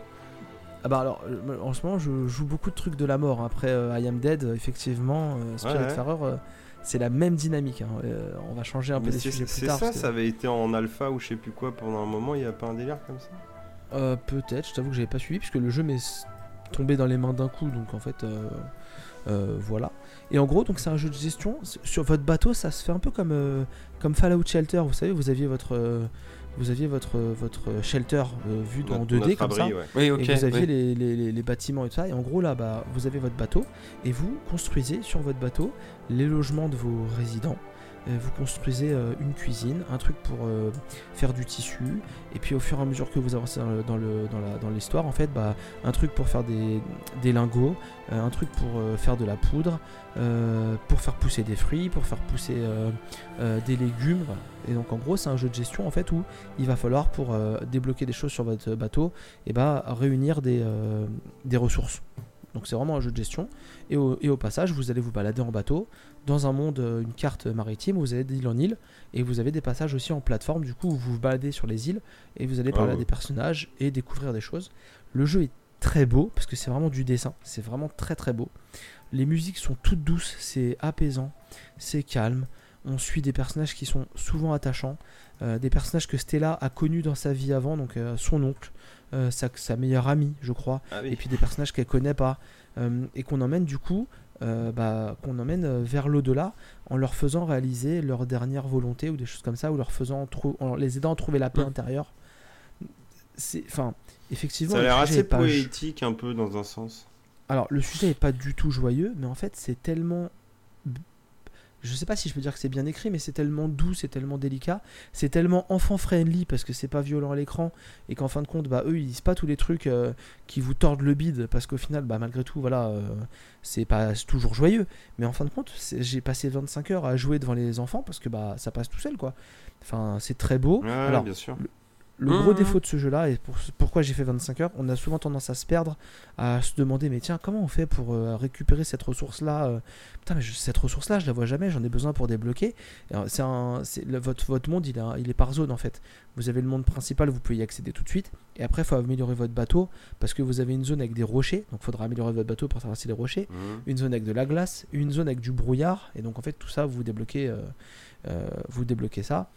Ah bah alors, euh, en ce moment, je joue beaucoup de trucs de la mort. Après euh, I Am Dead, euh, effectivement, euh, Spiritfarer, euh, c'est la même dynamique. hein. Euh, on va changer un peu C'est sujets plus c'est tard. ça, parce que- ça avait été en alpha ou je sais plus quoi pendant un moment, il n'y a pas un délire comme ça? Euh, Peut-être, je t'avoue que j'avais pas suivi puisque le jeu m'est tombé dans les mains d'un coup, donc en fait, euh, euh, voilà. Et en gros, donc c'est un jeu de gestion. Sur votre bateau, ça se fait un peu comme, euh, comme Fallout Shelter. Vous savez, vous aviez votre, euh, vous aviez votre, votre shelter euh, vu en Notre- 2D notre comme abri, ça. ouais. Oui, ok. et vous aviez oui. les, les- les- les bâtiments et tout ça. Et en gros, là, bah, vous avez votre bateau et vous construisez sur votre bateau les logements de vos résidents. Euh, vous construisez euh, une cuisine, un truc pour euh, faire du tissu, et puis au fur et à mesure que vous avancez dans l'histoire, en fait, bah, un truc pour faire des, lingots, un truc pour faire de la poudre, pour faire pousser des fruits, pour faire pousser des légumes. Et donc en gros, c'est un jeu de gestion en fait où il va falloir pour débloquer des choses sur votre bateau, et bah réunir des, ressources. Donc c'est vraiment un jeu de gestion. Et au passage, vous allez vous balader en bateau dans un monde, euh, une carte maritime, où vous allez d'île en île, et vous avez des passages aussi en plateforme, du coup, où vous vous baladez sur les îles, et vous allez parler Ah à ouais. des personnages et découvrir des choses. Le jeu est très beau, parce que c'est vraiment du dessin, c'est vraiment très très beau. Les musiques sont toutes douces, c'est apaisant, c'est calme. On suit des personnages qui sont souvent attachants, euh, des personnages que Stella a connus dans sa vie avant, donc euh, son oncle, euh, sa, sa meilleure amie, je crois, Ah et puis des personnages qu'elle connaît pas, et qu'on emmène du coup, euh, bah, qu'on emmène euh, vers l'au-delà en leur faisant réaliser leur dernière volonté ou des choses comme ça, ou leur faisant en les aidant à trouver la paix intérieure. C'est, enfin, effectivement, Ça a l'air assez poétique un peu dans un sens. alors, le sujet est pas du tout joyeux, mais en fait, c'est tellement. Je sais pas si je peux dire que c'est bien écrit, mais c'est tellement doux, c'est tellement délicat, c'est tellement enfant-friendly parce que c'est pas violent à l'écran et qu'en fin de compte, bah eux ils disent pas tous les trucs euh, qui vous tordent le bide parce qu'au final, bah malgré tout, voilà, euh, c'est pas toujours joyeux, mais en fin de compte, j'ai passé 25 heures à jouer devant les enfants parce que bah ça passe tout seul quoi. Enfin, c'est très beau. Ouais, Alors, bien sûr. le gros Mhm. défaut de ce jeu-là, et pour- pourquoi j'ai fait 25 heures, on a souvent tendance à se perdre, à se demander, mais tiens, comment on fait pour euh, récupérer cette ressource-là euh, Putain, mais je- cette ressource-là, je la vois jamais, j'en ai besoin pour débloquer. C'est le- votre, votre monde, il, a- il est par zone en fait. Vous avez le monde principal, vous pouvez y accéder tout de suite, et après, il faut améliorer votre bateau, parce que vous avez une zone avec des rochers, donc il faudra améliorer votre bateau pour traverser les rochers, Mhm. une zone avec de la glace, une zone avec du brouillard, et donc en fait tout ça vous débloquez, euh, euh, vous débloquez ça.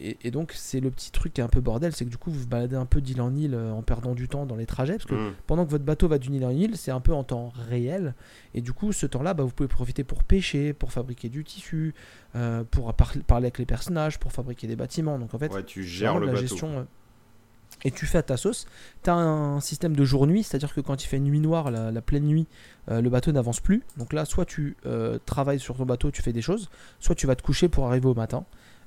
Et, et donc c'est le petit truc qui est un peu bordel, c'est que du coup vous vous baladez un peu d'île en île euh, en perdant du temps dans les trajets, parce que Mhm. pendant que votre bateau va d'une île en île, c'est un peu en temps réel, et du coup ce temps-là, bah, vous pouvez profiter pour pêcher, pour fabriquer du tissu, euh, pour par- parler avec les personnages, pour fabriquer des bâtiments. Donc en fait, Ouais, tu gères le la bateau. gestion. euh, Et tu fais à ta sauce. Tu as un système de jour-nuit, c'est-à-dire que quand il fait nuit noire, la, la pleine nuit, euh, le bateau n'avance plus. Donc là, soit tu euh, travailles sur ton bateau, tu fais des choses, soit tu vas te coucher pour arriver au matin.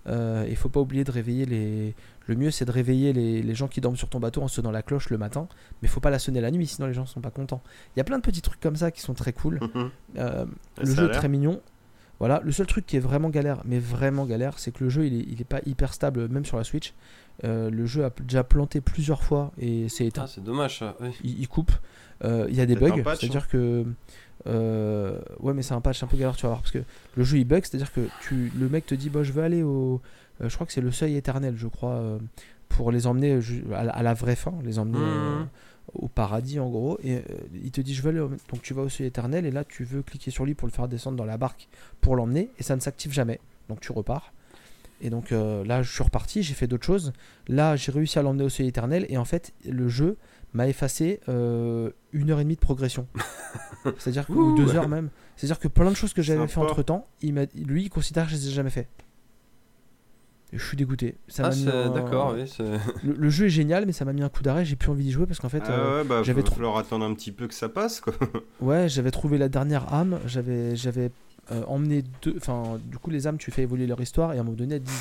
Euh, Il faut pas oublier de réveiller les. Le mieux, c'est de réveiller les, les gens qui dorment sur ton bateau en sonnant la cloche le matin. Mais faut pas la sonner la nuit, sinon les gens sont pas contents. Il y a plein de petits trucs comme ça qui sont très cool. Euh, le jeu est très mignon. Voilà, le seul truc qui est vraiment galère, mais vraiment galère, c'est que le jeu il est, il est pas hyper stable, même sur la Switch. Euh, le jeu a déjà planté plusieurs fois et c'est éteint. Ah, c'est dommage ça. oui. Il, il coupe. Il y a des bugs, patch, c'est-à-dire que. Euh, ouais, mais c'est un patch un peu galère, tu vas voir, parce que le jeu il bug, c'est-à-dire que tu, le mec te dit, bah, je veux aller au. euh, je crois que c'est le seuil éternel, je crois, euh, pour les emmener à la, à la vraie fin, les emmener Mhm. au paradis en gros. Et il te dit, je veux aller. au- Donc tu vas au seuil éternel, et là tu veux cliquer sur lui pour le faire descendre dans la barque pour l'emmener, et ça ne s'active jamais. Donc tu repars. Et donc là, je suis reparti, j'ai fait d'autres choses. Là, j'ai réussi à l'emmener au seuil éternel, et en fait, le jeu m'a effacé euh, une heure et demie de progression. C'est-à-dire que, ou deux heures même. C'est-à-dire que plein de choses que j'avais fait entre temps, il m'a, lui, il considère que je les ai jamais fait. Et je suis dégoûté. Ça Ah, m'a mis c'est- un- d'accord, oui. le, le jeu est génial, mais ça m'a mis un coup d'arrêt. J'ai plus envie d'y jouer parce qu'en fait, Ah euh, ouais, bah, j'avais va trop- falloir attendre un petit peu que ça passe, quoi. ouais, j'avais trouvé la dernière âme. J'avais, j'avais euh, emmené deux. Enfin, du coup, les âmes, tu fais évoluer leur histoire et à un moment donné, elle dit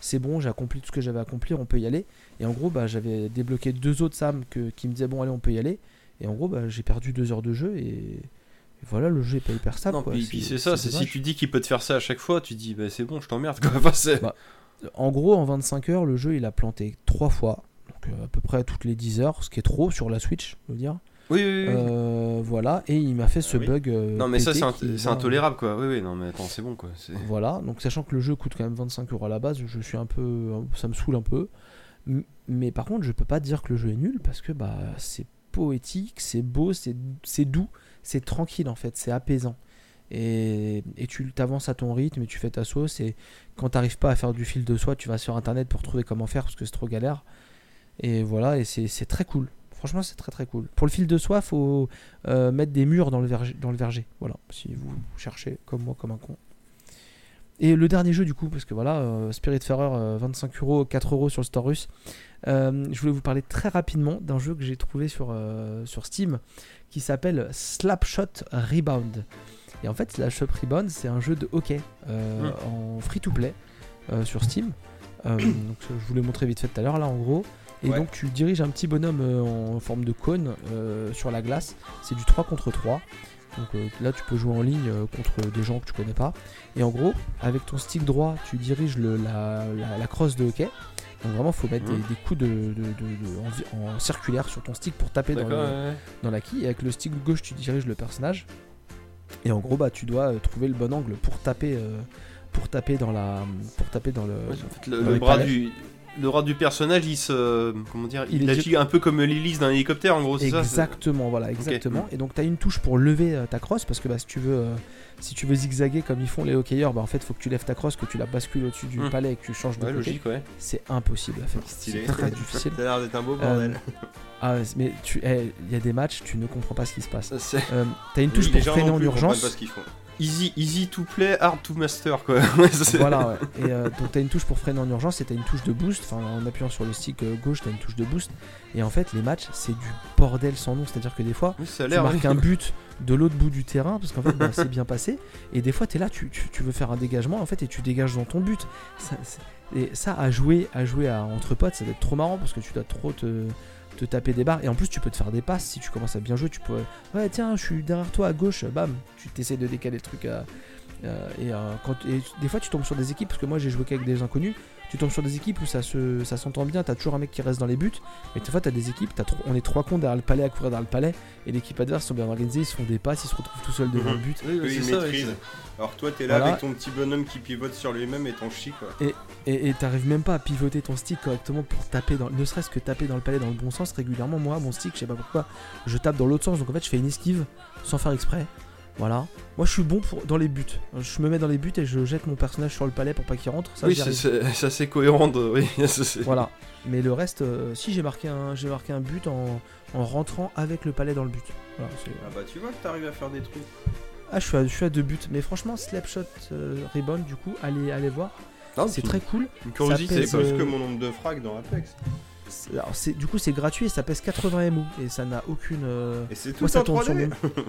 c'est bon, j'ai accompli tout ce que j'avais à accomplir, on peut y aller. Et en gros, bah, j'avais débloqué deux autres âmes que, qui me disaient bon, allez, on peut y aller. Et en gros, bah, j'ai perdu deux heures de jeu et, et voilà, le jeu est pas hyper stable. Non, quoi. puis c'est ça, c'est si tu dis qu'il peut te faire ça à chaque fois, tu dis bah c'est bon, je t'emmerde Bah, En gros, en 25 heures, le jeu il a planté trois fois. Donc euh, à peu près toutes les 10 heures, ce qui est trop sur la Switch, je veux dire. Oui, oui, oui. Euh, voilà, et il m'a fait ce oui. bug. euh, non, mais ça, c'est intolérable quoi. Oui, oui, non, mais attends, c'est bon quoi. Voilà, donc sachant que le jeu coûte quand même 25 euros à la base, je suis un peu. Ça me saoule un peu. Mais par contre, je peux pas dire que le jeu est nul parce que bah, c'est poétique, c'est beau, c'est doux, c'est tranquille en fait, c'est apaisant. Et, et tu t'avances à ton rythme et tu fais ta sauce. Et quand t'arrives pas à faire du fil de soie, tu vas sur internet pour trouver comment faire parce que c'est trop galère. Et voilà, et c'est très cool. Franchement, c'est très très cool. Pour le fil de soie, faut euh, mettre des murs dans le, verger, dans le verger. Voilà, si vous cherchez comme moi, comme un con. Et le dernier jeu, du coup, parce que voilà, euh, Spiritfarer, euh, 25 euros, 4 euros sur le store russe. Euh, je voulais vous parler très rapidement d'un jeu que j'ai trouvé sur, euh, sur Steam qui s'appelle Slapshot Rebound. Et en fait, Slapshot Rebound, c'est un jeu de hockey euh, en free-to-play euh, sur Steam. Euh, donc, je vous l'ai montré vite fait tout à l'heure, là, en gros. Et Ouais. donc, tu diriges un petit bonhomme euh, en forme de cône euh, sur la glace. C'est du 3 contre 3. Donc euh, là, tu peux jouer en ligne euh, contre des gens que tu connais pas. Et en gros, avec ton stick droit, tu diriges le, la, la, la crosse de hockey. Donc vraiment, faut mettre Mhm. des, des coups de, de- de- de- en, circulaire sur ton stick pour taper dans, le- ouais, dans la quille. Et avec le stick gauche, tu diriges le personnage. Et en gros, bah, tu dois euh, trouver le bon angle pour taper, pour taper dans la, pour taper dans le. Ouais, en fait, le, bras du. Le bras du personnage, il se. Comment dire Il Il, agit un peu comme l'hélice d'un hélicoptère en gros, c'est ça c'est- Exactement, voilà, exactement. Et donc tu as une touche pour lever euh, ta crosse parce que bah, si tu veux euh, si tu veux zigzaguer comme ils font les hockeyeurs, bah en fait, faut que tu lèves ta crosse, que tu la bascules au-dessus du Hmm. palais et que tu changes de Ouais, côté. ouais. C'est impossible à faire. C'est très difficile. Ça a l'air d'être un beau Euh, bordel. Ah, ouais, mais tu eh, il y a des matchs, tu ne comprends pas ce qui se passe. Euh, t'as une touche pour freiner en urgence. pas ce font. Easy, easy to play, hard to master quoi. Voilà, ouais. Et euh, donc t'as une touche pour freiner en urgence et t'as une touche de boost. Enfin, en appuyant sur le stick euh, gauche, t'as une touche de boost. Et en fait, les matchs, c'est du bordel sans nom. C'est-à-dire que des fois, Oui, ça a tu marques oui. un but de l'autre bout du terrain parce qu'en fait bah, c'est bien passé et des fois tu es là tu, tu- tu veux faire un dégagement en fait et tu dégages dans ton but ça, et ça à jouer à jouer à, entre potes ça doit être trop marrant parce que tu dois trop te, te taper des barres et en plus tu peux te faire des passes si tu commences à bien jouer tu peux ouais tiens je suis derrière toi à gauche bam tu t'essayes de décaler le truc à- euh, et, euh, quand, et des fois tu tombes sur des équipes parce que moi j'ai joué qu'avec des inconnus tu tombes sur des équipes où ça se ça s'entend bien t'as toujours un mec qui reste dans les buts mais des fois t'as des équipes trop- on est trois cons derrière le palais à courir derrière le palais et l'équipe adverse sont bien organisés, ils se font des passes, ils se retrouvent tout seuls devant Mhm. le but. Oui, oui, ça, ouais, maîtrisent. c'est- Alors que toi, t'es là Voilà. avec ton petit bonhomme qui pivote sur lui-même et ton chi, quoi. Et et t'arrives même pas à pivoter ton stick correctement pour taper dans, ne serait-ce que taper dans le palais dans le bon sens régulièrement. Moi, mon stick, je sais pas pourquoi, je tape dans l'autre sens, donc en fait, je fais une esquive sans faire exprès. Voilà. Moi, je suis bon pour dans les buts. Je me mets dans les buts et je jette mon personnage sur le palais pour pas qu'il rentre. Ça, Oui, c'est- assez cohérent. de- Oui, Voilà. Mais le reste, euh, si j'ai marqué un, j'ai marqué un but en, en rentrant avec le palais dans le but. Voilà, Ah bah tu vois que t'arrives à faire des trucs. ah, je suis, à, je suis à deux buts. Mais franchement, Slapshot euh, Rebound, du coup, allez, allez voir. Non, C'est très cool. Une curiosité. C'est plus euh, que mon nombre de frags dans Apex. alors, c'est- du coup, c'est gratuit et ça pèse 80 MO et ça n'a aucune. euh, Et c'est tout Moi, ça en tourne sur 3D. mon.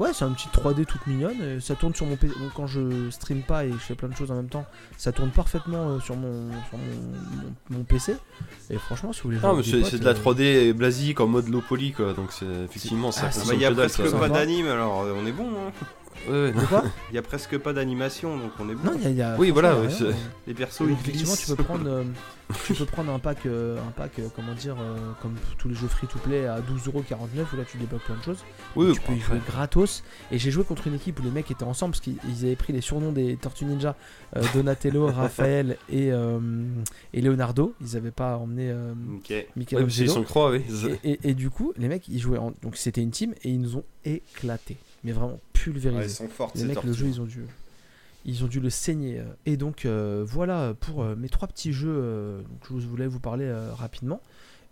Ouais, c'est un petit 3D toute mignonne. et ça tourne sur mon PC. Donc, quand je stream pas et je fais plein de choses en même temps, ça tourne parfaitement euh, sur, mon, sur mon, mon- mon PC. Et franchement, si vous voulez. Ah, mais c'est potes, c'est de la euh, 3D blasique en mode low poly quoi, donc c'est effectivement ça Ah, c'est- Bah, consomme il y a presque ça. pas d'anime, alors euh, on est bon. Hein. Ouais, ouais, non. De quoi Il y a presque pas d'animation, donc on est bon. Non, il y a. il y a- Oui, voilà, ouais, rien. Les persos, ils effectivement, tu peux prendre, euh, tu peux prendre un pack, euh, un pack, euh, comment dire, comme tous les jeux free-to-play à 12,49€ où là tu débloques plein de choses. Oui, tu peux y jouer gratos. Et j'ai joué contre une équipe où les mecs étaient ensemble parce qu'ils ils avaient pris les surnoms des Tortues Ninja, Donatello, Raphaël et, et Leonardo. Ils avaient pas emmené euh, Ok. Ouais, sont oui. Et, et- et du coup, les mecs, ils jouaient en... donc c'était une team et ils nous ont éclaté, mais vraiment pulvérisé. Ouais, ils sont fortes, Les mecs, le jeu, ils ont dû, ils ont dû le saigner. Et donc, euh, voilà pour euh, mes trois petits jeux euh, donc je voulais vous parler rapidement.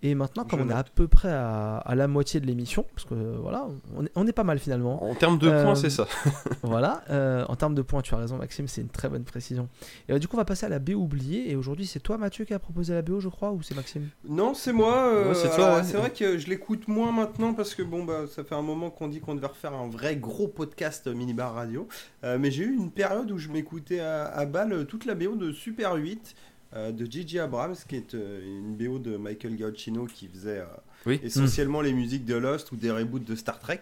Et maintenant, comme Je on est à peu près à, à la moitié de l'émission, parce que euh, voilà, on est, on est pas mal finalement. En termes de Euh, points, c'est ça. voilà, euh, en termes de points, tu as raison, Maxime, c'est une très bonne précision. Et euh, du coup, on va passer à la BO oubliée. Et aujourd'hui, c'est toi, Mathieu, qui a proposé la BO, je crois, ou c'est Maxime? Non, c'est moi. euh, Ouais, c'est ouais. Vrai que je l'écoute moins maintenant parce que bon, bah, ça fait un moment qu'on dit qu'on devait refaire un vrai gros podcast minibar radio. Euh, mais j'ai eu une période où je m'écoutais à, à balle toute la BO de Super 8 euh, de Gigi Abrams, qui est euh, une BO de Michael Giacchino qui faisait euh, Oui. essentiellement les musiques de Lost ou des reboots de Star Trek.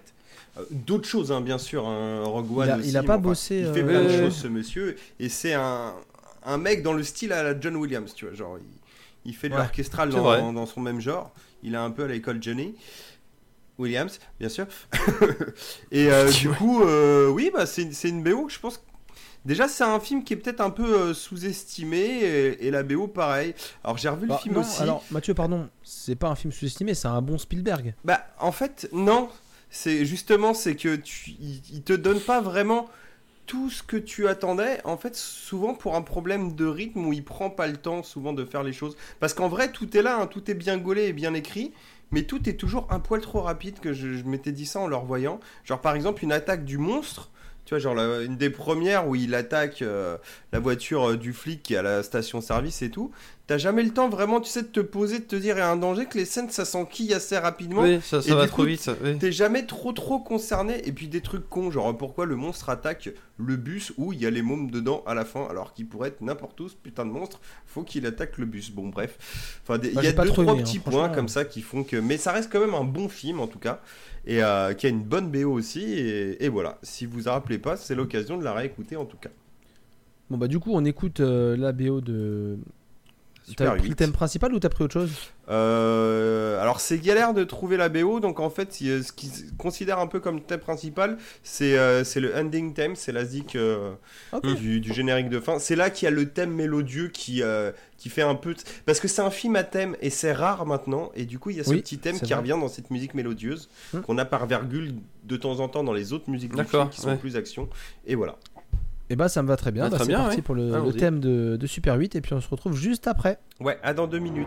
Euh, D'autres choses, hein, bien sûr, hein, Rogue One Il a- aussi, il a mais pas enfin, bossé, Il fait plein de choses, ce monsieur, et c'est un, un mec dans le style à la John Williams, tu vois, genre il, il fait de Ouais, l'orchestral dans, dans son même genre. Il est un peu à l'école Johnny. Williams, bien sûr. et euh, du coup, euh, oui, bah, c'est c'est une BO que je pense. Déjà, c'est un film qui est peut-être un peu euh, sous-estimé, et, et la BO pareil. Alors, j'ai revu Bah, le film non, aussi. Alors, Mathieu, pardon, c'est pas un film sous-estimé, c'est un bon Spielberg. Bah, en fait, non. C'est justement, c'est que tu, il, il te donne pas vraiment tout ce que tu attendais. En fait, souvent pour un problème de rythme où il prend pas le temps souvent de faire les choses. Parce qu'en vrai, tout est là, hein, tout est bien gaulé et bien écrit. Mais tout est toujours un poil trop rapide que je, je m'étais dit ça en le revoyant. Genre par exemple une attaque du monstre. Tu vois, genre la- une des premières où il attaque euh, la voiture euh, du flic qui est à la station-service et tout. T'as jamais le temps vraiment, tu sais, de te poser, de te dire il y a un danger que les scènes ça s'enquille assez rapidement. Oui, ça, ça Et va du trop coup, vite. oui. T'es jamais trop trop concerné et puis des trucs cons genre pourquoi le monstre attaque le bus où il y a les mômes dedans à la fin alors qu'il pourrait être n'importe où ce putain de monstre faut qu'il attaque le bus bon bref enfin il Bah, y a deux trop trois aimé, hein, petits points comme ça qui font que mais ça reste quand même un bon film en tout cas et euh, qui a une bonne BO aussi et, et voilà si vous en rappelez pas c'est l'occasion de la réécouter en tout cas Bon, bah, du coup, on écoute euh, la BO de. T'as pris 8. le thème principal ou t'as pris autre chose Euh, alors c'est galère de trouver la BO, donc en fait ce qu'ils considèrent un peu comme thème principal, c'est euh, c'est le ending theme, c'est la zik euh, du, du générique de fin. C'est là qu'il y a le thème mélodieux qui, euh, qui fait un peu... Parce que c'est un film à thème et c'est rare maintenant, et du coup il y a ce Oui, petit thème qui vrai. revient dans cette musique mélodieuse, Hmm. qu'on a par virgule de temps en temps dans les autres musiques du D'accord, film qui sont ouais. plus action, et voilà. Et bah, ça me va très bien. Ah, Bah, très c'est bien, parti ouais. pour le, le Allons-y. thème de, de Super 8 et puis on se retrouve juste après. Ouais, à dans deux minutes.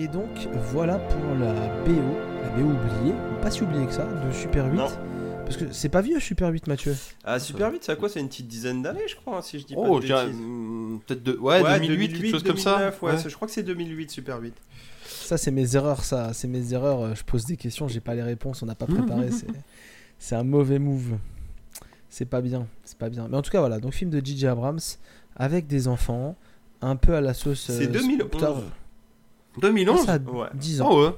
Et donc voilà pour la BO, la BO oubliée, pas si oubliée que ça, de Super 8. Non. Parce que c'est pas vieux Super 8 Mathieu. Ah, super vite, c'est à quoi? C'est une petite dizaine d'années, je crois, hein, si je dis Oh, pas de bêtises. hum, peut-être de... ouais, 2008, quelque chose comme ça. 2009, ouais, Ouais. Je crois que c'est 2008, super vite. Ça c'est mes erreurs, ça, c'est mes erreurs. euh, Je pose des questions, j'ai pas les réponses, on n'a pas préparé. c'est, c'est un mauvais move. C'est pas bien, c'est pas bien. Mais en tout cas voilà, donc film de J.J. Abrams avec des enfants, un peu à la sauce. C'est 2011. putain, 2011 ça a Ouais. 10 ans. Oh ouais.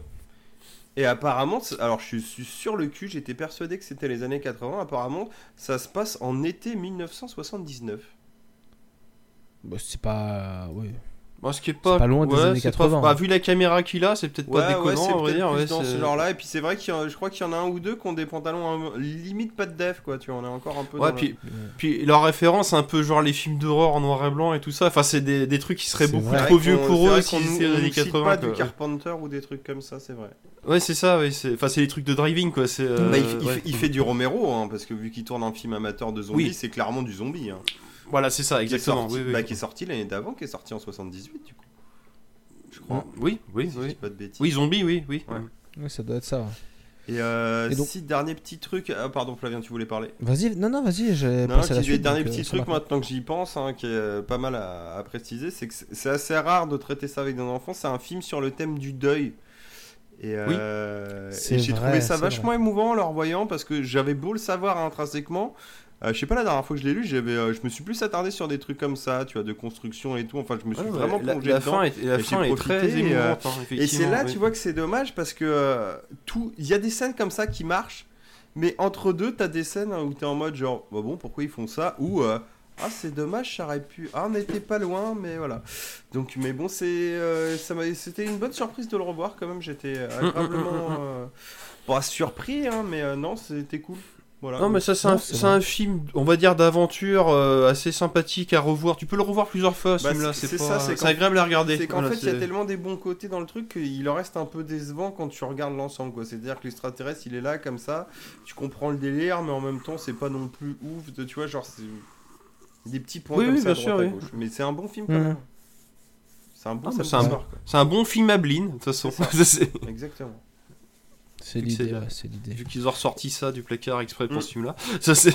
Et apparemment, c'est- alors je suis sur le cul, j'étais persuadé que c'était les années 80. Apparemment, ça se passe en été 1979. Bah, c'est pas. ouais. Bon, ce qui est pas, pas loin des ouais, années c'est 80, Bah, hein. vu la caméra qu'il a, c'est peut-être Ouais, pas ouais, déconnant, c'est on va dire. plus ouais, dans ce genre-là. Et puis c'est vrai qu'il y a- je crois qu'il y en a un ou deux qui ont des pantalons un- limite pas de def, quoi. Tu vois, on est encore un peu. Ouais, dans puis, Ouais. puis leur référence, un peu genre les films d'horreur en noir et blanc et tout ça. Enfin, c'est des, des trucs qui seraient beaucoup vrai. trop vieux pour eux si c'était les années cite 80. pas du Carpenter ou des trucs comme ça, c'est vrai. Ouais, c'est ça, ouais, c'est enfin, c'est les trucs de driving quoi. C'est, euh, Bah, il, fait- il ouais. fait, il fait du Romero, hein, parce que vu qu'il tourne un film amateur de zombies, Oui. c'est clairement du zombie. Hein. Voilà, c'est ça, Qui est exactement. sorti, oui, oui. bah, qui est sorti l'année d'avant, qui est sorti en 78, du coup. Je crois. Oui, oui, Si je oui. dis pas de bêtises. Oui, zombie, oui, oui. Ouais. Ouais, ça doit être ça. ouais. Et, euh, Et donc- si, dernier petit truc. Ah, pardon, Flavien, tu voulais parler Vas-y, non, non, vas-y, j'ai dernier euh, petit truc m'a- maintenant que j'y pense, hein, qui est euh, pas mal à, à préciser, c'est que c'est assez rare de traiter ça avec des enfants. C'est un film sur le thème du deuil. Et, euh, C'est et j'ai trouvé ça vachement émouvant en le revoyant parce que j'avais beau le savoir intrinsèquement. Euh, je sais pas la dernière fois que je l'ai lu, j'avais, euh, je me suis plus attardé sur des trucs comme ça, tu vois, de construction et tout. Enfin, je me suis Ouais, vraiment ouais, plongé la dedans. fin est, la et fin est très et, euh, hein, Et c'est là, oui. tu vois, que c'est dommage parce que tout, il y a des scènes comme ça qui marchent, mais entre deux, t'as des scènes hein, où t'es en mode genre, bah bon, pourquoi ils font ça? Ou ah, c'est dommage, ça aurait pu. Ah, on n'était pas loin, mais voilà. Donc, mais bon, c'est, ça m'a, c'était une bonne surprise de le revoir quand même. J'étais Mm, agréablement, euh, pas surpris, hein, mais non, c'était cool. Voilà. Non, mais ça, c'est Non, un, c'est c'est vrai. un film, on va dire, d'aventure euh, assez sympathique à revoir. Tu peux le revoir plusieurs fois, ce Bah, film-là. c'est- C'est c'est pas- ça, c'est c'est qu'en- agréable à regarder. C'est qu'en Voilà, fait, il y a tellement des bons côtés dans le truc qu'il en reste un peu décevant quand tu regardes l'ensemble. quoi. C'est-à-dire que l'extraterrestre, il est là comme ça, tu comprends le délire, mais en même temps, c'est pas non plus ouf. De, tu vois, genre, c'est des petits points Oui, comme oui, ça à bien droite sûr, à oui. gauche. Mais c'est un bon film quand Mhm. même. C'est un bon Ah, c'est un. C'est un bon film à Blin, de toute façon. Exactement. C'est l'idée, c'est- ouais, c'est l'idée. Vu qu'ils ont ressorti ça du placard exprès pour Mm. ce film-là. Ça, c'est.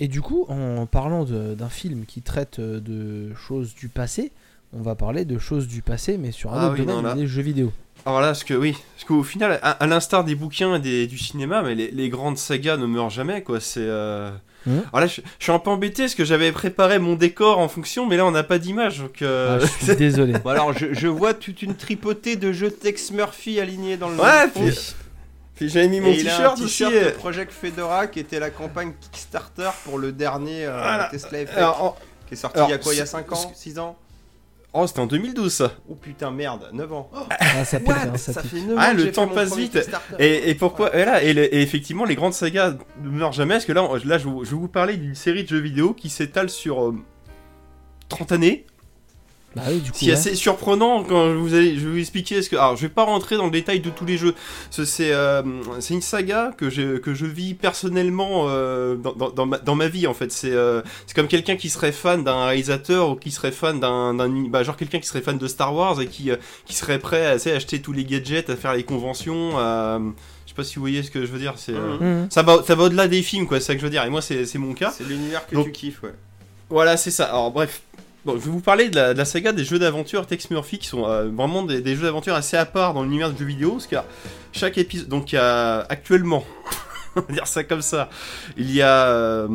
Et du coup, en parlant de- d'un film qui traite euh, de choses du passé, on va parler de choses du passé, mais sur un Ah autre oui, domaine, non, les jeux vidéo. Alors là, parce que oui, parce qu'au final, à, à l'instar des bouquins et des- du cinéma, mais les, les grandes sagas ne meurent jamais, quoi. C'est. euh, Mhm. Alors là, je, je suis un peu embêté parce que j'avais préparé mon décor en fonction, mais là, on n'a pas d'image, donc. euh, Ah, je suis désolé. Bon, alors, je, je vois toute une tripotée de jeux Tex Murphy alignés dans le Ouais, fond. puis, puis j'avais mis mon Et t-shirt aussi. euh, Project Fedora qui était la campagne Kickstarter pour le dernier euh, Voilà. Tesla Effect alors, en- qui est sorti alors, il y a quoi il y a c'est- 5 ans 6 ans Oh, c'était en 2012 ça. Oh putain merde 9 ans Ah, ça pète, hein, ça fait 9 Ah, ans le temps passe vite. Et, et pourquoi et là, et, le- et effectivement, les grandes sagas ne meurent jamais, parce que là, là je, je vais vous parler d'une série de jeux vidéo qui s'étale sur euh, 30 années. Bah oui, du coup. Ce qui est ouais. assez surprenant quand je vous allez, je vais vous expliquer ce que. Alors, je vais pas rentrer dans le détail de tous les jeux. C'est euh, c'est une saga que je que je vis personnellement euh, dans, dans, dans ma, dans ma vie en fait. C'est euh, c'est comme quelqu'un qui serait fan d'un réalisateur ou qui serait fan d'un d'un bah, genre quelqu'un qui serait fan de Star Wars et qui euh, qui serait prêt à acheter tous les gadgets, à faire les conventions. à- je sais pas si vous voyez ce que je veux dire. C'est euh, Mhm. Mhm. ça va ça va au-delà des films quoi. C'est ça que je veux dire. Et moi c'est c'est mon cas. C'est l'univers que Donc- tu kiffes, ouais. Voilà, c'est ça. Alors bref, bon, je vais vous parler de la, de la saga des jeux d'aventure Tex Murphy qui sont euh, vraiment des, des jeux d'aventure assez à part dans l'univers du jeu vidéo. Parce a chaque épisode, donc actuellement, on va dire ça comme ça, il y a, euh,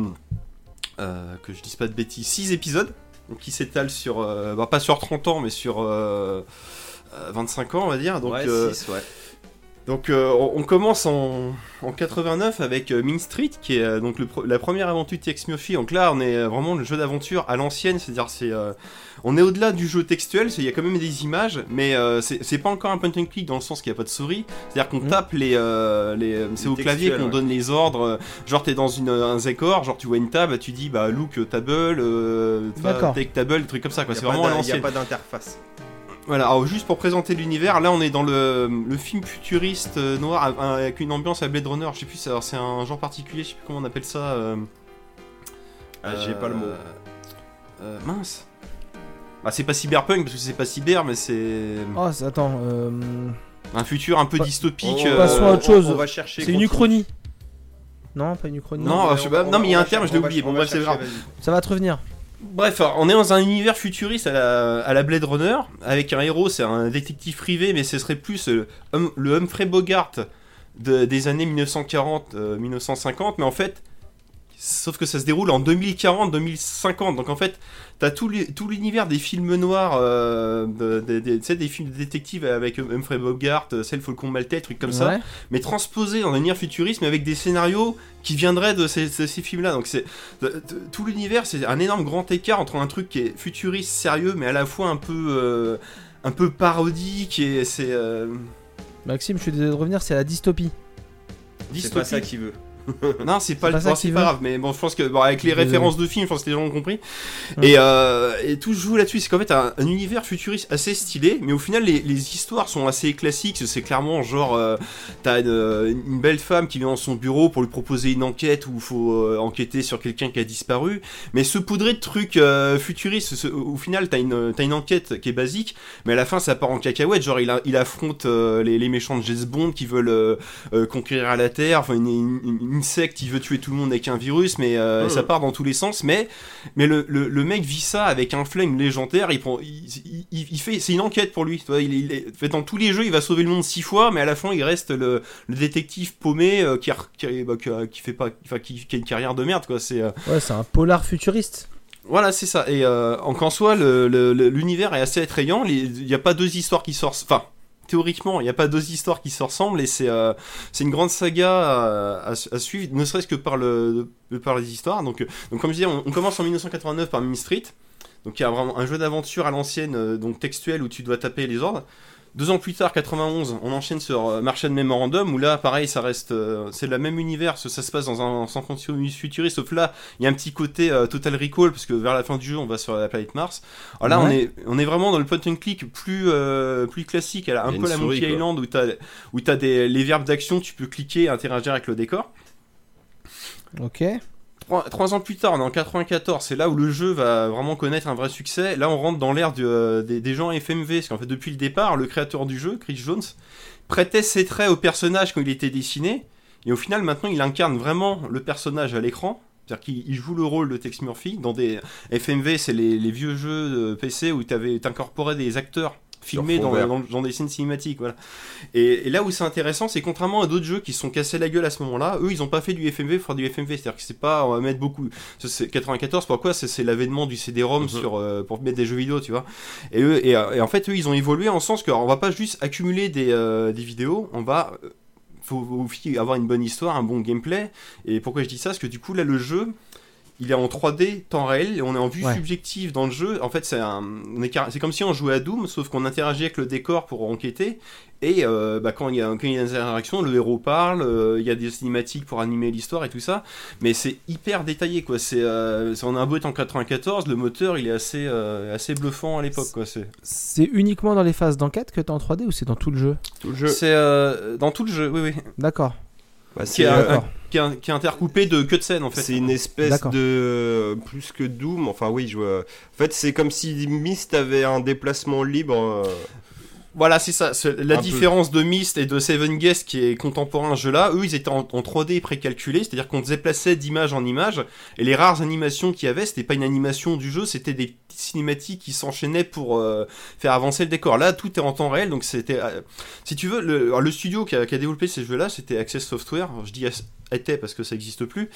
euh, que je dise pas de bêtises, 6 épisodes qui s'étalent sur, euh, bah, pas sur 30 ans, mais sur euh, euh, 25 ans, on va dire. Donc, ouais, 6, ouais. Donc euh, on commence en, en 89 avec euh, Mean Street, qui est euh, donc le la première aventure de Tex Murphy. Donc là, on est euh, vraiment le jeu d'aventure à l'ancienne, c'est-à-dire c'est on est au-delà du jeu textuel, il y a quand même des images, mais c'est pas encore un point and click dans le sens qu'il n'y a pas de souris. C'est-à-dire qu'on Mhm. tape les, les c'est au clavier qu'on ouais. donne les ordres. Genre t'es dans une, un décor, genre tu vois une table, tu dis bah look table, take table, des trucs comme ça. C'est vraiment à d'in- il y a l'ancienne. pas d'interface. Voilà, alors juste pour présenter l'univers, là on est dans le, le film futuriste euh, noir avec- avec une ambiance à Blade Runner, je sais plus, alors c'est un genre particulier, je sais plus comment on appelle ça. euh, Ah, j'ai pas le mot. euh, euh, mince. Bah, c'est pas cyberpunk parce que c'est pas cyber, mais c'est Oh, attends. euh, un futur un peu Pas- dystopique. On- euh, Passons à autre chose. On va chercher. C'est une uchronie. Non, pas une uchronie. Non, je non, va- mais il y a un terme, je l'ai oublié. on Bon, bref, c'est. Ça va te revenir. Bref, on est dans un univers futuriste à la, Blade Runner, avec un héros, c'est un détective privé, mais ce serait plus euh, hum- le Humphrey Bogart de- des années 1940-1950, mais en fait, sauf que ça se déroule en 2040-2050, donc en fait, t'as tout l'univers des films noirs, euh, de- de- de- tu sais, des films de détectives avec Humphrey Bogart, euh, Celle Faucon Maltais, trucs comme ça, mais transposé dans un univers futuriste, mais avec des scénarios qui viendraient de ces, films-là. Donc c'est tout l'univers, c'est un énorme grand écart entre un truc qui est futuriste, sérieux, mais à la fois un peu euh, un peu parodique et c'est euh, Maxime, je suis désolé de revenir, c'est la dystopie. C'est pas ça qu'il veut. non, c'est pas, pas c'est pas veut. grave, mais bon, je pense que bon, avec les références de films, je pense que les gens ont compris. Ouais. Et, euh, et tout joue là-dessus, c'est qu'en fait, un, un univers futuriste assez stylé, mais au final, les, les histoires sont assez classiques. C'est clairement genre, euh, t'as une, une belle femme qui vient dans son bureau pour lui proposer une enquête où il faut euh, enquêter sur quelqu'un qui a disparu, mais se poudrer de trucs euh, futuristes. ce- au final, t'as une, t'as une enquête qui est basique, mais à la fin, ça part en cacahuète. Genre, il, a- il affronte euh, les, les méchants de James Bond qui veulent euh, conquérir la Terre, enfin une, une- une- une secte qui veut tuer tout le monde avec un virus, mais euh, ça part dans tous les sens. Mais, mais le, le, le mec vit ça avec un flingue légendaire. Il prend, il, il- il- il fait, c'est une enquête pour lui. Tu vois, il, il est- fait dans tous les jeux, il va sauver le monde six fois, mais à la fin, il reste le, le détective paumé euh, qui, a- qui, bah, qui fait pas, enfin, qui, qui a une carrière de merde, quoi. C'est euh, Ouais, c'est un polar futuriste. voilà, c'est ça. Et en qu'en soit, l'univers est assez attrayant. Il n'y a pas deux histoires qui sortent. Enfin, théoriquement, il n'y a pas deux histoires qui se ressemblent. Et c'est euh, une grande saga à, suivre, ne serait-ce que par, le, par les histoires. Donc, euh, donc comme je disais, on, commence en 1989 par Main Street. Donc il y a vraiment un jeu d'aventure à l'ancienne, euh, donc textuel, où tu dois taper les ordres. Deux ans plus tard, 91, on enchaîne sur euh, Martian Memorandum, où là, pareil, ça reste, euh, c'est le même univers, ça se passe dans un San Francisco futuriste, sauf là, il y a un petit côté euh, Total Recall, parce que vers la fin du jeu, on va sur la planète Mars. Alors là, on, est, on est vraiment dans le point and click plus, euh, plus classique, Il y un a peu la Monkey. Island, où t'as où t'as des les verbes d'action, tu peux cliquer et interagir avec le décor. Ok. Trois, ans plus tard, en 94, c'est là où le jeu va vraiment connaître un vrai succès. Là, on rentre dans l'ère euh, des, gens FMV, parce qu'en fait, depuis le départ, le créateur du jeu, Chris Jones, prêtait ses traits au personnage quand il était dessiné, et au final, maintenant, il incarne vraiment le personnage à l'écran. C'est-à-dire qu'il il joue le rôle de Tex Murphy dans des FMV, c'est les, les vieux jeux de PC où tu incorporé des acteurs filmés fond dans, dans- dans des scènes cinématiques. Voilà. Et, et là où c'est intéressant, c'est contrairement à d'autres jeux qui se sont cassés la gueule à ce moment-là, eux ils ont pas fait du FMV pour faire du FMV. C'est-à-dire que c'est pas, on va mettre beaucoup. ça, c'est 94, pourquoi C'est l'avènement du CD-ROM Mhm. sur euh, pour mettre des jeux vidéo, tu vois. Et, eux, et, et en fait, eux ils ont évolué en sens qu'on va pas juste accumuler des, euh, des vidéos, on va. euh, faut aussi avoir une bonne histoire, un bon gameplay. Et pourquoi je dis ça? Parce que du coup, là, le jeu, il est en 3D, temps réel, et on est en vue Ouais. subjective dans le jeu. En fait, c'est comme si on jouait à Doom, sauf qu'on interagit avec le décor pour enquêter. Et euh, bah, quand il y a quand il y a des interactions, le héros parle, euh, il y a des cinématiques pour animer l'histoire et tout ça. Mais c'est hyper détaillé, quoi. C'est, euh, on a un beau en 94, le moteur, il est assez, euh, assez bluffant à l'époque, quoi. C'est, C'est uniquement dans les phases d'enquête que t'es en 3D ou c'est dans tout le jeu? Tout le jeu. c'est euh, dans tout le jeu, oui, oui. D'accord. Bah, Qui c'est est un- euh. Qui est, qui est intercoupé de que de scènes, en fait. c'est une espèce de plus que Doom. Enfin oui, je vois. En fait, c'est comme si Myst avait un déplacement libre. Voilà, c'est ça. c'est La Un peu. différence de Myst et de Seven Guest qui est contemporain à ce jeu-là, eux, ils étaient en, en 3D précalculé, c'est-à-dire qu'on déplaçait d'image en image, et les rares animations qu'il y avait, c'était pas une animation du jeu, c'était des petites cinématiques qui s'enchaînaient pour euh, faire avancer le décor. Là, tout est en temps réel, donc c'était... euh, si tu veux, le, alors, le studio qui a, qui a développé ces jeux-là, c'était Access Software. Alors, je dis était parce que ça n'existe plus.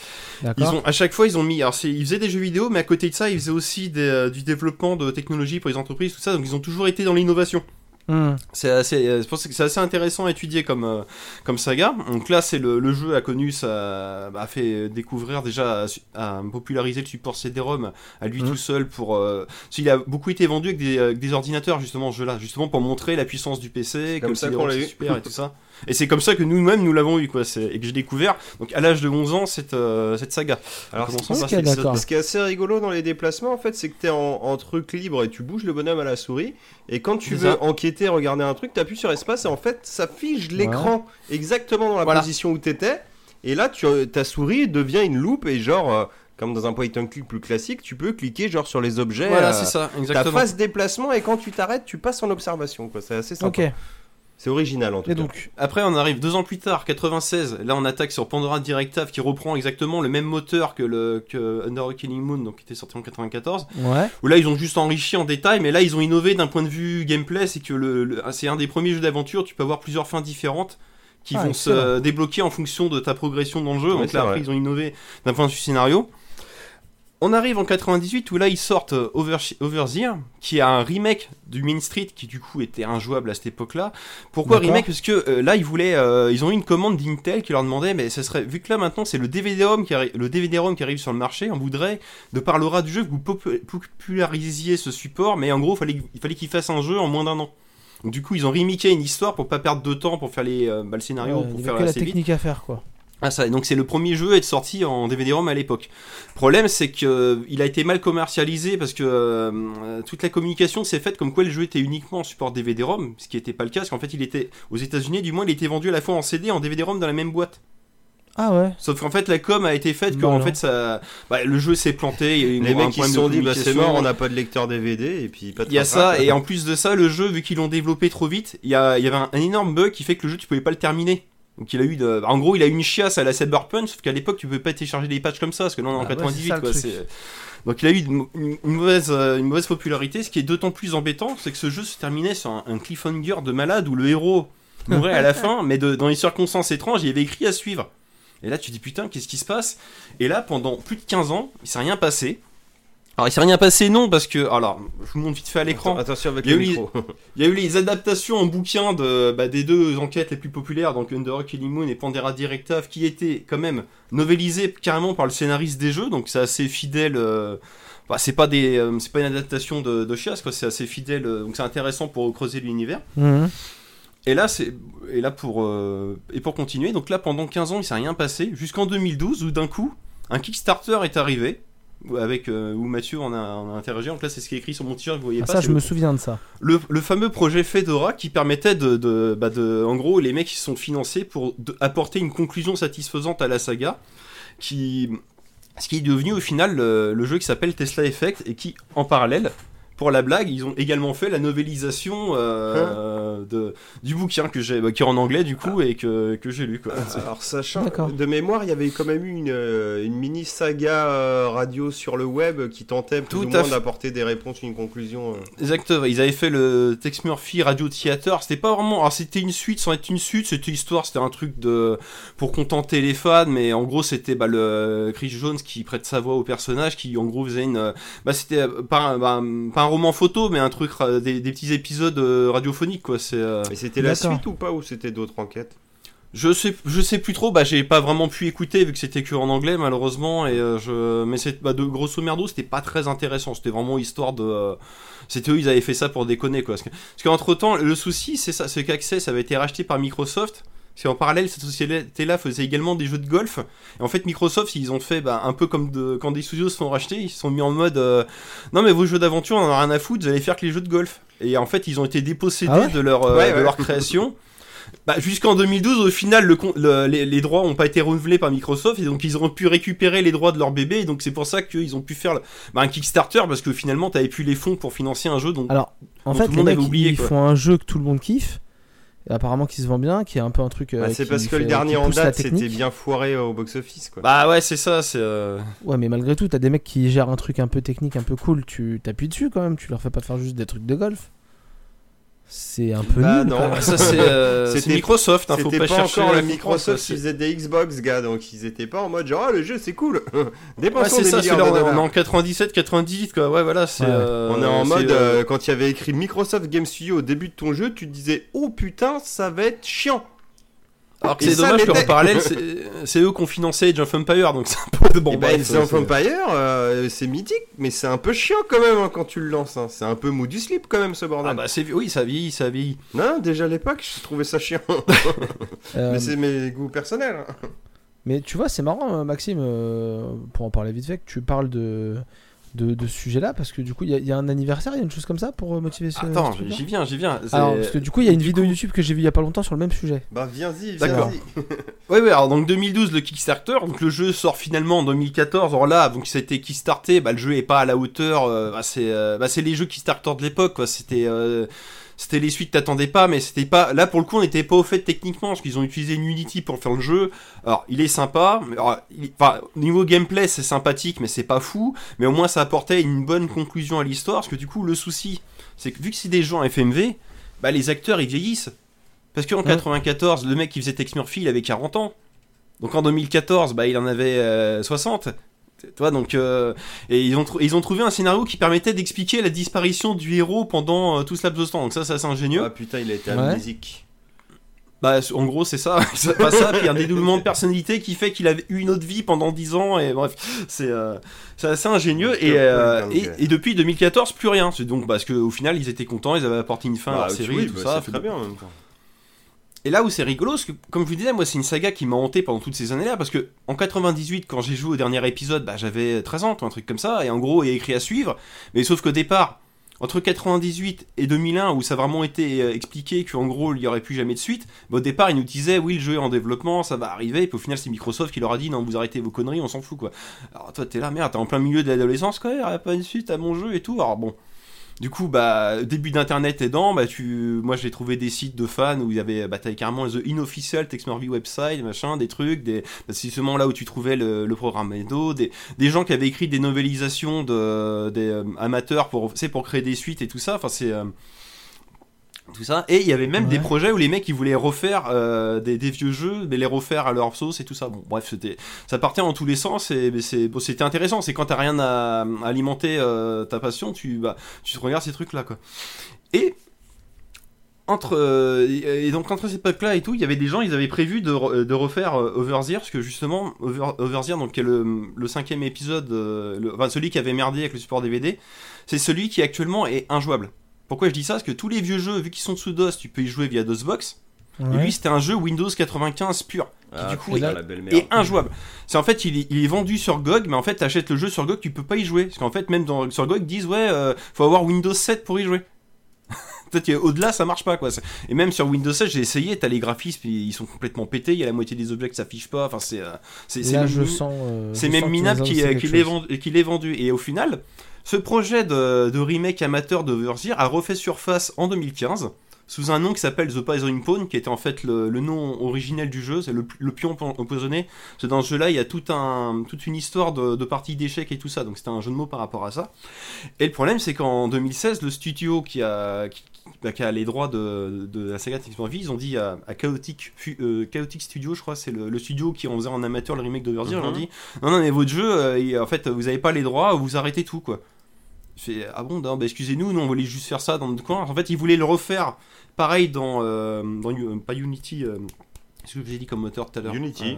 Ils ont, à chaque fois, ils ont mis. Alors, ils faisaient des jeux vidéo, mais à côté de ça, ils faisaient aussi des, euh, du développement de technologies pour les entreprises, tout ça. Donc, ils ont toujours été dans l'innovation. Hmm. C'est assez, euh, c'est que assez intéressant à étudier comme, euh, comme saga. Donc là, c'est le, le jeu a connu, ça a fait découvrir déjà, a, a popularisé le support CD-ROM à lui Mhm. tout seul pour. Euh, qu'il a beaucoup été vendu avec des, avec des ordinateurs justement, ce jeu-là, justement pour montrer la puissance du PC, comme ça qu'on l'a super et tout ça. Et c'est comme ça que nous-mêmes nous l'avons eu quoi, et que j'ai découvert. Donc à l'âge de 11 ans cette, euh, cette saga. Alors, Comment ce ça qui-. Ce est assez rigolo dans les déplacements, en fait, c'est que t'es en, en truc libre et tu bouges le bonhomme à la souris. Et quand tu veux ça. enquêter, regarder un truc, t'appuies sur espace et en fait, ça fige l'écran exactement dans la Voilà. position où t'étais. Et là, tu, ta souris devient une loupe et genre, euh, comme dans un point and click plus classique, tu peux cliquer genre sur les objets. Voilà, euh, c'est ça, Ta exactement. phase déplacement et quand tu t'arrêtes, tu passes en observation. quoi. C'est assez sympa. Ok. C'est original en tout Et cas. donc, Après, on arrive deux ans plus tard, 96. Là, on attaque sur Pandora Directive qui reprend exactement le même moteur que le que Under a Killing Moon, donc qui était sorti en 94. ouais. Où là, ils ont juste enrichi en détail, mais là, ils ont innové d'un point de vue gameplay. C'est que le, le- c'est un des premiers jeux d'aventure. Tu peux avoir plusieurs fins différentes qui Ah, vont excellent. se débloquer en fonction de ta progression dans le jeu. Ouais, donc là, après, ils ont innové d'un point de vue scénario. On arrive en 98 où là ils sortent euh, Over Overseer, qui est un remake du Main Street qui du coup était injouable à cette époque-là. Pourquoi remake? Parce que euh, là ils voulaient, euh, ils ont eu une commande d'Intel qui leur demandait, mais ce serait vu que là maintenant c'est le DVD-ROM qui, DVD-ROM qui arrive sur le marché, on voudrait de par l'aura du jeu que vous popu- popularisiez ce support, mais en gros fallait, il fallait qu'ils fassent un jeu en moins d'un an. Donc du coup ils ont remaké une histoire pour pas perdre de temps pour faire les, euh, bah, le scénario, Ouais, pour il faire avait que la assez vite. technique à faire, quoi. Ah ça, donc c'est le premier jeu à être sorti en DVD-ROM à l'époque. Problème c'est que euh, il a été mal commercialisé parce que euh, toute la communication s'est faite comme quoi le jeu était uniquement en support DVD-ROM, ce qui n'était pas le cas, parce qu'en fait il était aux États-Unis, du moins il était vendu à la fois en CD et en DVD-ROM dans la même boîte. Ah ouais. Sauf qu'en fait la com a été faite que en fait ça, bah, le jeu s'est planté, il y a eu Les mecs ils se sont dit bah c'est mort, on n'a pas de lecteur DVD et puis pas de Il y a ça, et en plus de ça, le jeu, vu qu'ils l'ont développé trop vite, il y, a- il y avait un, un énorme bug qui fait que le jeu, tu pouvais pas le terminer. Donc il a eu de... En gros, il a eu une chiasse à la Cyberpunk, sauf qu'à l'époque, tu pouvais pas télécharger des patchs comme ça, parce que là, on est en Ah ouais, 98, c'est ça, le quoi. truc. c'est- Donc il a eu une, une- une mauvaise, euh, une mauvaise popularité, ce qui est d'autant plus embêtant, c'est que ce jeu se terminait sur un, un cliffhanger de malade où le héros mourait à la fin, mais de- dans des circonstances étranges, il y avait écrit à suivre. Et là, tu dis putain, qu'est-ce qui se passe? Et là, pendant plus de 15 ans, il s'est rien passé. Alors, il s'est rien passé, non, parce que. Alors, je vous montre vite fait à l'écran. Attends- Attention avec Il y a le eu- micro. Il y a eu les adaptations en bouquin de, bah, des deux enquêtes les plus populaires, donc Under Killing Moon et Pandora Directive, qui étaient quand même novélisées carrément par le scénariste des jeux, donc c'est assez fidèle. euh, bah, c'est pas des, euh, c'est pas une adaptation de, de Chias, quoi. C'est assez fidèle, euh, donc c'est intéressant pour creuser l'univers. Mhm. Et là, c'est, et là pour, euh, et pour continuer, donc là pendant 15 ans, il s'est rien passé, jusqu'en 2012 où d'un coup, un Kickstarter est arrivé. Avec euh, où Mathieu en a, en a interrogé, donc là c'est ce qui est écrit sur mon t-shirt, vous voyez Ah, pas. ça, je le- me souviens de ça. le, le fameux projet Fedora qui permettait de, de, bah de- en gros, les mecs qui sont financés pour de- apporter une conclusion satisfaisante à la saga, qui, ce qui est devenu au final le, le jeu qui s'appelle Tesla Effect et qui, en parallèle, pour la blague, ils ont également fait la novélisation euh, de, du bouquin que j'ai, bah, qui est en anglais du coup et que, que j'ai lu. Quoi. Alors sachant, de mémoire, il y avait quand même eu une, euh, une mini saga euh, radio sur le web qui tentait plus Tout ou à moins fait. d'apporter des réponses, une conclusion. euh. Exactement, ils avaient fait le Tex Murphy Radio Theater, c'était pas vraiment, alors c'était une suite sans être une suite, c'était histoire, c'était un truc de pour contenter les fans, mais en gros c'était bah, le Chris Jones qui prête sa voix au personnage, qui en gros faisait une, bah c'était pas, un- bah, pas un roman photo, mais un truc des, des petits épisodes euh, radiophoniques quoi. C'est, euh, Et c'était la D'accord. suite ou pas ou c'était d'autres enquêtes? Je sais, je sais plus trop, bah j'ai pas vraiment pu écouter vu que c'était que en anglais malheureusement, et euh, je, mais c'est bah, de grosso merdo c'était pas très intéressant, c'était vraiment histoire de, euh, c'était eux ils avaient fait ça pour déconner quoi. Parce que- parce qu'entre temps le souci c'est ça, c'est qu'Access avait été racheté par Microsoft. Parce qu'en parallèle, cette société-là faisait également des jeux de golf. Et en fait, Microsoft, ils ont fait bah, un peu comme de, quand des studios se font racheter, ils se sont mis en mode euh, Non, mais vos jeux d'aventure, on en a rien à foutre, vous allez faire que les jeux de golf. Et en fait, ils ont été dépossédés Ah ouais de, leur, euh, Ouais, de ouais. leur création. Bah, jusqu'en 2012, au final, le, con- le- les, les droits n'ont pas été renouvelés par Microsoft et donc ils ont pu récupérer les droits de leur bébé. Et donc c'est pour ça qu'ils ont pu faire le- bah, un Kickstarter parce que finalement, t'avais plus les fonds pour financer un jeu. Donc Alors, en Dont fait, tout le les avait oublié, ils quoi. font un jeu que tout le monde kiffe. Et apparemment, qui se vend bien, qui est un peu un truc. euh, Bah, C'est parce que le dernier en date c'était bien foiré au box-office quoi. bah ouais, c'est ça. C'est euh, Ouais, mais malgré tout, t'as des mecs qui gèrent un truc un peu technique, un peu cool. Tu t'appuies dessus quand même. Tu leur fais pas faire juste des trucs de golf. C'est un peu Bah, nul. non. ça c'est euh, Microsoft. Hein, faut C'était pas, pas, chercher encore comprendre, Microsoft qui faisait des Xbox gars donc ils étaient pas en mode genre ah le jeu c'est cool Ouais, dépensons c'est des ça, c'est milliards là, de on est en 97, 98, quoi. Ouais, voilà, c'est. Ouais. euh, On est en mode, euh, euh, quand il y avait écrit Microsoft Game Studio au début de ton jeu, tu te disais, oh putain, ça va être chiant. Alors que c'est dommage qu'en parallèle, c'est eux qui ont financé Age of Empire, donc c'est un peu bon. bref, Age of c'est- Empire, euh, c'est mythique, mais c'est un peu chiant quand même hein, quand tu le lances. hein. C'est un peu mou du slip quand même ce bordel. Ah bah c'est oui, ça vieillit, ça vieillit. Non, déjà à l'époque, je trouvais ça chiant. Euh, mais c'est mes goûts personnels. hein. Mais tu vois, c'est marrant, euh, Maxime, euh, pour en parler vite fait, que tu parles de, de, de ce sujet-là Parce que du coup, il y, a- il y a un anniversaire, il y a une chose comme ça pour euh, motiver ce. Attends, ce j'y viens, j'y viens. C'est- Alors, parce que du coup, il y a une du vidéo coup- YouTube que j'ai vue il y a pas longtemps sur le même sujet. Bah viens-y, D'accord. viens-y. Ouais, ouais, alors donc 2012, le Kickstarter, donc le jeu sort finalement en 2014. Alors là, donc ça a été Kickstarté, bah le jeu est pas à la hauteur, euh, bah, c'est euh, bah, c'est les jeux Kickstarter de l'époque, quoi. C'était euh, c'était les suites t'attendais pas, mais c'était pas. Là pour le coup, on n'était pas au fait techniquement, parce qu'ils ont utilisé Unity pour faire le jeu. Alors il est sympa, mais alors, il- enfin, au niveau gameplay, c'est sympathique, mais c'est pas fou. Mais au moins, ça apportait une bonne conclusion à l'histoire, parce que du coup, le souci, c'est que vu que c'est des en FMV, bah les acteurs ils vieillissent. Parce qu'en Ouais. 94, le mec qui faisait Tex Murphy, il avait 40 ans. Donc en 2014, bah, il en avait euh, 60. Tu vois, donc, euh, et ils ont, ils ont trouvé un scénario qui permettait d'expliquer la disparition du héros pendant euh, tout ce laps de temps. Donc ça, c'est assez ingénieux. Ah putain, il a été Ouais. amnésique. Bah, en gros, c'est ça. c'est pas ça, puis un dédoublement de personnalité qui fait qu'il avait eu une autre vie pendant 10 ans. Et bref, c'est euh, c'est assez ingénieux. Et, et, et depuis 2014, plus rien. C'est donc parce qu'au final, ils étaient contents, ils avaient apporté une fin à Bah, la série oui, et tout bah, ça. c'est très bien en même temps. Et là où c'est rigolo, c'est que, comme je vous disais, moi, c'est une saga qui m'a hanté pendant toutes ces années-là, parce que en 98, quand j'ai joué au dernier épisode, bah, j'avais 13 ans, un truc comme ça, et en gros, il y a écrit à suivre. Mais sauf qu'au départ, entre 98 et 2001, où ça a vraiment été euh, expliqué qu'en gros, il n'y aurait plus jamais de suite, bah, au départ, ils nous disaient, oui, le jeu est en développement, ça va arriver, et puis au final, c'est Microsoft qui leur a dit, non, vous arrêtez vos conneries, on s'en fout, quoi. Alors toi, t'es là, merde, t'es en plein milieu de l'adolescence, quoi, il n'y a pas une suite à mon jeu et tout, alors bon. Du coup, bah, début d'internet aidant, bah, tu, moi j'ai trouvé des sites de fans où il y avait, bah, t'avais carrément the inofficial Tex Murphy website, machin, des trucs, des, bah, c'est justement là où tu trouvais le, le programme. Edo, des, des gens qui avaient écrit des novélisations de, des euh, amateurs pour, pour créer des suites et tout ça, enfin c'est, euh, tout ça. Et il y avait même Ouais. des projets où les mecs ils voulaient refaire euh, des, des vieux jeux, mais les refaire à leur sauce et tout ça. Bon, bref, c'était, ça partait en tous les sens et c'est, bon, c'était intéressant. C'est quand t'as rien à, à alimenter euh, ta passion, tu, bah, tu te regardes ces trucs là quoi. Et entre euh, et donc entre ces époques là et tout, il y avait des gens, ils avaient prévu de, de refaire Overseer parce que justement Over, Overseer donc qui est le, le cinquième épisode, le- enfin celui qui avait merdé avec le support DVD, c'est celui qui actuellement est injouable. Pourquoi je dis ça? Parce que tous les vieux jeux, vu qu'ils sont sous DOS, tu peux y jouer via DOSBox. Et Ouais. lui, c'était un jeu Windows 95 pur. Ah, du coup, putain, il- la belle merde. Et injouable. C'est en fait, il est, il est vendu sur GOG, mais en fait, t'achètes le jeu sur GOG, tu peux pas y jouer. Parce qu'en fait, même dans, sur GOG, ils disent, ouais, euh, faut avoir Windows 7 pour y jouer. Peut-être qu'au-delà, ça marche pas, quoi. Et même sur Windows 7, j'ai essayé, t'as les graphismes, ils sont complètement pétés, il y a la moitié des objets qui s'affichent pas. Enfin, c'est. euh, c'est même je sens. euh, je même sens minable qui, qui l'ait vendu, qui l'ait vendu. Et au final, ce projet de, de remake amateur d'Overseer a refait surface en 2015 sous un nom qui s'appelle The Poison Pawn, qui était en fait le, le nom originel du jeu, c'est le, le pion empoisonné. C'est dans ce jeu-là, il y a tout un, toute une histoire de, de parties d'échecs et tout ça, donc c'était un jeu de mots par rapport à ça. Et le problème, c'est qu'en 2016, le studio qui a, qui, bah, qui a les droits de, de la saga Murphy, ils ont dit à, à Chaotic, euh, Chaotic Studio, je crois, c'est le, le studio qui en faisait en amateur le remake d'Overseer, ils ont Mhm. dit non, non, mais votre jeu, euh, en fait, vous avez pas les droits, vous arrêtez tout, quoi. Ah bon, non, bah, excusez-nous, nous on voulait juste faire ça dans notre coin. En fait, ils voulaient le refaire pareil dans, euh, dans euh, pas Unity, euh, ce que je vous ai dit comme moteur tout à l'heure. Unity.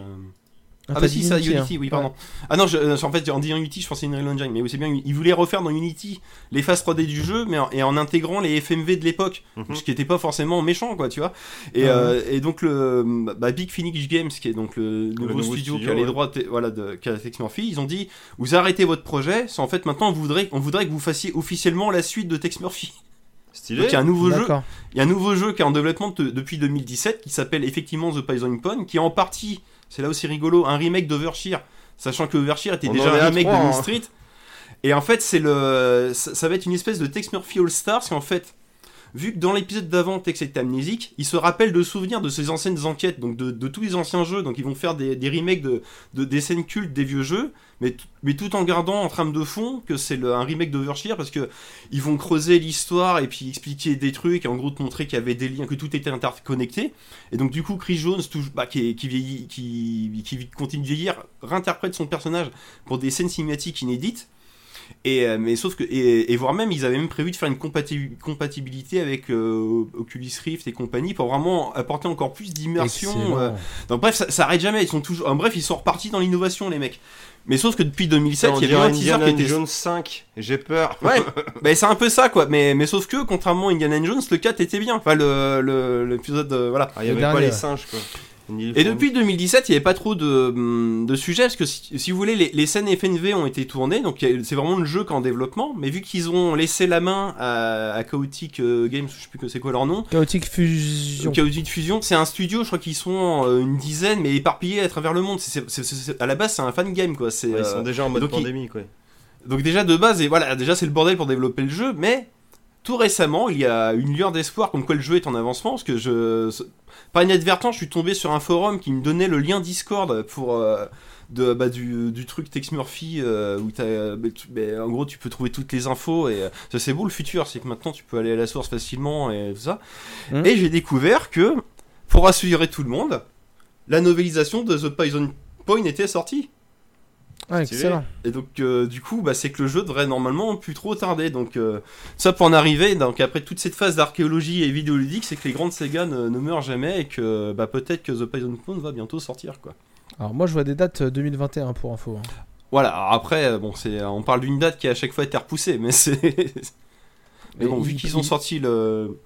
Ah, Ah, bah si, ça, Unity, hein. oui, pardon. Ah non, je- euh, en fait, en disant Unity, je pensais Unreal Engine, mais oui, c'est bien, ils voulaient refaire dans Unity les phases 3D du jeu, mais en, et en intégrant les FMV de l'époque, Mhm. ce qui était pas forcément méchant, quoi, tu vois. Et, Ouais. euh, et donc, le bah, Big Phoenix Games, qui est donc le nouveau, nouveau studio, studio, qui a les droits de, voilà, de, qui a Tex Murphy, ils ont dit, vous arrêtez votre projet, c'est en fait maintenant, on voudrait, on voudrait que vous fassiez officiellement la suite de Tex Murphy. Stylé. Donc, il y a un nouveau jeu il y a un nouveau jeu qui est en développement de- depuis 2017 qui s'appelle effectivement The Poison Pawn, qui est en partie, c'est là aussi rigolo, un remake d'Overshear, sachant que Overshear était On déjà un remake de Mean hein. Street. Et en fait, c'est le, ça, ça va être une espèce de Tex Murphy All Stars, parce qu'en fait, vu que dans l'épisode d'avant, Tex était amnésique, il se rappelle de souvenirs de ses anciennes enquêtes, donc de, tous les anciens jeux, donc ils vont faire des, remakes de, de- des scènes cultes des vieux jeux, mais, tout en gardant en trame de fond que c'est un remake d'Overshear, parce que ils vont creuser l'histoire et puis expliquer des trucs et en gros te montrer qu'il y avait des liens, que tout était interconnecté. Et donc du coup, Chris Jones, bah, qui, est- vieillit, qui continue de vieillir, réinterprète son personnage pour des scènes cinématiques inédites. Et, euh, mais sauf que et, et voire même ils avaient même prévu de faire une compati- compatibilité avec euh, Oculus Rift et compagnie pour vraiment apporter encore plus d'immersion. Euh. Donc bref, ça, ça arrête jamais. Ils sont toujours. en bref, ils sont repartis dans l'innovation les mecs. Mais sauf que depuis 2007, on il y avait un teaser qui était Jones 5. J'ai peur. Ouais, bah, c'est un peu ça quoi, mais, mais sauf que contrairement à Indiana Jones, le 4 était bien. Enfin, le- le- l'épisode, euh, voilà. Ah, il y Le avait pas dernier, les singes quoi. Et depuis 2017, il n'y avait pas trop de, hum, de sujets, parce que si, si vous voulez, les, les, scènes FNV ont été tournées, donc c'est vraiment le jeu qu'en développement, mais vu qu'ils ont laissé la main à, à Chaotic euh, Games, je sais plus que c'est quoi leur nom. Chaotic Fusion. Chaotic Fusion, c'est un studio, je crois qu'ils sont euh, une dizaine, mais éparpillés à travers le monde. C à la base, c'est un fan game, quoi. Ouais, ils sont déjà en mode donc, pandémie, quoi. Donc déjà de base, et voilà, déjà c'est le bordel pour développer le jeu, mais tout récemment, il y a une lueur d'espoir comme quoi le jeu est en avancement, parce que je, par inadvertance, je suis tombé sur un forum qui me donnait le lien Discord pour euh, de, bah, du, du, truc Tex Murphy euh, où as, bah, bah, en gros tu peux trouver toutes les infos et euh, ça c'est beau le futur, c'est que maintenant tu peux aller à la source facilement et tout ça. Mmh. Et j'ai découvert que pour assurer tout le monde, la novélisation de The Poison Point était sortie. Ah, excellent. Et donc, euh, du coup, bah, c'est que le jeu devrait normalement plus trop tarder. Donc, euh, ça pour en arriver. Donc, après toute cette phase d'archéologie et vidéoludique, c'est que les grandes Sega ne, ne, meurent jamais et que bah, peut-être que The Poison Clone va bientôt sortir. quoi. Alors, moi, je vois des dates 2021 pour info. Hein. Voilà, alors après, bon, c'est, on parle d'une date qui a à chaque fois été repoussée, mais c'est. mais bon, vu qu'ils ont sorti le.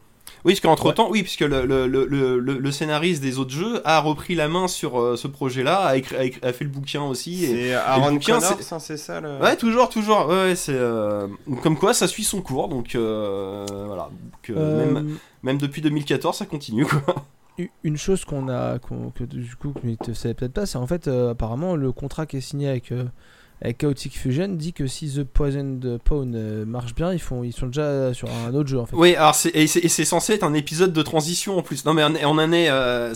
Oui, parce qu'entre temps, oui, puisque le, le, le, le, scénariste des autres jeux a repris la main sur euh, ce projet-là, a, écrit, a, a, fait le bouquin aussi. C'est Aaron c'est ça le... Ouais, toujours, toujours. Ouais, c'est euh, comme quoi ça suit son cours, donc euh, voilà. Donc, même, même, depuis 2014, ça continue quoi. Une chose qu'on a, qu que du coup, tu ne savais peut-être pas, c'est en fait apparemment le contrat qui est signé avec avec Chaotic Fusion dit que si The Poisoned Pawn euh, marche bien, ils, font, ils sont déjà sur un autre jeu en fait. Oui, alors c'est, et c'est, censé être un épisode de transition en plus. Non mais on, en est, euh,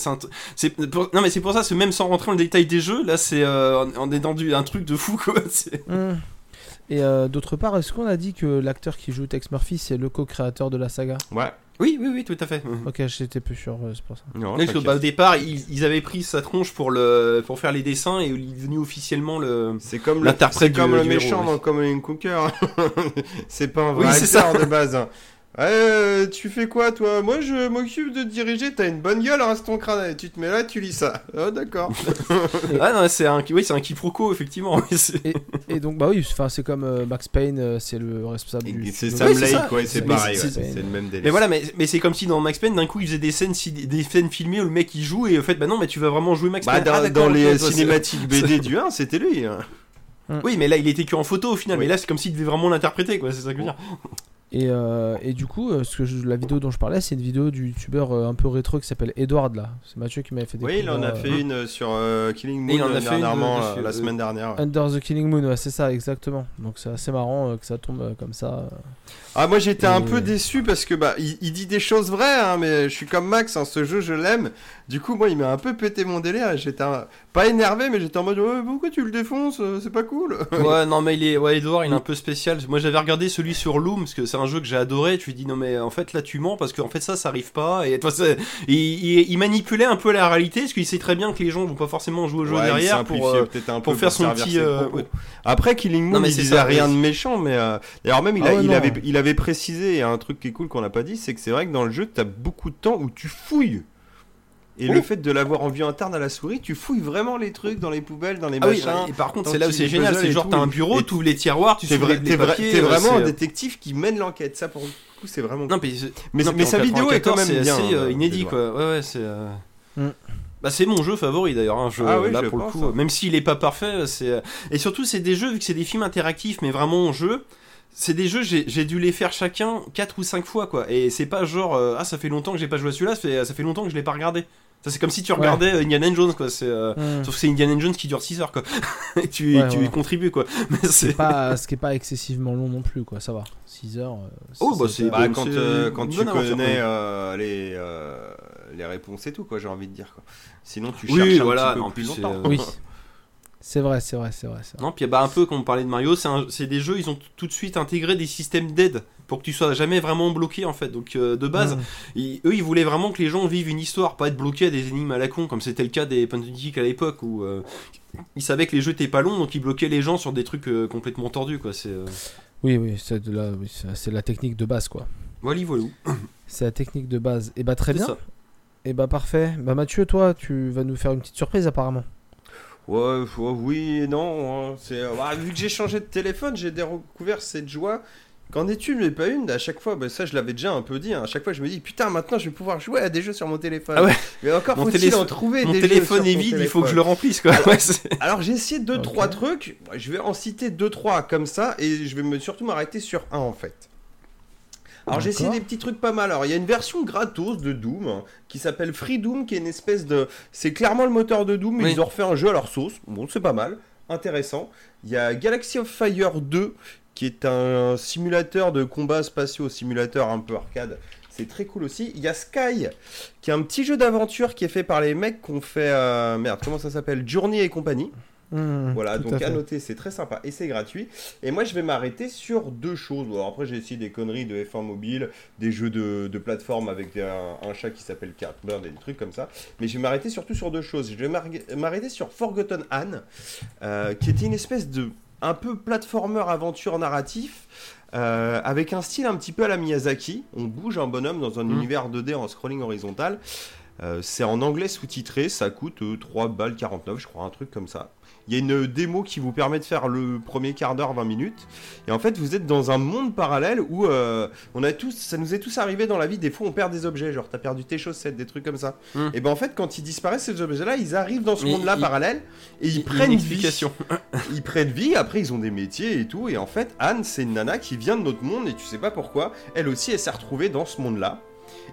c'est, non mais c'est pour ça, même sans rentrer dans le détail des jeux, là c'est, euh, on est dans du, un truc de fou quoi. Et euh, d'autre part, est-ce qu'on a dit que l'acteur qui joue Tex Murphy c'est le co-créateur de la saga? Ouais. Oui, oui, oui, tout à fait. Ok, j'étais plus sûr, c'est pour ça. Non, parce que, bah, au départ, ils, ils, avaient pris sa tronche pour le pour faire les dessins et il est devenu officiellement le. C'est comme l'interprète comme le méchant dans Common Cooker. c'est pas un vrai oui, acteur de base. Euh, tu fais quoi toi? Moi je m'occupe de diriger, t'as une bonne gueule, reste ton crâne, et tu te mets là, tu lis ça. Oh d'accord. ah non, c'est un, oui, c'est un quiproquo effectivement. et, et, donc bah oui, enfin c'est comme euh, Max Payne, euh, c'est le responsable. du... C'est Sam oui, Lake, ouais, c'est pareil, c'est ouais, le même délire. Mais voilà, mais, mais c'est comme si dans Max Payne, d'un coup, il faisait des scènes, des scènes filmées où le mec il joue et en fait, bah non, mais tu vas vraiment jouer Max bah, Payne. Dans, ah, dans les cinématiques BD du 1, c'était lui. Hein. Oui, mais là il était que en photo au final, oui. mais là c'est comme s'il devait vraiment l'interpréter, quoi. C'est ça que je veux dire. Et, euh, et, du coup, ce que je, la vidéo dont je parlais, c'est une vidéo du youtubeur euh, un peu rétro qui s'appelle Edward là. C'est Mathieu qui m'avait fait découvrir. Oui, il en a fait euh, une sur Killing Moon il en a fait dernièrement, une, la semaine dernière. Under the Killing Moon, ouais, c'est ça, exactement. Donc c'est assez marrant que ça tombe comme ça. Ah, moi j'étais un peu déçu parce que bah il, il dit des choses vraies, hein, mais je suis comme Max, hein, ce jeu je l'aime. Du coup, moi il m'a un peu pété mon délire. J'étais un... pas énervé, mais j'étais en mode ouais, pourquoi tu le défonces C'est pas cool. ouais, non, mais il est, ouais, Edward il est un peu spécial. Moi j'avais regardé celui sur Loom parce que c'est un jeu que j'ai adoré. Tu lui dis non, mais en fait là tu mens parce qu'en fait ça, ça arrive pas. Et toi, il, il, il, manipulait un peu la réalité parce qu'il sait très bien que les gens vont pas forcément jouer au jeu ouais, derrière pour, euh, un pour peu faire son petit. Euh, ouais. Après Killing Moon, non, il disait ça, rien de méchant, mais euh... alors même il, a, ah ouais, il avait, il avait précisé un truc qui est cool qu'on n'a pas dit, c'est que c'est vrai que dans le jeu, tu as beaucoup de temps où tu fouilles. Et oh. le fait de l'avoir en vue interne à la souris, tu fouilles vraiment les trucs dans les poubelles, dans les ah machins. Oui, et par contre, c'est là où c'est génial, c'est genre t'as un bureau, tu ouvres les tiroirs, tu soulèves les papiers. T'es vraiment un détective qui mène l'enquête. Ça, pour le coup, c'est vraiment. Non, mais, mais, non, mais sa vidéo est quand même bien. assez euh, inédit, quoi. Ouais, ouais, c'est. Euh... Mm. Bah c'est mon jeu favori d'ailleurs, hein, ah oui, là je pour pense, le coup, hein. même s'il est pas parfait, c'est et surtout c'est des jeux vu que c'est des films interactifs mais vraiment en jeu, c'est des jeux, j'ai dû les faire chacun 4 ou 5 fois, quoi. Et c'est pas genre, euh, ah, ça fait longtemps que j'ai pas joué à celui-là, ça fait, ça fait longtemps que je l'ai pas regardé. Ça, c'est comme si tu regardais ouais. Indiana Jones, quoi. C'est, euh, mmh. Sauf que c'est Indiana Jones qui dure 6 heures, quoi. Et tu, ouais, tu ouais. contribues, quoi. Mais c'est pas, ce qui est pas excessivement long non plus, quoi. Ça va. 6 heures. Euh, oh, bah, c'est. Bah, quand, euh, quand tu connais les, les réponses et tout, quoi, j'ai envie de dire, quoi. Sinon, tu oui, cherches voilà, un petit peu en plus plus, longtemps. Oui. C'est vrai, c'est vrai, c'est vrai, vrai, Non, puis bah, un peu comme on parlait de Mario, c'est des jeux, ils ont tout de suite intégré des systèmes d'aide pour que tu sois jamais vraiment bloqué en fait. Donc euh, de base, Mmh. ils- eux ils voulaient vraiment que les gens vivent une histoire, pas être bloqués à des énigmes à la con comme c'était le cas des click à l'époque où euh, ils savaient que les jeux étaient pas longs donc ils bloquaient les gens sur des trucs euh, complètement tordus quoi. C'est. Oui, oui, c'est la, oui, c'est- c'est la technique de base, quoi. voilà, voilà. C'est la technique de base. Et bah, très bien. ça. Et bah, parfait. Bah, Mathieu, toi, tu vas nous faire une petite surprise, apparemment. Ouais, ouais, oui et non. hein. C'est, euh, bah, vu que j'ai changé de téléphone, j'ai découvert cette joie Qu'en es-tu mais pas une À chaque fois, bah, ça je l'avais déjà un peu dit, hein, à chaque fois je me dis putain maintenant je vais pouvoir jouer à des jeux sur mon téléphone. Ah ouais? Mais encore faut-il en trouver Mon des téléphone est vide, il faut que je le remplisse quoi. Ouais, c'est- Alors j'ai essayé deux Ok. trois trucs, je vais en citer deux trois comme ça et je vais me surtout m'arrêter sur un en fait. Alors j'ai essayé des petits trucs pas mal. Alors il y a une version gratos de Doom hein, qui s'appelle Free Doom qui est une espèce de c'est clairement le moteur de Doom mais Oui. ils ont refait un jeu à leur sauce. Bon, c'est pas mal, intéressant. Il y a Galaxy of Fire 2 qui est un simulateur de combat spatiaux, simulateur un peu arcade. C'est très cool aussi. Il y a Sky, qui est un petit jeu d'aventure qui est fait par les mecs qu'on fait. euh, Merde, comment ça s'appelle? Journey et compagnie. Hmm, Voilà, donc à noter, c'est très sympa et c'est gratuit. Et moi, je vais m'arrêter sur deux choses. Bon, alors après, j'ai essayé des conneries de F1 mobile, des jeux de, de plateforme avec un, un chat qui s'appelle Cartbird et des trucs comme ça. Mais je vais m'arrêter surtout sur deux choses. Je vais m'arrêter sur Forgotten Anne, euh, qui était une espèce de un peu platformer aventure narratif. euh, avec un style un petit peu à la Miyazaki, on bouge un bonhomme dans un Mm. univers 2D en scrolling horizontal. Euh, c'est en anglais sous-titré, ça coûte euh, 3 balles 49, je crois, un truc comme ça. Il y a une démo qui vous permet de faire le premier quart d'heure, 20 minutes. Et en fait, vous êtes dans un monde parallèle où euh, on a tous, ça nous est tous arrivé dans la vie. Des fois, on perd des objets, genre t'as perdu tes chaussettes, des trucs comme ça. Hmm. Et ben en fait, quand ils disparaissent ces objets-là, ils arrivent dans ce monde-là parallèle et ils prennent une vie. Ils prennent vie. Après, ils ont des métiers et tout. Et en fait, Anne, c'est une nana qui vient de notre monde et tu sais pas pourquoi. Elle aussi, elle s'est retrouvée dans ce monde-là.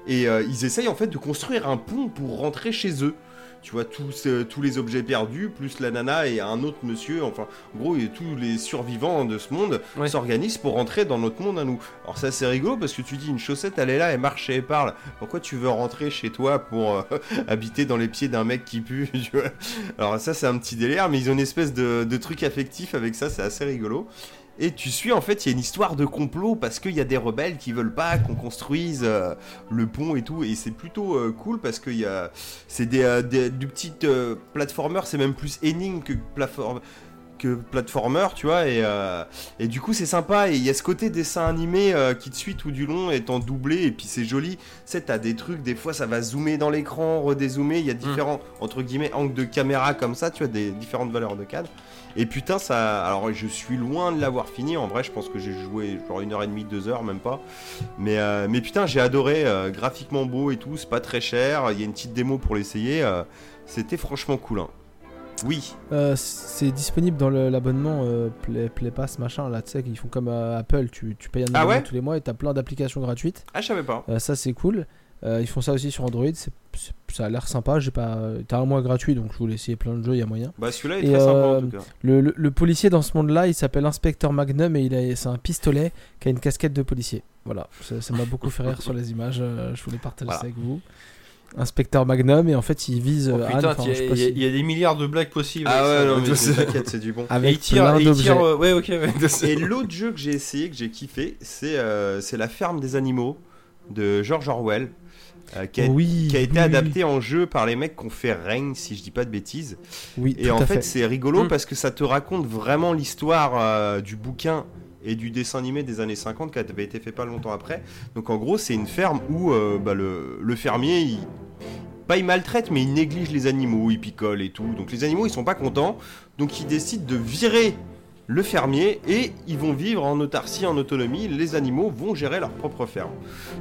Et euh, ils essayent en fait de construire un pont pour rentrer chez eux. Tu vois, tous, euh, tous les objets perdus, plus la nana et un autre monsieur, enfin, en gros, et tous les survivants de ce monde Ouais. s'organisent pour rentrer dans notre monde à nous. Alors ça, c'est rigolo parce que tu dis, une chaussette, elle est là, elle marche et elle parle. Pourquoi tu veux rentrer chez toi pour euh, habiter dans les pieds d'un mec qui pue tu vois? Alors ça, c'est un petit délire, mais ils ont une espèce de, de truc affectif avec ça, c'est assez rigolo. Et tu suis, en fait, il y a une histoire de complot parce qu'il y a des rebelles qui veulent pas qu'on construise euh, le pont et tout. Et c'est plutôt euh, cool parce a. C'est des, euh, des- du petit platformer, c'est même plus énigme que platform que platformer, tu vois, et, euh, et du coup c'est sympa, et il y a ce côté dessin animé euh, qui te suit tout du long, étant doublé, et puis c'est joli, tu sais, t'as des trucs, des fois ça va zoomer dans l'écran, redézoomer, il y a différents, entre guillemets, angles de caméra comme ça, tu vois, des différentes valeurs de cadre, et putain ça, alors je suis loin de l'avoir fini, en vrai je pense que j'ai joué genre une heure et demie, deux heures, même pas, mais, euh, mais putain j'ai adoré, graphiquement beau et tout, c'est pas très cher, il y a une petite démo pour l'essayer, c'était franchement cool, hein. Oui, Euh, c'est disponible dans l'abonnement euh, Play, Play Pass machin là, tu sais qu'ils font comme euh, Apple, tu, tu payes un Ah abonnement ouais tous les mois et t'as plein d'applications gratuites. ah je savais pas. Euh, ça c'est cool. Ils font ça aussi sur Android, ça a l'air sympa. J'ai pas, t'as un mois gratuit donc je voulais essayer plein de jeux, il y a moyen. Bah celui-là est Et, très sympa en tout cas. Le, le- le policier dans ce monde-là, il s'appelle Inspecteur Magnum et il a, c'est un pistolet qui a une casquette de policier. Voilà, ça m'a beaucoup fait rire sur les images. je voulais partager Voilà. ça avec vous. Inspecteur Magnum et en fait il vise Oh, euh, Anne, putain, il y, a- il y a- si- il y a des milliards de blagues possibles. Ah ouais, ça, non, mais c'est- t'inquiète, c'est du bon. Et avec il tire, plein et tire, euh, ouais, ok, ouais. Et l'autre jeu que j'ai essayé, que j'ai kiffé, c'est euh, c'est La ferme des animaux de George Orwell, euh, qui a, oui, qui a été oui, oui, adapté en jeu par les mecs qui ont fait Règne, si je dis pas de bêtises. Oui, Et tout en à fait, fait. c'est rigolo Mm. parce que ça te raconte vraiment l'histoire euh, du bouquin et du dessin animé des années 50 qui avait été fait pas longtemps après. Donc en gros, c'est une ferme où euh, bah, le, fermier, pas il maltraite, mais il néglige les animaux, il picole et tout. Donc les animaux, ils sont pas contents. Donc ils décident de virer le fermier et ils vont vivre en autarcie, en autonomie. Les animaux vont gérer leur propre ferme.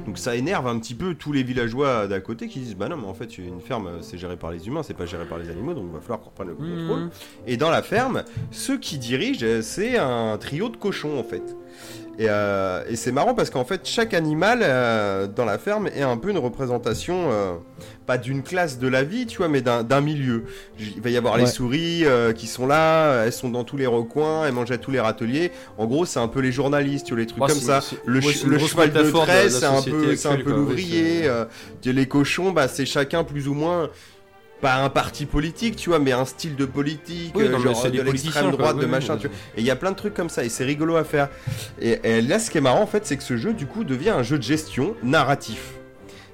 Donc ça énerve un petit peu tous les villageois d'à côté qui disent Bah non, mais en fait, une ferme, c'est géré par les humains, c'est pas géré par les animaux, donc il va falloir qu'on prenne le contrôle. Mmh. Et dans la ferme, ceux qui dirigent, c'est un trio de cochons en fait. Et, euh, et c'est marrant parce qu'en fait, chaque animal euh, dans la ferme est un peu une représentation, euh, pas d'une classe de la vie, tu vois, mais d'un d'un milieu. Il va y avoir les souris euh, qui sont là, elles sont dans tous les recoins, elles mangent à tous les râteliers. En gros, c'est un peu les journalistes, tu vois, les trucs comme ça. Le, ouais, ch- cheval de trait, c'est un peu, l'ouvrier. euh, les cochons, bah, c'est chacun plus ou moins pas un parti politique, tu vois, mais un style de politique, Oui, euh, non, genre c'est de l'extrême droite, de oui, machin, oui. tu vois. Et il y a plein de trucs comme ça, et c'est rigolo à faire. Et, et là, ce qui est marrant, en fait, c'est que ce jeu, du coup, devient un jeu de gestion narratif.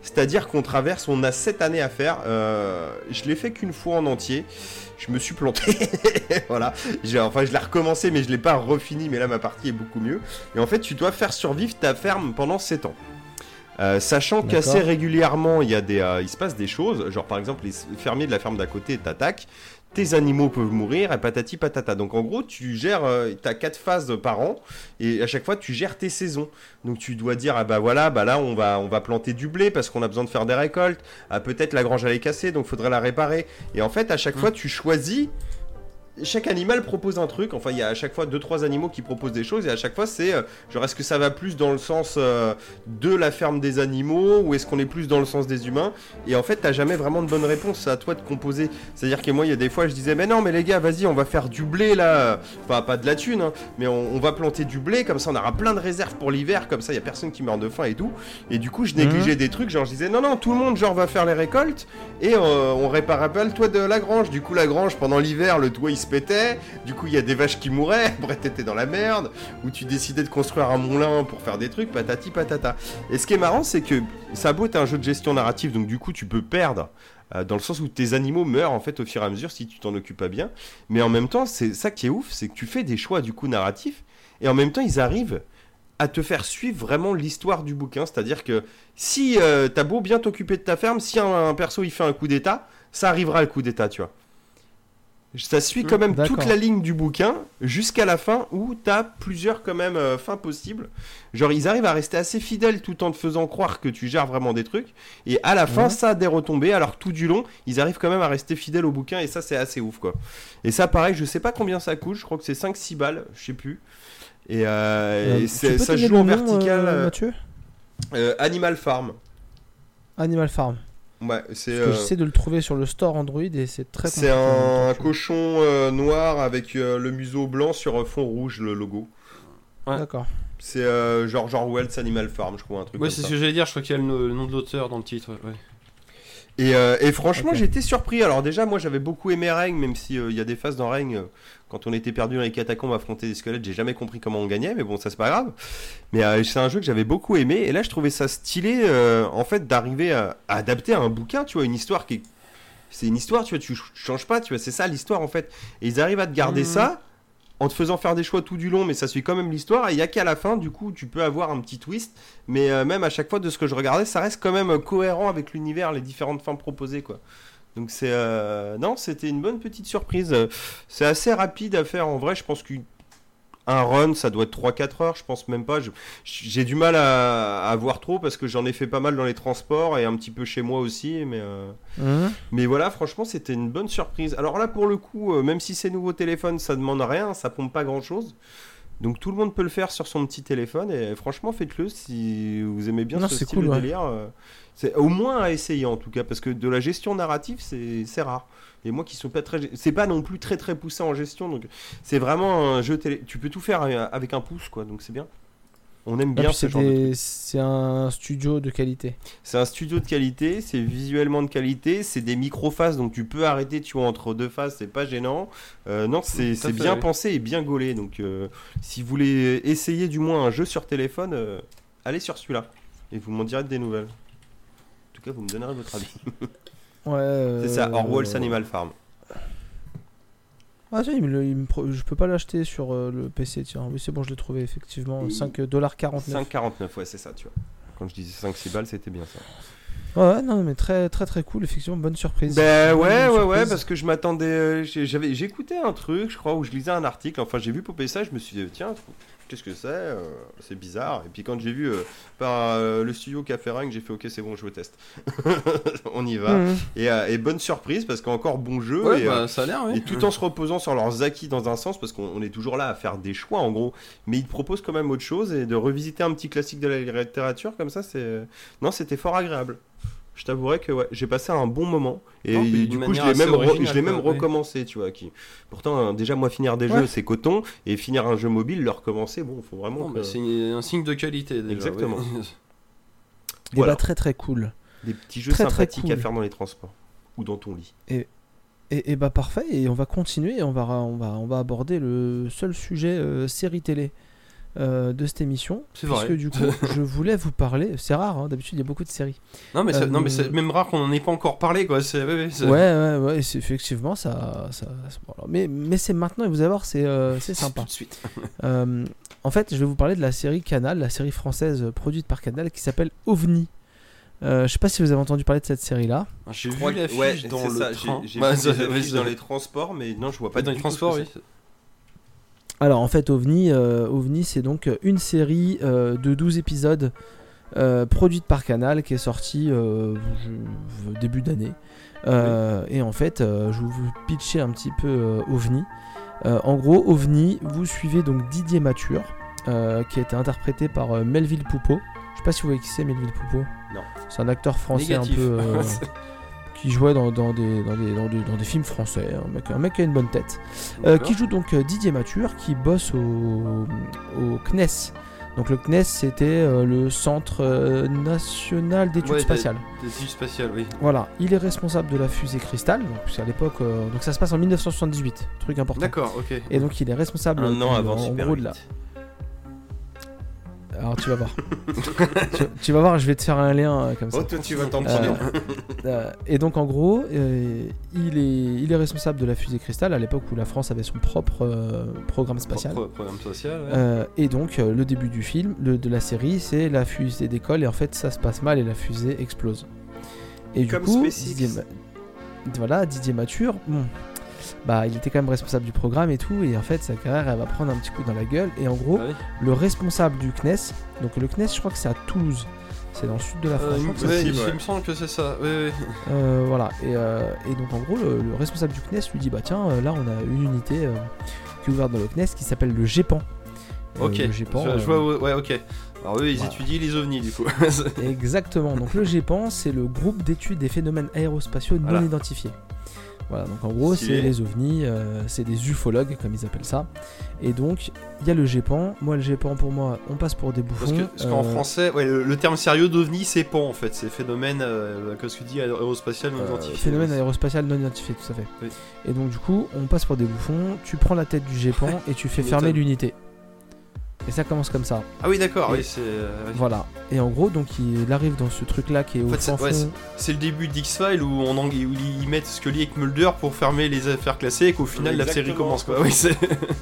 C'est-à-dire qu'on traverse, on a 7 années à faire. euh, je l'ai fait qu'une fois en entier. Je me suis planté. voilà. Enfin, je l'ai recommencé, mais je l'ai pas refini. Mais là, ma partie est beaucoup mieux. Et en fait, tu dois faire survivre ta ferme pendant 7 ans. Euh, sachant qu'assez régulièrement, il, y a des, euh, il se passe des choses. Genre, par exemple, les fermiers de la ferme d'à côté t'attaquent. Tes animaux peuvent mourir et patati patata. Donc, en gros, tu gères. tu as quatre phases par an et à chaque fois, tu gères tes saisons. Donc, tu dois dire Ah bah voilà, bah là, on va, on va planter du blé parce qu'on a besoin de faire des récoltes. Ah, peut-être la grange elle est cassée, donc faudrait la réparer. Et en fait, à chaque Mm. fois, tu choisis. Chaque animal propose un truc. Enfin, il y a à chaque fois deux trois animaux qui proposent des choses et à chaque fois c'est euh, genre est-ce que ça va plus dans le sens euh, de la ferme des animaux ou est-ce qu'on est plus dans le sens des humains? Et en fait, t'as jamais vraiment de bonne réponse. C'est à toi de composer. C'est-à-dire que moi, il y a des fois, je disais mais non, mais les gars, vas-y, on va faire du blé là. Enfin, pas de la thune, hein, mais on, on va planter du blé comme ça, on aura plein de réserves pour l'hiver. Comme ça, il y a personne qui meurt de faim et tout. Et du coup, je négligeais des trucs. Genre, je disais non, non, tout le monde genre va faire les récoltes et euh, on répare pas le toit de la grange. Du coup, la grange pendant l'hiver, le toit il se Du coup, il y a des vaches qui mouraient. Après, t'étais dans la merde. Ou tu décidais de construire un moulin pour faire des trucs, patati patata. Et ce qui est marrant, c'est que ça beau un jeu de gestion narrative, donc du coup, tu peux perdre. euh, dans le sens où tes animaux meurent en fait au fur et à mesure si tu t'en occupes pas bien. Mais en même temps, c'est ça qui est ouf, c'est que tu fais des choix du coup narratifs et en même temps ils arrivent à te faire suivre vraiment l'histoire du bouquin. C'est-à-dire que si euh, t'as beau bien t'occuper de ta ferme, si un perso il fait un coup d'état, ça arrivera le coup d'état, tu vois. Ça suit quand même toute la ligne du bouquin jusqu'à la fin où t'as plusieurs quand même euh, fins possibles. Genre ils arrivent à rester assez fidèles tout en te faisant croire que tu gères vraiment des trucs. Et à la fin Ouais. ça a des retombées. Alors tout du long ils arrivent quand même à rester fidèles au bouquin et ça c'est assez ouf quoi. Et ça pareil je sais pas combien ça coûte. Je crois que c'est 5-6 balles. Je sais plus. Et, euh, Euh, et ça joue en vertical. euh, Mathieu? euh, Animal Farm. Animal Farm. Ouais, c'est euh, j'essaie de le trouver sur le store Android et c'est très c'est un cochon euh, noir avec euh, le museau blanc sur euh, fond rouge le logo. Ouais. D'accord. C'est euh, genre genre Wells Animal Farm, je crois un truc Ouais, c'est ce que j'allais dire, je crois qu'il y a le, le nom de l'auteur dans le titre. ouais. Et, euh, et franchement, j'étais surpris. Alors déjà, moi, j'avais beaucoup aimé Règne, même si euh, il y a des phases dans Règne, euh, quand on était perdu dans les catacombes affronter des squelettes, j'ai jamais compris comment on gagnait, mais bon, ça c'est pas grave. Mais euh, c'est un jeu que j'avais beaucoup aimé, et là, je trouvais ça stylé, euh, en fait, d'arriver à, à adapter à un bouquin, tu vois, une histoire qui est... C'est une histoire, tu vois, tu ch- changes pas, tu vois, c'est ça l'histoire, en fait. Et ils arrivent à te garder Mhm. ça, en te faisant faire des choix tout du long, mais ça suit quand même l'histoire, et il y a qu'à la fin, du coup, tu peux avoir un petit twist, mais euh, même à chaque fois de ce que je regardais, ça reste quand même euh, cohérent avec l'univers, les différentes fins proposées, quoi. Donc c'est euh, non, c'était une bonne petite surprise. C'est assez rapide à faire en vrai. Je pense qu'un run, ça doit être 3-4 heures. Je pense même pas. J'ai du mal à, à voir trop parce que j'en ai fait pas mal dans les transports et un petit peu chez moi aussi. Mais euh, mais voilà, franchement, c'était une bonne surprise. Alors là, pour le coup, euh, même si c'est nouveau téléphone, ça demande rien, ça pompe pas grand chose. Donc tout le monde peut le faire sur son petit téléphone et franchement, faites-le si vous aimez bien Non, ce style cool, de ouais. délire. euh, c'est au moins à essayer en tout cas parce que de la gestion narrative, c'est rare. Et moi qui suis pas très, c'est pas non plus très très poussé en gestion, donc c'est vraiment un jeu télé. Tu peux tout faire avec un pouce, quoi. Donc c'est bien. On aime Et bien puis ce c'est genre de c'est un studio de qualité. C'est un studio de qualité, c'est visuellement de qualité, c'est des micro-phases, donc tu peux arrêter, tu vois, entre deux phases, c'est pas gênant. Euh, non, c'est bien oui. pensé et bien gaulé, donc euh, si vous voulez essayer du moins un jeu sur téléphone, euh, allez sur celui-là, et vous m'en direz des nouvelles. En tout cas, vous me donnerez votre avis. Ouais. C'est ça, euh, Orwell's Animal Farm. Ah il me le- il me pro- je peux pas l'acheter sur euh, le PC, tiens. Oui, c'est bon, je l'ai trouvé effectivement. Il- 5,49$. 5,49, ouais, c'est ça, tu vois. Quand je disais 5-6 balles, c'était bien ça. Ouais, non, mais très très très cool, effectivement, bonne surprise. Ben Bonne ouais, ouais, ouais, parce que je m'attendais. euh, J'avais, j'écoutais un truc, je crois, où je lisais un article. Enfin, j'ai vu popper ça, je me suis dit, tiens, qu'est-ce que c'est euh, C'est bizarre. Et puis quand j'ai vu euh, par euh, le studio Café Ring, j'ai fait, ok, c'est bon, je teste. On y va. Mhm. Et, et bonne surprise, parce qu'encore bon jeu. Ouais, et, bah, ça a l'air, oui. et tout en se reposant sur leurs acquis dans un sens, parce qu'on on est toujours là à faire des choix en gros, mais ils proposent quand même autre chose et de revisiter un petit classique de la littérature comme ça, c'est. Non, c'était fort agréable. Je t'avouerai que ouais, j'ai passé un bon moment et Non, du coup je l'ai même, je l'ai recommencé, tu vois. Qui... Pourtant, euh, déjà moi finir des Ouais. jeux c'est coton et finir un jeu mobile, le recommencer, bon, faut vraiment. Que- c'est un signe de qualité déjà. Exactement. oui. Eh Voilà. très très cool. Des petits jeux Très, très sympathiques à cool. faire dans les transports ou dans ton lit. Et, et bah parfait, et on va continuer, et on va, on va, on va aborder le seul sujet euh, série télé euh, de cette émission. C'est puisque vrai. du coup, je voulais vous parler, c'est rare, hein, d'habitude il y a beaucoup de séries. Non, mais c'est Euh, non, mais c'est même rare qu'on en ait pas encore parlé, quoi. C'est, ouais, ouais, c'est- Ouais, ouais, ouais, et c'est- effectivement, ça. ça, mais mais c'est maintenant, et vous allez voir, c'est euh, c'est Tout sympa. de suite. Euh, en fait, je vais vous parler de la série Canal, la série française euh, produite par Canal qui s'appelle OVNI. Euh, je sais pas si vous avez entendu parler de cette série-là. J'ai Je vu crois que- l'affiche ouais, dans le ça, j'ai-. J'ai Bah, vu ça- ça- dans les transports, mais non, je vois pas dans les tout transports, oui. Alors en fait OVNI, euh, OVNI c'est donc une série euh, de 12 épisodes euh, produite par Canal qui est sortie euh, je- début d'année. Euh, Et en fait euh, je vais vous pitcher un petit peu euh, OVNI. Euh, en gros OVNI, vous suivez donc Didier Mature euh, qui a été interprété par euh, Melville Poupeau. Je sais pas si vous voyez qui c'est Melville Poupeau. Non. C'est un acteur français Négatif. un peu... qui jouait dans, dans des, dans, des, dans, des, dans des films français, un mec, un mec qui a une bonne tête. Euh, qui joue donc euh, Didier Mature, qui bosse au, au CNES. Donc le CNES, c'était euh, le Centre euh, National d'études Ouais, spatiales. Des études spatiales, oui. Voilà, il est responsable de la fusée Cristal, donc c'est à l'époque, euh, donc ça se passe en 1978, truc important. D'accord, ok. Et donc il est responsable Un an avant en, Super gros 8. de la. Alors tu vas voir. tu, tu vas voir, je vais te faire un lien euh, comme ça. Oh, toi, tu vas t'en Euh, prendre. Euh, et donc en gros, euh, il, est, il est responsable de la fusée Cristal à l'époque où la France avait son propre euh, programme spatial. Pro- Programme social, ouais. Euh, et donc euh, le début du film, le, de la série, c'est la fusée décolle et en fait ça se passe mal et la fusée explose. Et du Comme coup. Didier, voilà, Didier Mature, bon, bah il était quand même responsable du programme et tout, et en fait sa carrière elle va prendre un petit coup dans la gueule. Et en gros, Ah oui. le responsable du CNES, donc le CNES je crois que c'est à Toulouse, c'est dans le sud de la France. Euh, je il, ouais, ouais. me semble que c'est ça. Oui, oui. euh, voilà, et, euh, et donc en gros, le, le responsable du CNES lui dit Bah tiens, là on a une unité euh, qui est ouverte dans le CNES qui s'appelle le GEPAN. Euh, Ok. le GEPAN, je, je vois, ouais, ouais, ok. Alors eux, ils Voilà. étudient les ovnis du coup. Exactement, donc le GEPAN c'est le groupe d'études des phénomènes aérospatiaux non Voilà. identifiés. Voilà, donc en gros c'est les ovnis, euh, c'est des ufologues comme ils appellent ça. Et donc il y a le GEPAN, moi le GEPAN pour moi on passe pour des bouffons. Parce que- parce qu'en euh, français, ouais, le, le terme sérieux d'ovni, c'est pan en fait. C'est phénomène, euh, comme ce que dit aérospatial non Euh, identifié. phénomène aérospatial non identifié, tout à fait. Oui. Et donc du coup, on passe pour des bouffons, tu prends la tête du GEPAN et tu fais fermer l'unité. Et ça commence comme ça. Ah oui, d'accord. Et- Oui, c'est. euh. Voilà. Et en gros, donc il arrive dans ce truc là qui est au En fait, c'est- ouais. C'est le début d'X-Files où, on en- où ils mettent Scully avec Mulder pour fermer les affaires classées et qu'au final la série commence quoi. Oui, c'est.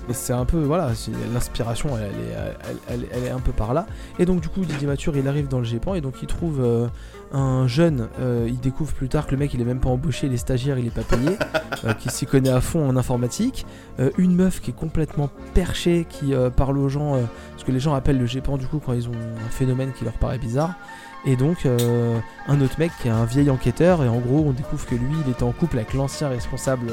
Et C'est un peu, voilà, c'est- l'inspiration, elle, elle est, elle, elle- elle est un peu par là. Et donc, du coup, Didier Mature, il arrive dans le GEPAN et donc il trouve euh, un jeune. euh, il découvre plus tard que le mec, il est même pas embauché, il est stagiaire, il est pas payé, euh, qui s'y connaît à fond en informatique. Euh, une meuf qui est complètement perchée, qui parle aux gens, ce que les gens appellent le GEPAN, du coup, quand ils ont un phénomène qui leur paraît bizarre. Et donc, un autre mec qui est un vieil enquêteur, et en gros, on découvre que lui, il était en couple avec l'ancien responsable.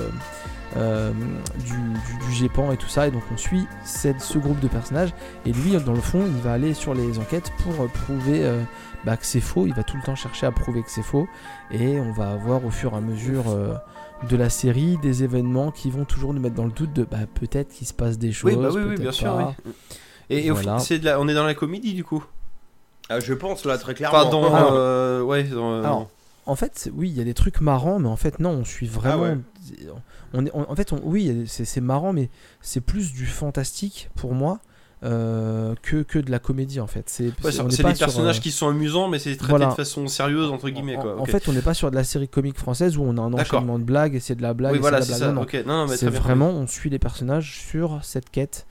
du, du, du GEPAN et tout ça et donc on suit cette- ce groupe de personnages et lui dans le fond il va aller sur les enquêtes pour prouver bah, que c'est faux il va tout le temps chercher à prouver que c'est faux et on va avoir au fur et à mesure euh, de la série des événements qui vont toujours nous mettre dans le doute de bah, peut-être qu'il se passe des choses Oui, bah oui, oui, bien sûr. oui. Et, et au Voilà. final, c'est de la- on est dans la comédie du coup? Ah, je pense là très clairement. Pas dans. Alors- euh, ouais, dans. euh, Alors, En fait, oui, il y a des trucs marrants, mais en fait, non, on suit vraiment. Ah ouais. on est, on- en fait, on- oui, c'est marrant, mais c'est plus du fantastique pour moi euh, que, que de la comédie, en fait. C'est ouais, pas des sur, personnages euh, qui sont amusants, mais c'est traité voilà. de façon sérieuse entre guillemets en, quoi. en fait, on n'est pas sur de la série comique française où on a un enchaînement de blagues et c'est de la blague. oui, voilà, c'est ça. Non, non, non, bien. vraiment, on suit les personnages sur cette quête.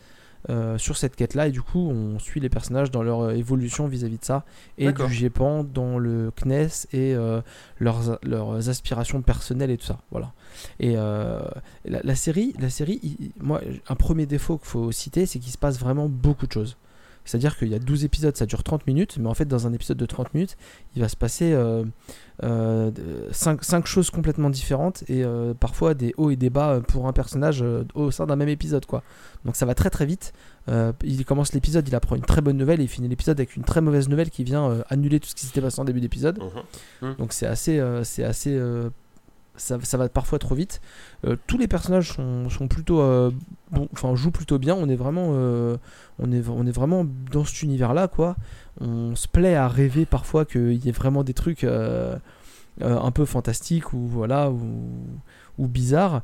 Euh, sur cette quête là et du coup on suit les personnages dans leur euh, évolution vis-à-vis de ça et du GEPAN dans le CNES et euh, leurs, leurs aspirations personnelles et tout ça. Voilà. Et euh, la, la série la série il- moi un premier défaut qu'il faut citer c'est qu'il se passe vraiment beaucoup de choses c'est à dire qu'il y a 12 épisodes ça dure 30 minutes mais en fait dans un épisode de 30 minutes il va se passer 5 choses complètement différentes et euh, parfois des hauts et des bas euh, pour un personnage euh, au sein d'un même épisode quoi. Donc ça va très très vite. Euh, il commence l'épisode il apprend une très bonne nouvelle et il finit l'épisode avec une très mauvaise nouvelle qui vient euh, annuler tout ce qui s'était passé en début d'épisode. Mhm. donc c'est assez euh, c'est assez euh, ça, ça va parfois trop vite. Euh, tous les personnages sont, sont plutôt euh, bon enfin jouent plutôt bien on est vraiment euh, on est on est vraiment dans cet univers là quoi on se plaît à rêver parfois qu'il y ait vraiment des trucs euh, euh, un peu fantastiques ou voilà ou, ou bizarres.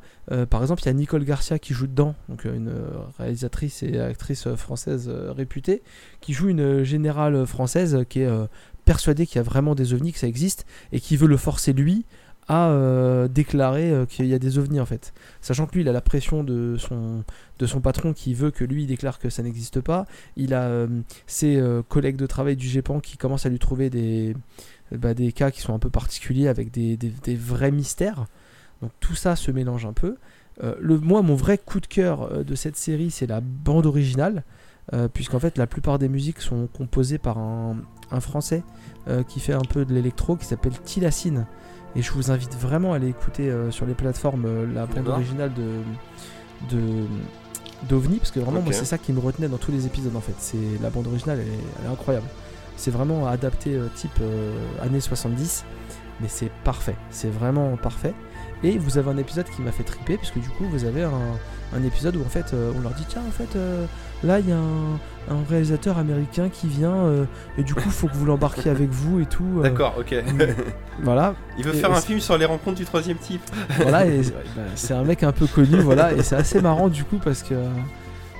Par exemple, il y a Nicole Garcia qui joue dedans, donc une réalisatrice et actrice française réputée, qui joue une générale française qui est persuadée qu'il y a vraiment des ovnis, que ça existe, et qui veut le forcer lui a euh, déclaré euh, qu'il y a des ovnis en fait. Sachant que lui, il a la pression de son, patron qui veut que lui déclare que ça n'existe pas. Il a euh, ses euh, collègues de travail du GEPAN qui commencent à lui trouver des, bah, des cas qui sont un peu particuliers avec des, des- vrais mystères. Donc tout ça se mélange un peu. Le, moi, mon vrai coup de cœur de cette série, c'est la bande originale. Puisqu'en fait, la plupart des musiques sont composées par un, un français qui fait un peu de l'électro qui s'appelle Tilacine. Et je vous invite vraiment à aller écouter euh, sur les plateformes euh, la bande originale de, de d'OVNI parce que vraiment moi c'est ça qui me retenait dans tous les épisodes en fait. C'est la bande originale elle est, elle est incroyable. C'est vraiment adapté euh, type années 70 mais c'est parfait. C'est vraiment parfait et vous avez un épisode qui m'a fait triper puisque du coup vous avez un, un épisode où en fait euh, on leur dit tiens en fait euh, là il y a un, un réalisateur américain qui vient euh, et du coup faut que vous l'embarquiez avec vous et tout D'accord, ok. voilà. Il veut Et- faire et un film sur les rencontres du troisième type. voilà et bah, c'est un mec un peu connu voilà et c'est assez marrant du coup parce que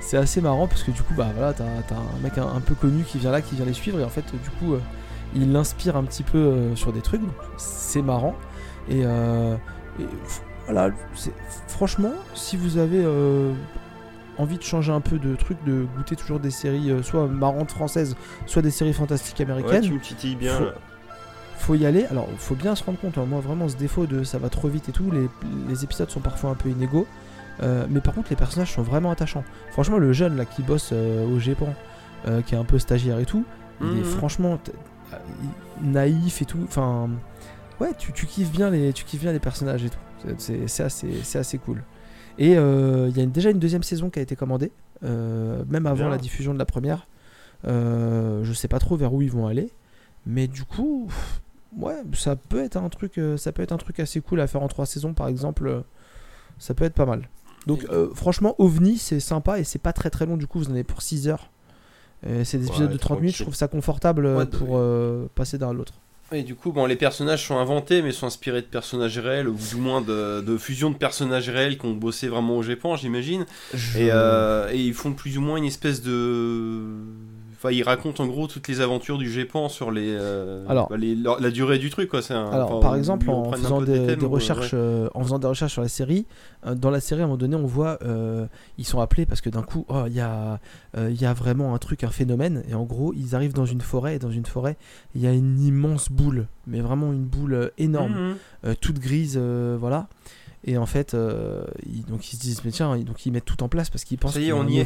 c'est assez marrant parce que du coup bah voilà t'as un mec un, un peu connu qui vient là qui vient les suivre et en fait du coup il l'inspire un petit peu sur des trucs. Donc c'est marrant. Et, et voilà franchement si vous avez euh, envie de changer un peu de trucs de goûter toujours des séries euh, soit marrantes françaises soit des séries fantastiques Ouais, américaines tu me titilles bien. Faut- là. faut y aller. Alors, faut bien se rendre compte, hein, moi vraiment ce défaut de ça va trop vite et tout, les, les épisodes sont parfois un peu inégaux. Euh, mais par contre, les personnages sont vraiment attachants. Franchement, le jeune là qui bosse au Japon, qui est un peu stagiaire et tout, il est Mhm. franchement naïf et tout. Enfin, ouais, tu, tu kiffes bien les, tu kiffes bien les personnages et tout. C'est- assez, c'est assez cool. Et euh, il y a une- déjà une deuxième saison qui a été commandée, euh, même avant Bien. la diffusion de la première. Euh, je sais pas trop vers où ils vont aller, mais du coup, pff, ouais, ça peut être un truc, ça peut être un truc assez cool à faire en trois saisons, par exemple. ça peut être pas mal. Donc, euh, franchement, OVNI, c'est sympa et c'est pas très très long. Du coup, vous en avez pour 6 heures. C'est des Ouais, épisodes de 30 minutes. Je trouve ça confortable pour euh, passer d'un à l'autre. Et du coup, bon, les personnages sont inventés, mais sont inspirés de personnages réels, ou du moins de, de fusion de personnages réels qui ont bossé vraiment au Japon, j'imagine. Je- Et, euh, et ils font plus ou moins une espèce de. Enfin, ils racontent en gros toutes les aventures du Japon sur les. euh, Alors- bah, les- la, la durée du truc, quoi. Un, Alors, enfin, par exemple, en faisant des, thèmes des où, recherches, ouais. euh, en faisant des recherches sur la série, euh, dans la série, à un moment donné, on voit, ils sont appelés parce que d'un coup, oh, il y a, euh, il y a vraiment un truc, un phénomène, et en gros, ils arrivent dans une forêt, et dans une forêt, il y a une immense boule, mais vraiment une boule énorme, Mhm. toute grise, voilà. Et en fait, euh, ils, donc ils se disent, mais tiens, ils- donc ils mettent tout en place parce qu'ils pensent Ça y qu'il est, y on est.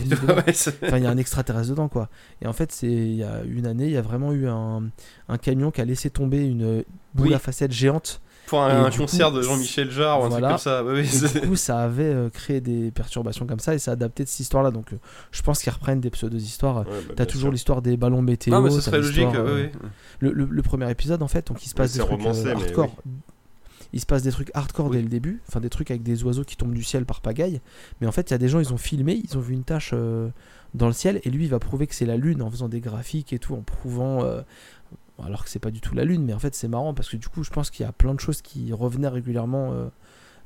Enfin, il y a un extraterrestre dedans, quoi. Et en fait, c'est il y a une année, il y a vraiment eu un, un camion qui a laissé tomber une boule Oui. à facettes géante. Pour un, un concert coup, de Jean-Michel Jarre ou un voilà. truc comme ça. Ouais, du coup, ça avait euh, créé des perturbations comme ça et ça a adapté de cette histoire-là. Donc, euh, je pense qu'ils reprennent des pseudo-histoires. Ouais, bah, T'as toujours l'histoire des ballons météo. Non, mais ce serait logique. ouais, le, le- le premier épisode, en fait, donc il se passe des trucs romancé, mais hardcore. Il se passe des trucs hardcore Oui. dès le début, enfin des trucs avec des oiseaux qui tombent du ciel par pagaille. Mais en fait, il y a des gens, ils ont filmé, ils ont vu une tâche euh, dans le ciel, et lui, il va prouver que c'est la lune en faisant des graphiques et tout, en prouvant. euh, alors que c'est pas du tout la lune, mais en fait, c'est marrant parce que du coup, je pense qu'il y a plein de choses qui revenaient régulièrement euh,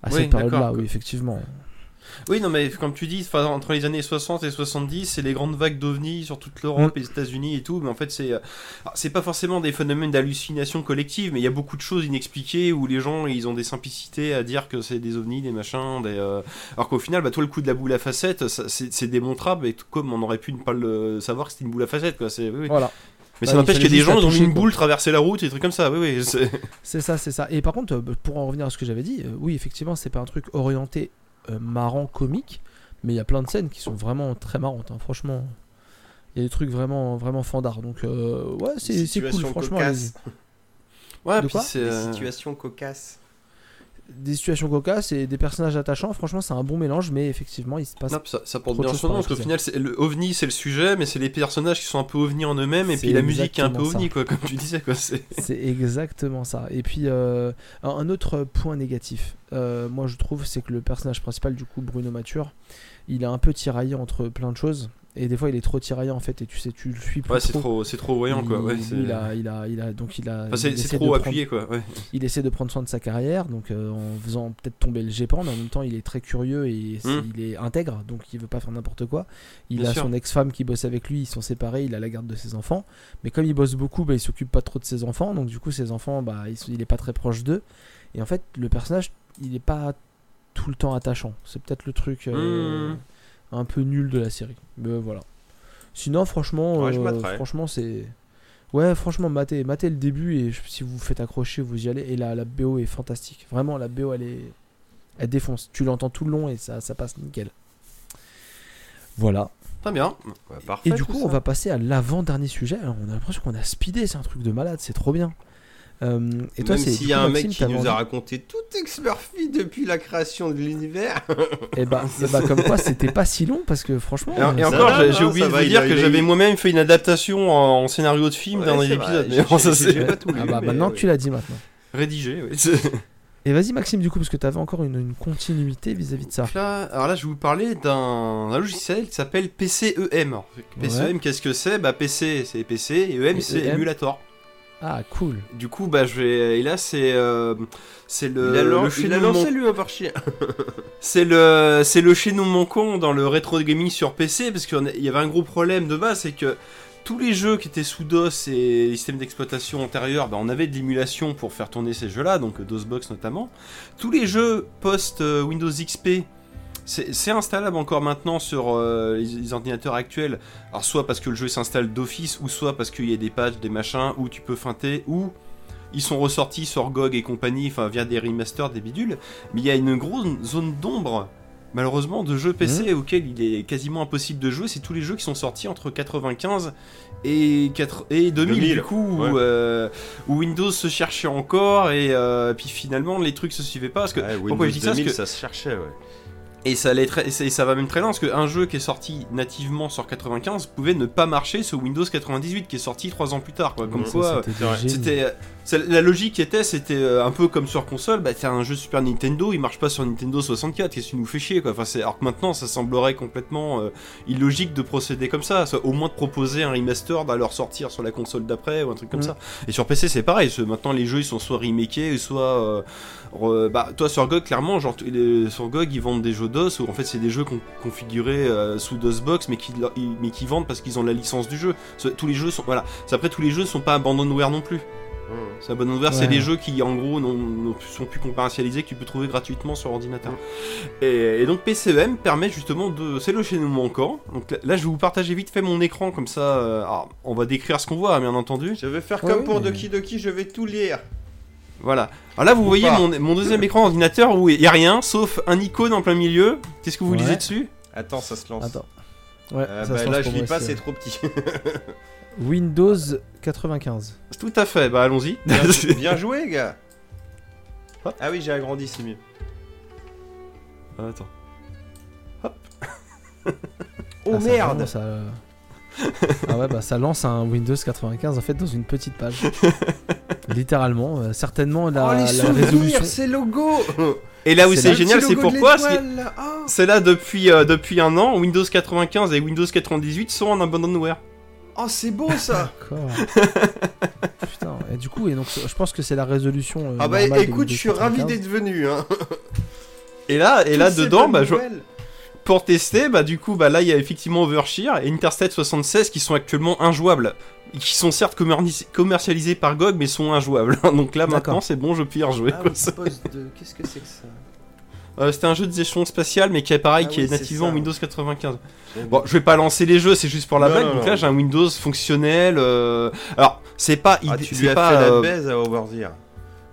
à Oui, cette période-là. Oui, effectivement. Oui, non, mais comme tu dis, entre les années 60 et 70, c'est les grandes vagues d'ovnis sur toute l'Europe Mm. et les États-Unis et tout. Mais en fait, c'est euh, c'est pas forcément des phénomènes d'hallucination collective, mais il y a beaucoup de choses inexpliquées où les gens ils ont des simplicités à dire que c'est des ovnis, des machins. Des, euh, Alors qu'au final, bah, toi, le coup de la boule à facettes, c'est démontrable. Et tout comme on aurait pu ne pas le savoir que c'était une boule à facettes, quoi. C'est, oui, oui. Voilà. Mais Bah, ça n'empêche qu'il y a des gens qui ont mis une boule traverser la route et des trucs comme ça. Oui, oui. c'est- ça, c'est ça. Et par contre, euh, pour en revenir à ce que j'avais dit, oui, effectivement, c'est pas un truc orienté marrant, comique, mais il y a plein de scènes qui sont vraiment très marrantes. hein, franchement, il y a des trucs vraiment, vraiment fandards. Donc, euh, ouais, c'est cool, franchement. Ouais, De puis c'est. Des euh, situations cocasses. Des situations cocasses et des personnages attachants. Franchement, c'est un bon mélange, mais effectivement, il se passe. Non, ça, ça porte bien son nom, par parce qu'au final, le ovni c'est le sujet, mais c'est les personnages qui sont un peu ovnis en eux-mêmes, et puis la musique qui est un peu ovni, quoi, comme tu disais, quoi. c'est- exactement ça. Et puis, euh, un, un autre point négatif, euh, moi je trouve, c'est que le personnage principal, du coup, Bruno Mature, il est un peu tiraillé entre plein de choses. Et des fois, il est trop tiraillé en fait, et tu sais, tu le suis plus Ouais, c'est trop. c'est trop voyant, quoi. Il- Ouais, lui, c'est il a, il a, il a, donc il a. enfin, c'est- trop de prendre- appuyé, quoi. Ouais. il essaie de prendre soin de sa carrière, donc euh, en faisant peut-être tomber le GEPAN, mais en même temps, il est très curieux et c'est- Mm. il est intègre, donc il veut pas faire n'importe quoi. Il Bien a sûr. son ex-femme qui bosse avec lui, ils sont séparés, il a la garde de ses enfants, mais comme il bosse beaucoup, bah, il s'occupe pas trop de ses enfants, donc du coup, ses enfants, bah, il, il est pas très proche d'eux. Et en fait, le personnage, il est pas tout le temps attachant. C'est peut-être le truc euh, Hmm. Un peu nul de la série. Mais voilà. Sinon, franchement, Ouais, euh, franchement, c'est. Ouais, franchement, matez, matez le début et si vous vous faites accrocher, vous y allez. Et la, la BO est fantastique. Vraiment, la BO, elle est. Elle défonce. Tu l'entends tout le long et ça, ça passe nickel. Voilà. Très bien. Ouais, parfait, Et du coup, ça. on va passer à l'avant-dernier sujet. Alors, on a l'impression qu'on a speedé, c'est un truc de malade, c'est trop bien. Euh, et toi, Même c'est. s'il y a un Maxime, mec qui nous a raconté tout X-Murphy depuis la création de l'univers. Et bah, et bah, comme quoi, c'était pas si long parce que franchement. Et, et euh, encore, j'ai hein, oublié de va, vous dire a- que j'avais eu- moi-même fait une adaptation en, en scénario de film d'un Ouais, vrai, épisodes. j'ai- Mais bon, ça c'est Ah bah, maintenant que tu l'as dit maintenant. rédigé. oui. Et vas-y, Maxime, du coup, parce que t'avais encore une, une continuité vis-à-vis de ça. Là, alors là, je vais vous parler d'un d'un logiciel qui s'appelle PCEM. PCEM, qu'est-ce que c'est? Bah PC, c'est PC et EM, c'est EM. Ah, cool. Du coup, bah je vais. Et là, c'est euh, c'est le, il a, lan- le il a chaînon lancé lui par chien. C'est le c'est le chaînon manquant dans le rétro gaming sur PC parce qu'il y avait un gros problème de base, c'est que tous les jeux qui étaient sous DOS et les systèmes d'exploitation antérieurs, bah, on avait de l'émulation pour faire tourner ces jeux-là, donc euh, DOSBox notamment. Tous les jeux post euh, Windows XP, c'est installable encore maintenant sur euh, les, les ordinateurs actuels. Alors soit parce que le jeu s'installe d'office, ou soit parce qu'il y a des patchs, des machins, où tu peux feinter, ou ils sont ressortis sur GOG et compagnie, enfin via des remasters, des bidules. Mais il y a une grosse zone d'ombre, malheureusement, de jeux PC auxquels il est quasiment impossible de jouer. C'est tous les jeux qui sont sortis entre 95 et, 4 et 2000, 2000, du coup, ouais. où, euh, où Windows se cherchait encore, et euh, puis finalement les trucs se suivaient pas. Parce que, Ouais, pourquoi je dis ça Parce 2000, que ça se cherchait, ouais. Et ça, allait très- et ça- va même très loin parce qu'un jeu qui est sorti nativement sur 95 pouvait ne pas marcher sur Windows 98 qui est sorti 3 ans plus tard. Quoi. Comme quoi, C'était c'était c'est- la logique était c'était euh, un peu comme sur console. Bah t'as un jeu Super Nintendo, il marche pas sur Nintendo 64, qu'est-ce que tu nous fais chier quoi. Enfin, alors que maintenant ça semblerait complètement euh, illogique de procéder comme ça. Soit au moins de proposer un remaster d'aller leur sortir sur la console d'après ou un truc comme Mhm. ça. Et sur PC c'est pareil. Maintenant les jeux ils sont soit remakés soit euh, re- bah toi sur GOG clairement genre les- sur GOG ils vendent des jeux DOS où en fait c'est des jeux con- configurés euh, sous DOSBox mais qui mais vendent parce qu'ils ont la licence du jeu. Ce- Tous les jeux sont voilà. Après tous les jeux ne sont pas abandonware non plus. Mmh. C'est abandonware Ouais. c'est des jeux qui en gros n'ont- sont plus commercialisés que tu peux trouver gratuitement sur ordinateur. Et, et donc PCEM permet justement de c'est le chaînon manquant. Donc là, là, je vais vous partager vite fait mon écran comme ça euh, alors, on va décrire ce qu'on voit bien entendu. Je vais faire Ouais, comme pour Doki Doki, je vais tout lire. Voilà. Alors là, vous Ou voyez mon, mon deuxième écran ordinateur où il n'y a rien sauf un icône en plein milieu. Qu'est-ce que vous Ouais. lisez dessus? Attends, ça se lance. Attends. Ouais, Euh, ça bah, se lance là, je lis pas, c'est trop petit. Windows 95. Tout à fait, bah allons-y. bien, bien joué, gars. Hop. Ah oui, j'ai agrandi, c'est mieux. Attends. Oh Ah, merde ça... ah ouais, bah ça lance un Windows 95 en fait dans une petite page. Littéralement, euh, certainement la, Oh, les la souvenirs, résolution. c'est logo Et là où C'est génial, c'est pourquoi? C'est l'étoile, là. Ah. c'est là depuis, euh, depuis un an, Windows 95 et Windows 98 sont en abandonware. Oh, c'est beau ça D'accord. Putain, et du coup, et donc je pense que c'est la résolution. euh, Ah bah écoute, je suis ravi 95. d'être venu. Hein. Et là, et là dedans, bah, je-. Pour tester, bah du coup, bah là il y a effectivement Overshear et Interstate 76 qui sont actuellement injouables. Qui sont certes commerci- commercialisés par GOG mais sont injouables. Donc là maintenant c'est bon, je peux y rejouer. Ah de... Qu'est-ce que c'est que ça Euh, C'était un jeu de gestion spatial mais qui est pareil, Ah qui oui, est nativement ça. Windows 95. J'aime Bon, je vais pas lancer les jeux, c'est juste pour la Non, blague. non, Donc là j'ai un Windows fonctionnel. euh, Alors c'est pas, Ah, tu c'est lui as pas, fait euh, la baise à Overseer.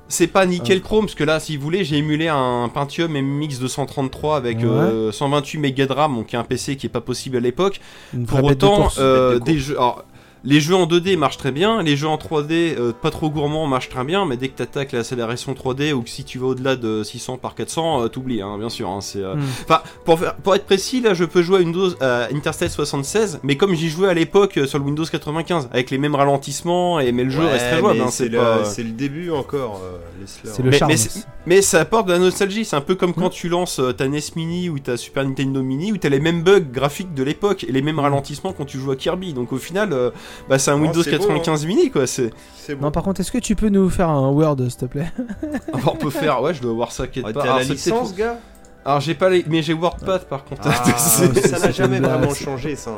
C'est pas nickel Ah. chrome parce que là si vous voulez j'ai émulé un Pentium MX 233 avec Ouais. euh, 128 mégas de RAM donc un PC qui est pas possible à l'époque. Pour de autant, course. euh, de des jeux. alors, les jeux en 2D marchent très bien, les jeux en 3D euh, pas trop gourmands marchent très bien, mais dès que t'attaques l'accélération 3D ou que si tu vas au-delà de 600 par 400, euh, t'oublies, hein, bien sûr. hein, c'est, euh, Hmm. Enfin, pour, faire- pour être précis, là je peux jouer à Windows à Interstate 76, mais comme j'y jouais à l'époque euh, sur le Windows 95, avec les mêmes ralentissements, et, mais le jeu Ouais, reste très jouable. mais hein, c'est le, pas- c'est le début encore, euh, laisse-le. C'est le mais- charme. mais ça apporte de la nostalgie, c'est un peu comme Mm. quand tu lances euh, ta NES Mini ou ta Super Nintendo Mini où t'as les mêmes bugs graphiques de l'époque et les mêmes ralentissements quand tu joues à Kirby. Donc au final, euh, bah, c'est un Oh, Windows c'est beau, 95 Mini quoi. C'est... Non, par contre, est-ce que tu peux nous faire un Word, s'il te plaît on peut faire, ouais, je dois voir ça quelque Ah, part. T'as Alors, la licence, gars Alors j'ai pas les, mais j'ai WordPad par contre. Ah, Ça n'a jamais vraiment changé, ça.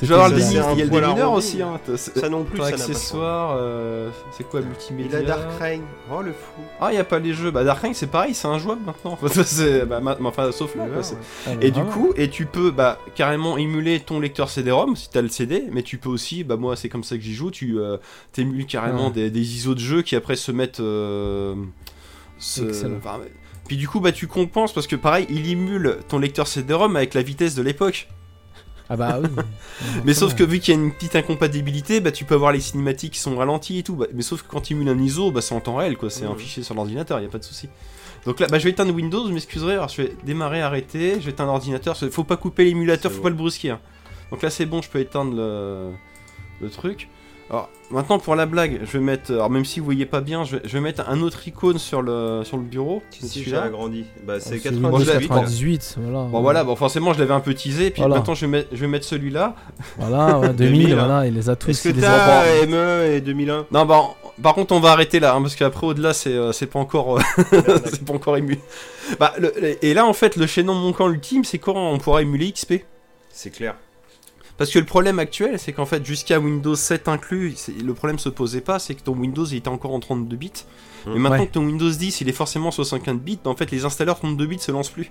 Le déni- il y a le démineur aussi. Hein. Ça non plus, Ton ça accessoire, euh, c'est quoi multimédia Il a Dark Reign. Oh le fou. Ah, il y a pas les jeux. Bah, Dark Reign, c'est pareil, c'est injouable maintenant. C'est- bah, ma- enfin, sauf là. quoi, c'est- Ah, Et du vraiment. coup, et tu peux bah, carrément émuler ton lecteur CD-ROM si t'as le CD, mais tu peux aussi, bah moi c'est comme ça que j'y joue, tu euh, t'émules carrément Ouais. des, des ISO de jeu qui après se mettent. euh, se- Excellent. enfin, puis du coup, bah tu compenses parce que pareil, il émule ton lecteur CD-ROM avec la vitesse de l'époque. Ah bah oui. Mais sauf que vu qu'il y a une petite incompatibilité, bah tu peux avoir les cinématiques qui sont ralenties et tout. bah, mais sauf que quand tu émules un ISO, bah c'est en temps réel quoi, c'est un fichier sur l'ordinateur, y a pas de souci. Donc là, bah, je vais éteindre Windows, je m'excuserai, alors je vais démarrer, arrêter, je vais éteindre l'ordinateur, faut pas couper l'émulateur, faut bon. pas le brusquer. hein. Donc là c'est bon, je peux éteindre le, le truc. Alors maintenant pour la blague, je vais mettre, alors même si vous voyez pas bien, je vais, je vais mettre un autre icône sur le, sur le bureau. Si j'ai celui-là. agrandi. Bah c'est C'est 98. Windows 98, voilà. Bon voilà, bon forcément je l'avais un peu teasé, puis Voilà. maintenant je vais mettre, je vais mettre celui-là. Voilà, ouais, 2000, 2000, hein. voilà, il les a tous. Est-ce que a- t'as ME et 2001 Non bah par contre on va arrêter là, hein, parce qu'après au-delà c'est euh, c'est pas encore... euh, c'est pas encore ému. Bah, le- le- et là, en fait, le chaînon manquant ultime, c'est quand on pourra émuler XP. C'est clair. Parce que le problème actuel, c'est qu'en fait, jusqu'à Windows 7 inclus, le problème se posait pas, c'est que ton Windows il était encore en 32 bits. Mm. Et maintenant Ouais. que ton Windows 10 il est forcément 65 bits, en fait, les installeurs 32 bits se lancent plus.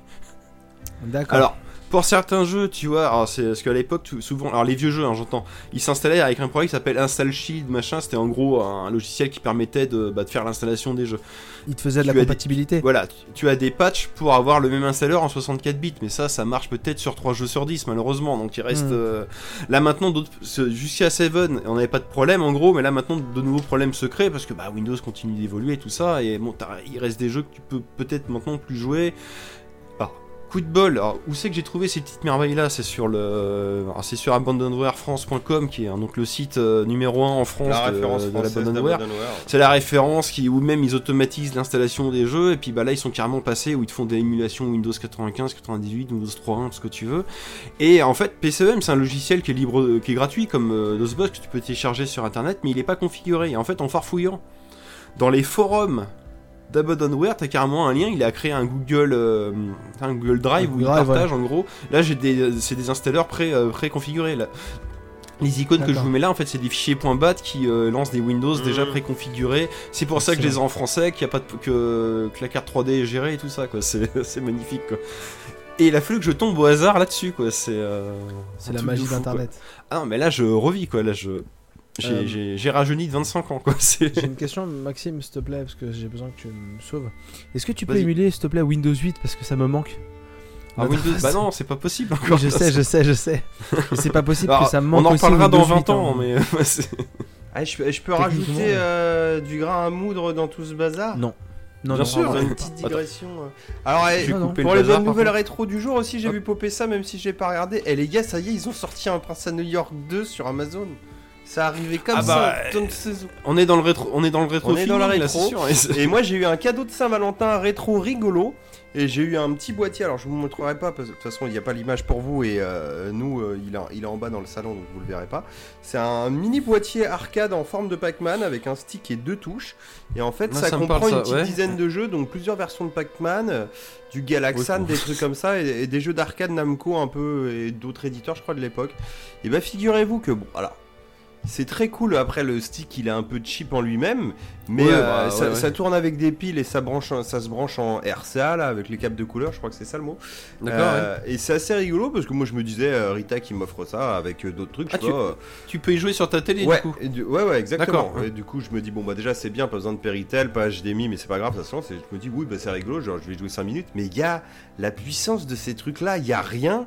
D'accord. Alors, pour certains jeux, tu vois, alors c'est parce qu'à l'époque, souvent, alors les vieux jeux, hein, j'entends, ils s'installaient avec un programme qui s'appelle Install Shield, machin, c'était en gros un logiciel qui permettait de, bah, de faire l'installation des jeux. il te faisait de la des- compatibilité. Voilà, tu- tu as des patchs pour avoir le même installeur en 64 bits, mais ça, ça marche peut-être sur 3 jeux sur 10, malheureusement. Donc il reste. Mm. euh, Là maintenant, jusqu'à 7, on n'avait pas de problème en gros, mais là maintenant, de nouveaux problèmes se créent parce que bah, Windows continue d'évoluer et tout ça, et bon, il reste des jeux que tu peux peut-être maintenant plus jouer. Coup de bol, alors, où c'est que j'ai trouvé ces petites merveilles là C'est sur le. c'est sur abandonwarefrance.com qui est hein, donc le site euh, numéro 1 en France La de, l'abandonware. C'est la référence qui, ou même ils automatisent l'installation des jeux, et puis bah là ils sont carrément passés où ils te font des émulations Windows 95, 98, Windows 3.1, tout ce que tu veux. Et en fait, PCM c'est un logiciel qui est libre, euh, qui est gratuit comme euh, DOSBox que tu peux télécharger sur internet, mais il est pas configuré. Et en fait, en farfouillant dans les forums d'Abandonware, t'as carrément un lien, il a créé un Google, euh, un Google Drive Un où il Drive, partage en gros. Là j'ai des, c'est des installeurs pré, euh, préconfigurés là. Les icônes que je vous mets là, en fait, c'est des fichiers .bat qui euh, lancent des Windows déjà Mhm. préconfigurés. C'est pour ça que je les ai en français, qu'il y a pas de, que, que la carte 3D est gérée et tout ça, quoi. C'est c'est magnifique, quoi. Et il a fallu que je tombe au hasard là-dessus, quoi. C'est euh, la magie fou, quoi. d'internet. Ah non, mais là, je revis, quoi. Là, je. J'ai Euh, j'ai- rajeuni de 25 ans, quoi. J'ai une question, Maxime, s'il te plaît, parce que j'ai besoin que tu me sauves. Est-ce que tu peux émuler, s'il te plaît, Windows 8 parce que ça me manque Ah, Bah, Windows, bah non, c'est pas possible Oui, encore. je sais, je sais, je sais. Mais c'est pas possible Alors, que ça me manque on en aussi reparlera dans Windows 20 8, ans, hein. mais. Ah, je, peux- je peux Techniquement, rajouter ouais. euh, du grain à moudre dans tout ce bazar? Non. Non, Bien non, sûr. Une petite digression. euh. Alors, eh, non, pour le les bonnes nouvelles rétro du jour aussi, j'ai vu popper ça, même si j'ai pas regardé. Et les gars, ça y est, ils ont sorti un Prince à New York 2 sur Amazon. Ça arrivait comme Ah ça. bah. On est dans le rétro, on est dans le rétro On est dans la là, rétro. sûr. Et moi, j'ai eu un cadeau de Saint-Valentin rétro rigolo. Et j'ai eu un petit boîtier. Alors, je vous montrerai pas parce que de toute façon, il n'y a pas l'image pour vous. Et euh, nous, euh, il, est, il est en bas dans le salon, donc vous le verrez pas. C'est un mini boîtier arcade en forme de Pac-Man avec un stick et deux touches. Et en fait, Ah, ça, comprend parle, une petite ouais. dizaine de jeux, donc plusieurs versions de Pac-Man, euh, du Galaxan, des trucs comme ça, et, et des jeux d'arcade Namco un peu, et d'autres éditeurs, je crois, de l'époque. Et bah, figurez-vous que, bon, alors. C'est très cool. Après, le stick, il est un peu cheap en lui-même, mais Ouais, euh, bah, ça, ouais, ouais. ça tourne avec des piles et ça, branche, ça se branche en RCA là, avec les câbles de couleur. Je crois que c'est ça le mot. D'accord, Euh, Et c'est assez rigolo parce que moi, je me disais, euh, Rita qui m'offre ça avec d'autres trucs. Ah, je pas, euh, Tu peux y jouer sur ta télé, ouais, du coup. du- ouais, ouais, exactement. Et du coup, je me dis, bon, bah déjà, c'est bien, pas besoin de Péritel, pas HDMI, mais c'est pas grave, façon. c'est- Je me dis, oui, bah c'est rigolo, genre, je vais jouer 5 minutes. Mais il y a la puissance de ces trucs-là, il y a rien.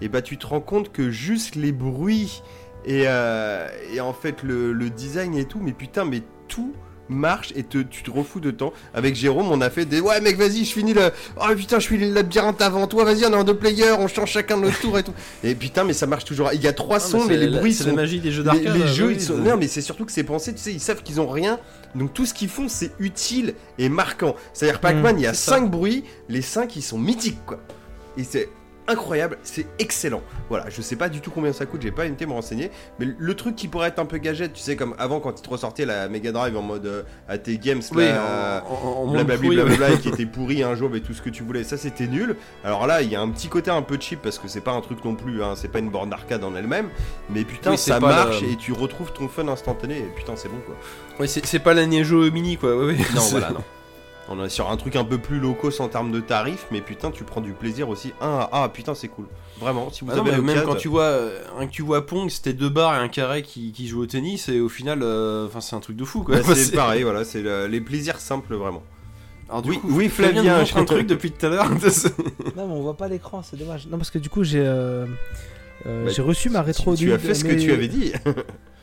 Et bah, tu te rends compte que juste les bruits et, euh, et en fait, le, le design et tout, mais putain, mais tout marche et te, tu te refous de temps. Avec Jérôme, on a fait des ouais, mec, vas-y, je finis le. Oh putain, je finis le labyrinthe avant toi, vas-y, on est en deux players, on change chacun notre tour et tout. Et putain, mais ça marche toujours. Il y a trois Ah, sons, mais mais c'est les la- bruits C'est sont la magie des jeux d'arcade. les euh, jeux, oui, ils sont. c'est- Non, mais c'est surtout que c'est pensé, tu sais, ils savent qu'ils ont rien. Donc tout ce qu'ils font, c'est utile et marquant. C'est-à-dire, Pac-Man, il y a c'est ça. 5 bruits, les 5 ils sont mythiques, quoi. Et c'est incroyable, c'est excellent. Voilà, je sais pas du tout combien ça coûte, j'ai pas été me renseigner, mais le truc qui pourrait être un peu gadget, tu sais, comme avant quand ils te ressortaient la Mega Drive en mode euh, à tes games, Oui, là, blablabla, qui était pourri un jour, mais tout ce que tu voulais, ça c'était nul. Alors là, il y a un petit côté un peu cheap parce que c'est pas un truc non plus, hein, c'est pas une borne d'arcade en elle-même, mais putain, Oui, ça marche et tu retrouves ton fun instantané, et putain, c'est bon quoi. Ouais, c'est pas la Neo Mini quoi. Ouais, ouais. Non, voilà, non. On est sur un truc un peu plus low cost en termes de tarifs, mais putain, tu prends du plaisir aussi. Ah, ah putain, c'est cool. Vraiment, si vous Ah avez mais même quand tu vois euh, un que tu vois Pong, c'était deux barres et un carré qui, qui joue au tennis et au final, euh, enfin c'est un truc de fou quoi. Bah, c'est pareil, voilà, c'est le- les plaisirs simples vraiment. Alors, du Oui, coup, oui, Flavien un truc depuis tout à l'heure. Non, mais on voit pas l'écran, c'est dommage. Non, parce que du coup, j'ai euh, euh, Bah, j'ai reçu ma rétro Tu, as fait ce que tu avais dit.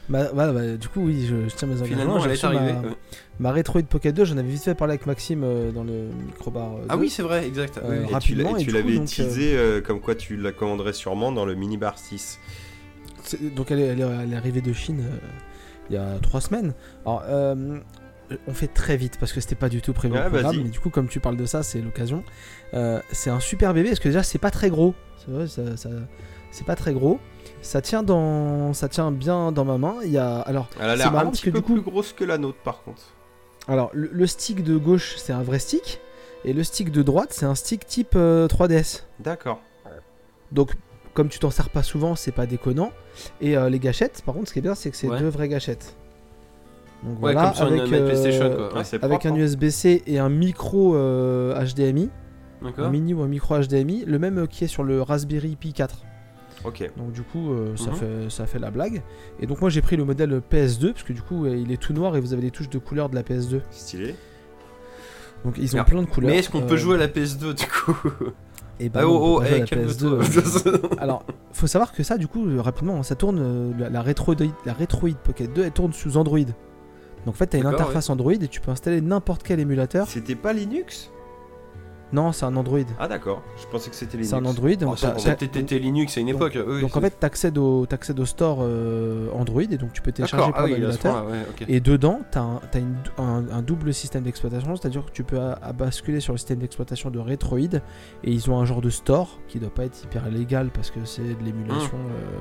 Bah, voilà, bah, du coup, oui, je, je tiens mes engagements. Finalement, elle est reçu arrivée. Ma, ouais. Ma Retroid Pocket 2, j'en avais vite fait parler avec Maxime euh, dans le microbar. euh, Ah 2. oui, c'est vrai, exact. Euh, oui. Et tu rapidement, l'as- et tu du l'avais teasé euh, comme quoi tu la commanderais sûrement dans le minibar 6. C'est- Donc elle est, elle est- elle est arrivée de Chine euh, il y a trois semaines. Alors euh, on fait très vite parce que c'était pas du tout prévu Ouais, au programme. vas-y. Mais du coup comme tu parles de ça, c'est l'occasion. Euh, c'est un super bébé parce que déjà c'est pas très gros. C'est vrai, ça, ça- c'est pas très gros. Ça tient dans, ça tient bien dans ma main. Il y a alors, Elle a C'est l'air un petit peu coup- plus grosse que la nôtre par contre. Alors le, le stick de gauche c'est un vrai stick et le stick de droite c'est un stick type euh, 3DS. D'accord. Donc, comme tu t'en sers pas souvent, c'est pas déconnant. Et euh, les gâchettes, par contre, ce qui est bien, c'est que c'est Ouais. deux vraies gâchettes. Donc Ouais, voilà, comme sur une avec, PlayStation euh, quoi. Ouais. Ouais, c'est avec propre, un hein. USB-C et un micro euh, HDMI, un mini ou un micro HDMI, le même euh, qui est sur le Raspberry Pi 4. Donc du coup, euh, ça, Mhm. fait, ça fait la blague. Et donc moi j'ai pris le modèle PS2 parce que du coup euh, il est tout noir et vous avez les touches de couleur de la PS2. Stylé. Donc ils ont Alors, plein de couleurs. Mais est-ce qu'on peut Euh, jouer à la PS2 du coup et bah Ah non, oh on oh, peut pas jouer à hey, la PS2. calme-toi. Alors, faut savoir que ça, du coup, rapidement, ça tourne. la, la Retroid, la Retroid Pocket 2, elle tourne sous Android. Donc, en fait, t'as une interface Android et tu peux installer n'importe quel émulateur. C'était pas Linux? Non, c'est un Android. Ah d'accord. Je pensais que c'était Linux. C'est un Android. Donc t'as- C'était Linux à une donc- époque. oui, donc, en fait, t'accèdes au, t'accèdes au store euh, Android et donc tu peux télécharger D'accord, ah oui, ouais, ok. Et dedans, t'as un, t'as une- un, un double système d'exploitation, c'est-à-dire que tu peux à- à basculer sur le système d'exploitation de Retroid et ils ont un genre de store qui doit pas être hyper légal parce que c'est de l'émulation, euh,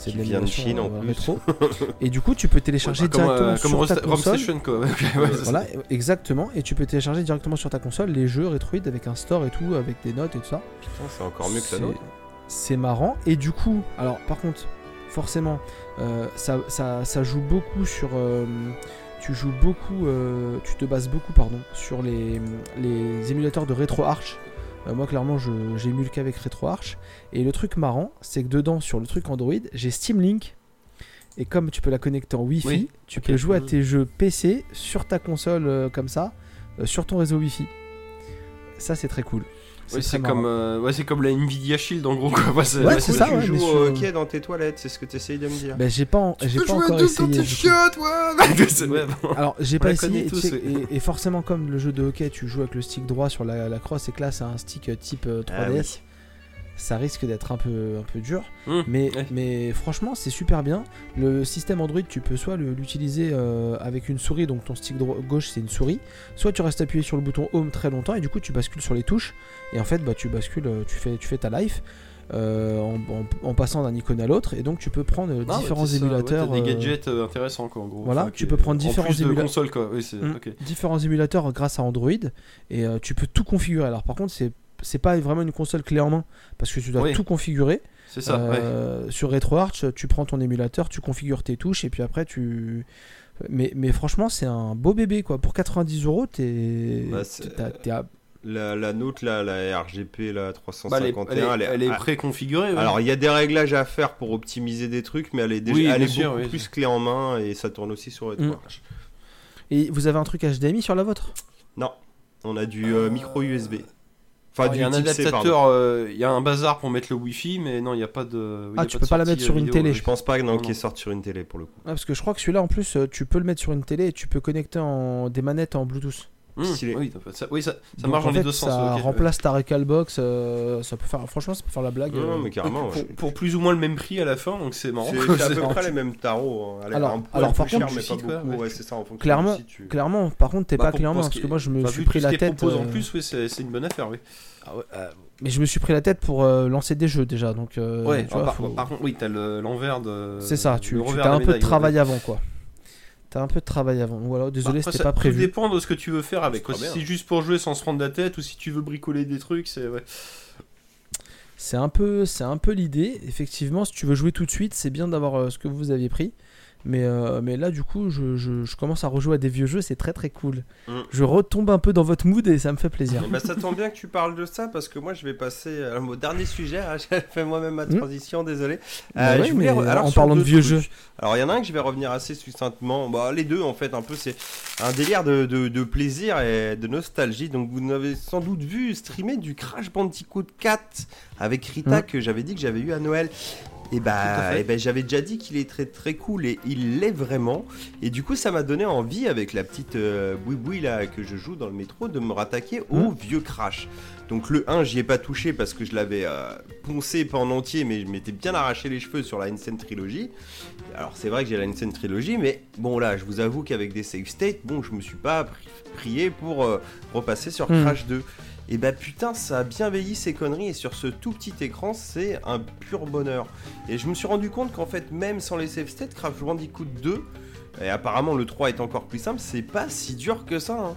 c'est Qui de vient de Chine, en euh, plus. rétro. et du coup, tu peux télécharger Ouais, bah, comme, directement euh, comme sur ta console. Station, quoi. ouais, ok, ouais, ça. Voilà, exactement. Et tu peux télécharger directement sur ta console les jeux Retroid avec un store et tout, avec des notes et tout ça. Putain, c'est encore mieux que la C'est- nôtre. C'est marrant. Et du coup, alors par contre, forcément, euh, ça, ça, ça joue beaucoup sur. euh, tu joues beaucoup, euh, tu te bases beaucoup, pardon, sur les, les émulateurs de RetroArch. Euh, moi, clairement, je- j'émule qu'avec RetroArch. Et le truc marrant, c'est que dedans, sur le truc Android, j'ai Steam Link. Et comme tu peux la connecter en Wi-Fi, Oui, tu peux jouer à Mhm. tes jeux PC sur ta console euh, comme ça, euh, sur ton réseau Wi-Fi. Ça, c'est très cool. Ouais, c'est comme, euh, ouais, c'est comme la Nvidia Shield en gros. Quoi. Ouais, c'est- Ouais, ça, tu ouais, joues au hockey dans tes toilettes, c'est ce que tu essayes de me dire. Ben, j'ai pas, j'ai pas à encore essayé. quand t'es du coup. chiotte, ouais C'est- ouais, bon. Alors, j'ai pas essayé. tous, et, et forcément, comme le jeu de hockey, tu joues avec le stick droit sur la, la crosse et que là, c'est un stick euh, type euh, 3DS. Ah oui. Ça risque d'être un peu, un peu dur. Hum, Mais, ouais. mais franchement, c'est super bien. Le système Android, tu peux soit l'utiliser euh, avec une souris, donc ton stick gauche c'est une souris, soit tu restes appuyé sur le bouton Home très longtemps et du coup tu bascules sur les touches. Et en fait, bah, tu bascules, euh, tu fais, tu fais ta life euh, en, en- en passant d'un icône à l'autre et donc tu peux prendre Ah, différents ça, émulateurs. des gadgets euh, intéressants quoi en gros. Voilà, Enfin, tu peux prendre en différents plus de émula- consoles quoi. Oui, c'est Mm. ok. différents émulateurs grâce à Android et euh, tu peux tout configurer. Alors par contre, c'est c'est pas vraiment une console clé en main parce que tu dois Oui. tout configurer. C'est ça. ouais. Euh, Sur RetroArch, tu prends ton émulateur, tu configures tes touches et puis après tu. Mais, mais franchement, c'est un beau bébé quoi. Pour 90 euros, t'es. Bah, à- La, la nôtre, là, la RGP, la Bah, elle est, 351, elle est- elle est- elle est préconfigurée. ouais. Alors, il y a des réglages à faire pour optimiser des trucs, mais elle est déjà Oui, elle bien est sûr, beaucoup oui. plus clé en main et ça tourne aussi sur Mm. Arch. Et vous avez un truc HDMI sur la vôtre? Non, on a du euh, micro USB. Enfin, il y a un euh, il y a un bazar pour mettre le Wi-Fi, mais non, il n'y a pas de. Ah, tu peux pas la mettre sur euh, une vidéo, télé. Je pense pas non, Non, qu'il non. sorte sur une télé pour le coup. Ah, Parce que je crois que celui-là en plus, euh, tu peux le mettre sur une télé et tu peux connecter en... des manettes en Bluetooth. Mmh, Stylé. oui, ça, oui, ça, ça Donc, marche en dans les deux ça sens. ok. remplace ta Recalbox. euh, ça peut faire, franchement, ça peut faire la blague. Non, euh. mais carrément. pour, ouais. pour plus ou moins le même prix à la fin, donc c'est marrant. C'est à peu près les mêmes tarots. hein. Allez, Alors- un alors, par cher, contre, mais du pas site, quoi, beaucoup. ouais. Ouais, c'est ça, en fonction Clairement, Clairement, par contre, t'es Bah, pas clairement parce que moi, je me Bah, suis pris la tête. en euh, plus, oui, c'est une bonne affaire, oui. ah ouais, euh, mais je me suis pris la tête pour euh, lancer des jeux déjà, donc. euh, ouais, tu ah, vois, par, faut- par contre, oui, t'as le- l'envers de. C'est ça, tu, le tu as un peu de travail avant, quoi. T'as un peu de travail avant. Alors, désolé, Bah, c'était ça- pas prévu. Tout dépend de ce que tu veux faire avec. Quoi. Si c'est juste pour jouer sans se prendre la tête ou si tu veux bricoler des trucs, c'est. Ouais. C'est un peu, c'est un peu l'idée. Effectivement, si tu veux jouer tout de suite, c'est bien d'avoir euh, ce que vous aviez pris. Mais, euh, mais là, du coup, je, je- je commence à rejouer à des vieux jeux, c'est très très cool. Mm. Je retombe un peu dans votre mood et ça me fait plaisir. Ben, ça tombe bien que tu parles de ça parce que moi je vais passer à mon dernier sujet. hein. J'ai fait moi-même ma Hmm. transition, désolé. Bah Euh, ouais, je voulais mais re- alors, en parlant de vieux trucs. jeux. Alors il y en a un que je vais revenir assez succinctement. Bah, les deux en fait, un peu c'est un délire de, de- de plaisir et de nostalgie. Donc vous avez sans doute vu streamer du Crash Bandicoot 4 avec Rita Mm. que j'avais dit que j'avais eu à Noël. Et à bah, et ben, j'avais déjà dit qu'il est très très cool et il l'est vraiment. Et du coup, ça m'a donné envie avec la petite euh, boui boui là que je joue dans le métro de me rattaquer au vieux Crash. Donc le 1, j'y ai pas touché parce que je l'avais euh, poncé pas en entier, mais je m'étais bien arraché les cheveux sur la Insane Trilogy. Alors c'est vrai que j'ai la Insane Trilogy, mais bon là, je vous avoue qu'avec des save states, bon, je me suis pas pri- prié pour euh, repasser sur Hmm. Crash 2. Et bah putain, ça a bien veillé ces conneries et sur ce tout petit écran, c'est un pur bonheur. Et je me suis rendu compte qu'en fait, même sans les save states, Crash Bandicoot 2, et apparemment le 3 est encore plus simple, c'est pas si dur que ça. hein.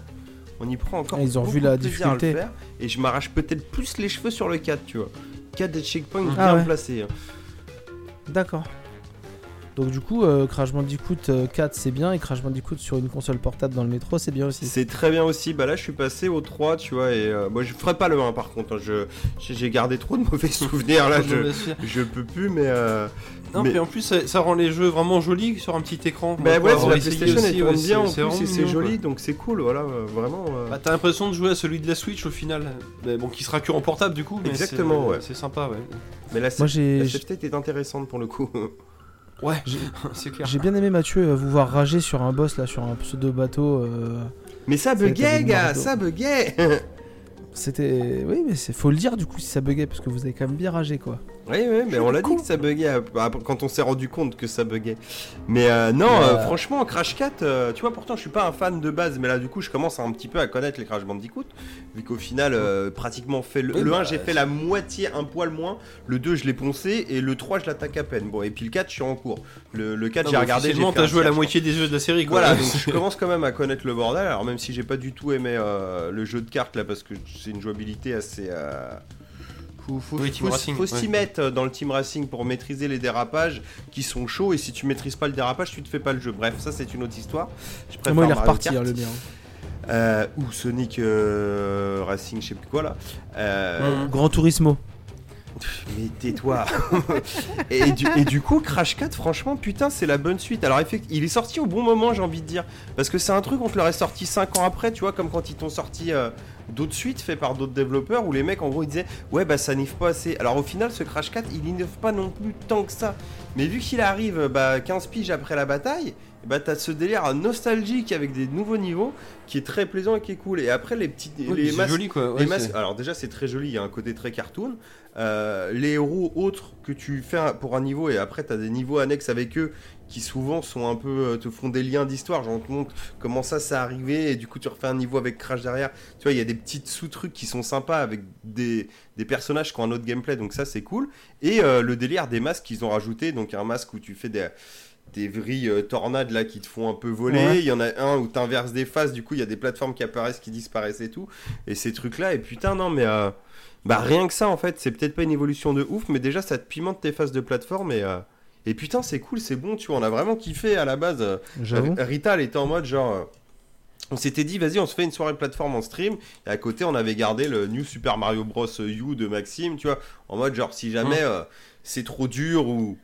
On y prend encore Ah, ils ont vu la à le difficulté. faire, et je m'arrache peut-être plus les cheveux sur le 4, tu vois. 4 des checkpoints Ah bien ouais. placés. hein. D'accord. Donc du coup, euh, Crash Bandicoot euh, 4 c'est bien et Crash Bandicoot sur une console portable dans le métro c'est bien aussi. C'est très bien aussi. Bah là, je suis passé au 3, tu vois, et euh, moi je ferai pas le 1 par contre. hein. Je j'ai gardé trop de mauvais souvenirs là. Je, je peux plus, mais. euh, Non, Mais- mais en plus, ça, ça rend les jeux vraiment jolis sur un petit écran. Bah ouais, sur la PlayStation aussi, elle tourne ouais, bien en c'est- plus joli, quoi. donc c'est cool, voilà, euh, vraiment. euh. Bah, t'as l'impression de jouer à celui de la Switch au final. Mais bon, qui sera que en portable du coup. mais Exactement, c'est- ouais. C'est sympa, ouais. mais la, Moi la est intéressante pour le coup. Ouais, J'ai- c'est clair. j'ai bien aimé Mathieu euh, vous voir rager sur un boss là sur un pseudo bateau. euh, Mais ça buguait, gars, ça buguait. C'était oui mais c'est faut le dire du coup si ça buguait parce que vous avez quand même bien ragé quoi. Oui, oui, mais on l'a dit que ça buguait euh, quand on s'est rendu compte que ça buguait. Mais euh, non, Mais, euh, euh, franchement, Crash 4, euh, tu vois, pourtant je suis pas un fan de base, mais là du coup je commence un petit peu à connaître les Crash Bandicoot, vu qu'au final, euh, pratiquement fait le, Oui, le 1, bah, j'ai fait la moitié, un poil moins, le 2, je l'ai poncé, et le 3, je l'attaque à peine. Bon, et puis le 4, je suis en cours. Le, le 4, Non, j'ai regardé. j'ai t'as joué à la moitié des jeux de la série quoi. Voilà, donc je commence quand même à connaître le bordel. Alors même si j'ai pas du tout aimé euh, le jeu de cartes là, parce que c'est une jouabilité assez. Faut, faut, Oui, Team faut- Racing, faut s'y ouais. mettre euh, dans le team racing pour maîtriser les dérapages qui sont chauds et si tu maîtrises pas le dérapage tu te fais pas le jeu. Bref, ça c'est une autre histoire. Je préfère moi il est reparti hein, le mien. euh, ou Sonic euh, Racing, je sais plus quoi là. Euh. Grand Turismo. Mais tais-toi et, du, coup, Crash 4, franchement, putain, c'est la bonne suite. Alors, effectivement, il est sorti au bon moment, j'ai envie de dire. Parce que c'est un truc, on te l'aurait sorti 5 ans après, tu vois, comme quand ils t'ont sorti euh, d'autres suites faites par d'autres développeurs où les mecs, en gros, ils disaient Ouais, bah ça niffe pas assez. Alors, au final, ce Crash 4, il innove pas non plus tant que ça. Mais vu qu'il arrive bah, 15 piges après la bataille, bah t'as ce délire nostalgique avec des nouveaux niveaux qui est très plaisant et qui est cool. Et après, les petits. Ouais, les masques- joli quoi. ouais, les alors déjà c'est très joli, il y a un côté très cartoon. Euh, les héros autres que tu fais pour un niveau et après tu as des niveaux annexes avec eux qui souvent sont un peu euh, te font des liens d'histoire, genre on te montre comment ça c'est arrivé et du coup tu refais un niveau avec Crash derrière. Tu vois, il y a des petits sous-trucs qui sont sympas avec des, des personnages qui ont un autre gameplay donc ça c'est cool. Et euh, le délire des masques qu'ils ont rajouté, donc un masque où tu fais des des vrilles euh, tornades là qui te font un peu voler, Ouais. il y en a un où t'inverses des faces, du coup il y a des plateformes qui apparaissent, qui disparaissent et tout, et ces trucs là, et putain non mais euh, bah rien que ça en fait, c'est peut-être pas une évolution de ouf, mais déjà ça te pimente tes phases de plateforme et euh, et putain c'est cool, c'est bon, tu vois, on a vraiment kiffé à la base. Rita elle était en mode genre. on s'était dit, vas-y, on se fait une soirée plateforme en stream. Et à côté, on avait gardé le New Super Mario Bros. U de Maxime, tu vois. En mode, genre, si jamais euh, c'est trop dur ou.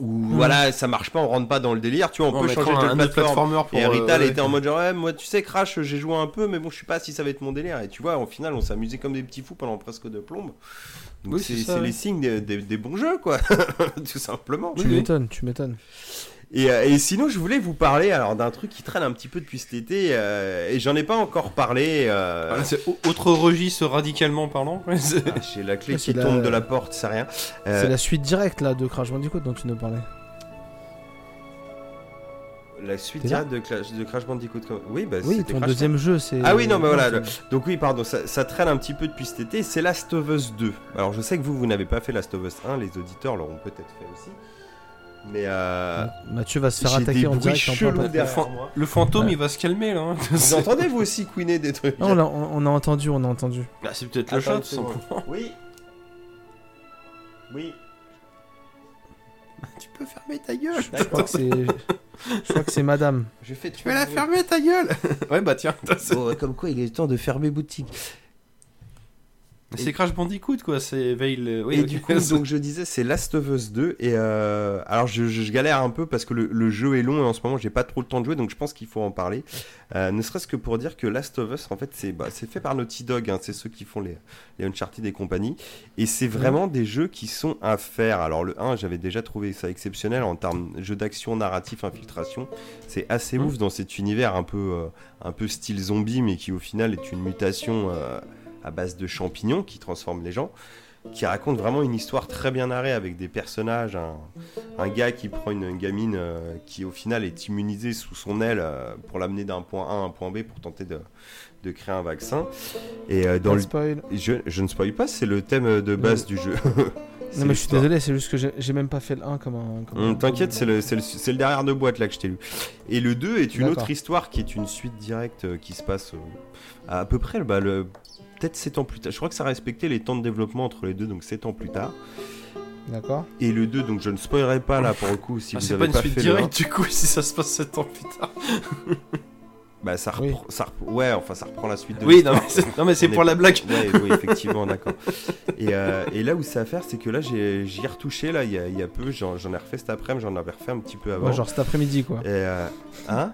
Ou voilà, ça marche pas, on rentre pas dans le délire, tu vois, on On peut changer un, de plateforme. pour. Et Rita, elle euh, était en mode genre, ouais, moi, tu sais, Crash, j'ai joué un peu, mais bon, je sais pas si ça va être mon délire. Et tu vois, au final, on s'amusait comme des petits fous pendant presque deux plombes. Donc, Oui, c'est ouais. les signes des, des- des bons jeux, quoi. Tout simplement. Tu Oui, oui. m'étonnes, tu m'étonnes. Et, euh, et sinon, je voulais vous parler alors d'un truc qui traîne un petit peu depuis cet été euh, et j'en ai pas encore parlé. euh, Voilà, c'est au- autre registre radicalement parlant. ouais, c'est- ah, J'ai la clé Ouais, qui la- tombe de la porte, c'est rien. Euh, C'est la suite directe là de Crash Bandicoot dont tu nous parlais. la suite directe de, Clash- de Crash Bandicoot. Oui, bah, Oui, ton Crash deuxième jeu c'est. Ah oui, non, mais voilà, le- Donc oui, pardon, ça, ça traîne un petit peu depuis cet été. C'est Last of Us 2. Alors je sais que vous, vous n'avez pas fait Last of Us 1, les auditeurs l'auront peut-être fait aussi. Mais euh, Mathieu va se faire attaquer des en direct moi. Le fantôme, Ouais. il va se calmer là. hein. Vous entendez vous aussi couiner des trucs? Ah, on, a, on- a entendu, on a entendu. Bah, c'est peut-être le chat, tout simplement. Oui. Oui. Tu peux fermer ta gueule. Je crois que c'est. Je crois que c'est madame. Je fais Tu vas la fermer ta gueule. ouais, bah tiens. Bon, comme quoi il est temps de fermer boutique. C'est Crash Bandicoot quoi, c'est Veil. euh, Oui, et du coup, donc je disais, c'est Last of Us 2. Et euh, alors, je, je- je galère un peu parce que le, le jeu est long et en ce moment, j'ai pas trop le temps de jouer, donc je pense qu'il faut en parler. Euh, ne serait-ce que pour dire que Last of Us, en fait, c'est bah, c'est fait par Naughty Dog, hein, c'est ceux qui font les, les Uncharted et compagnie. Et c'est vraiment des jeux qui sont à faire. Alors, le 1, j'avais déjà trouvé ça exceptionnel en termes de jeu d'action, narratif, infiltration. C'est assez Mhm. ouf dans cet univers un peu, euh, un peu style zombie, mais qui au final est une mutation à base de champignons qui transforment les gens qui raconte vraiment une histoire très bien narrée avec des personnages, un, un gars qui prend une gamine euh, qui au final est immunisée sous son aile euh, pour l'amener d'un point A à un point B pour tenter de, de créer un vaccin. Et euh, dans le, je, je ne spoil pas, c'est le thème de base du jeu. Non mais je suis désolé, c'est juste que j'ai même pas fait le 1 comme un. comme Hum, T'inquiète, c'est le, derrière de boîte là que je t'ai lu. Et le 2 est une autre histoire qui est une suite directe qui se passe à, à peu près bah, le, peut-être 7 ans plus tard. Je crois que ça respectait les temps de développement entre les deux, donc 7 ans plus tard. D'accord. Et le 2, donc je ne spoilerai pas là pour le coup si Ah, vous c'est avez pas une pas suite fait le 1. directe du coup si ça se passe 7 ans plus tard. Bah ça Oui. ça reprend- ouais, enfin ça reprend la suite de Oui, non mais c'est, non, mais c'est est pour la blague. Ouais, oui, effectivement, d'accord. Et, euh, et là où c'est à faire, c'est que là j'ai- j'y ai retouché là il y a, il y a peu, j'en j'en ai refait cet après-midi, j'en avais refait un petit peu avant. Ouais, genre cet après-midi quoi. Et euh, hein?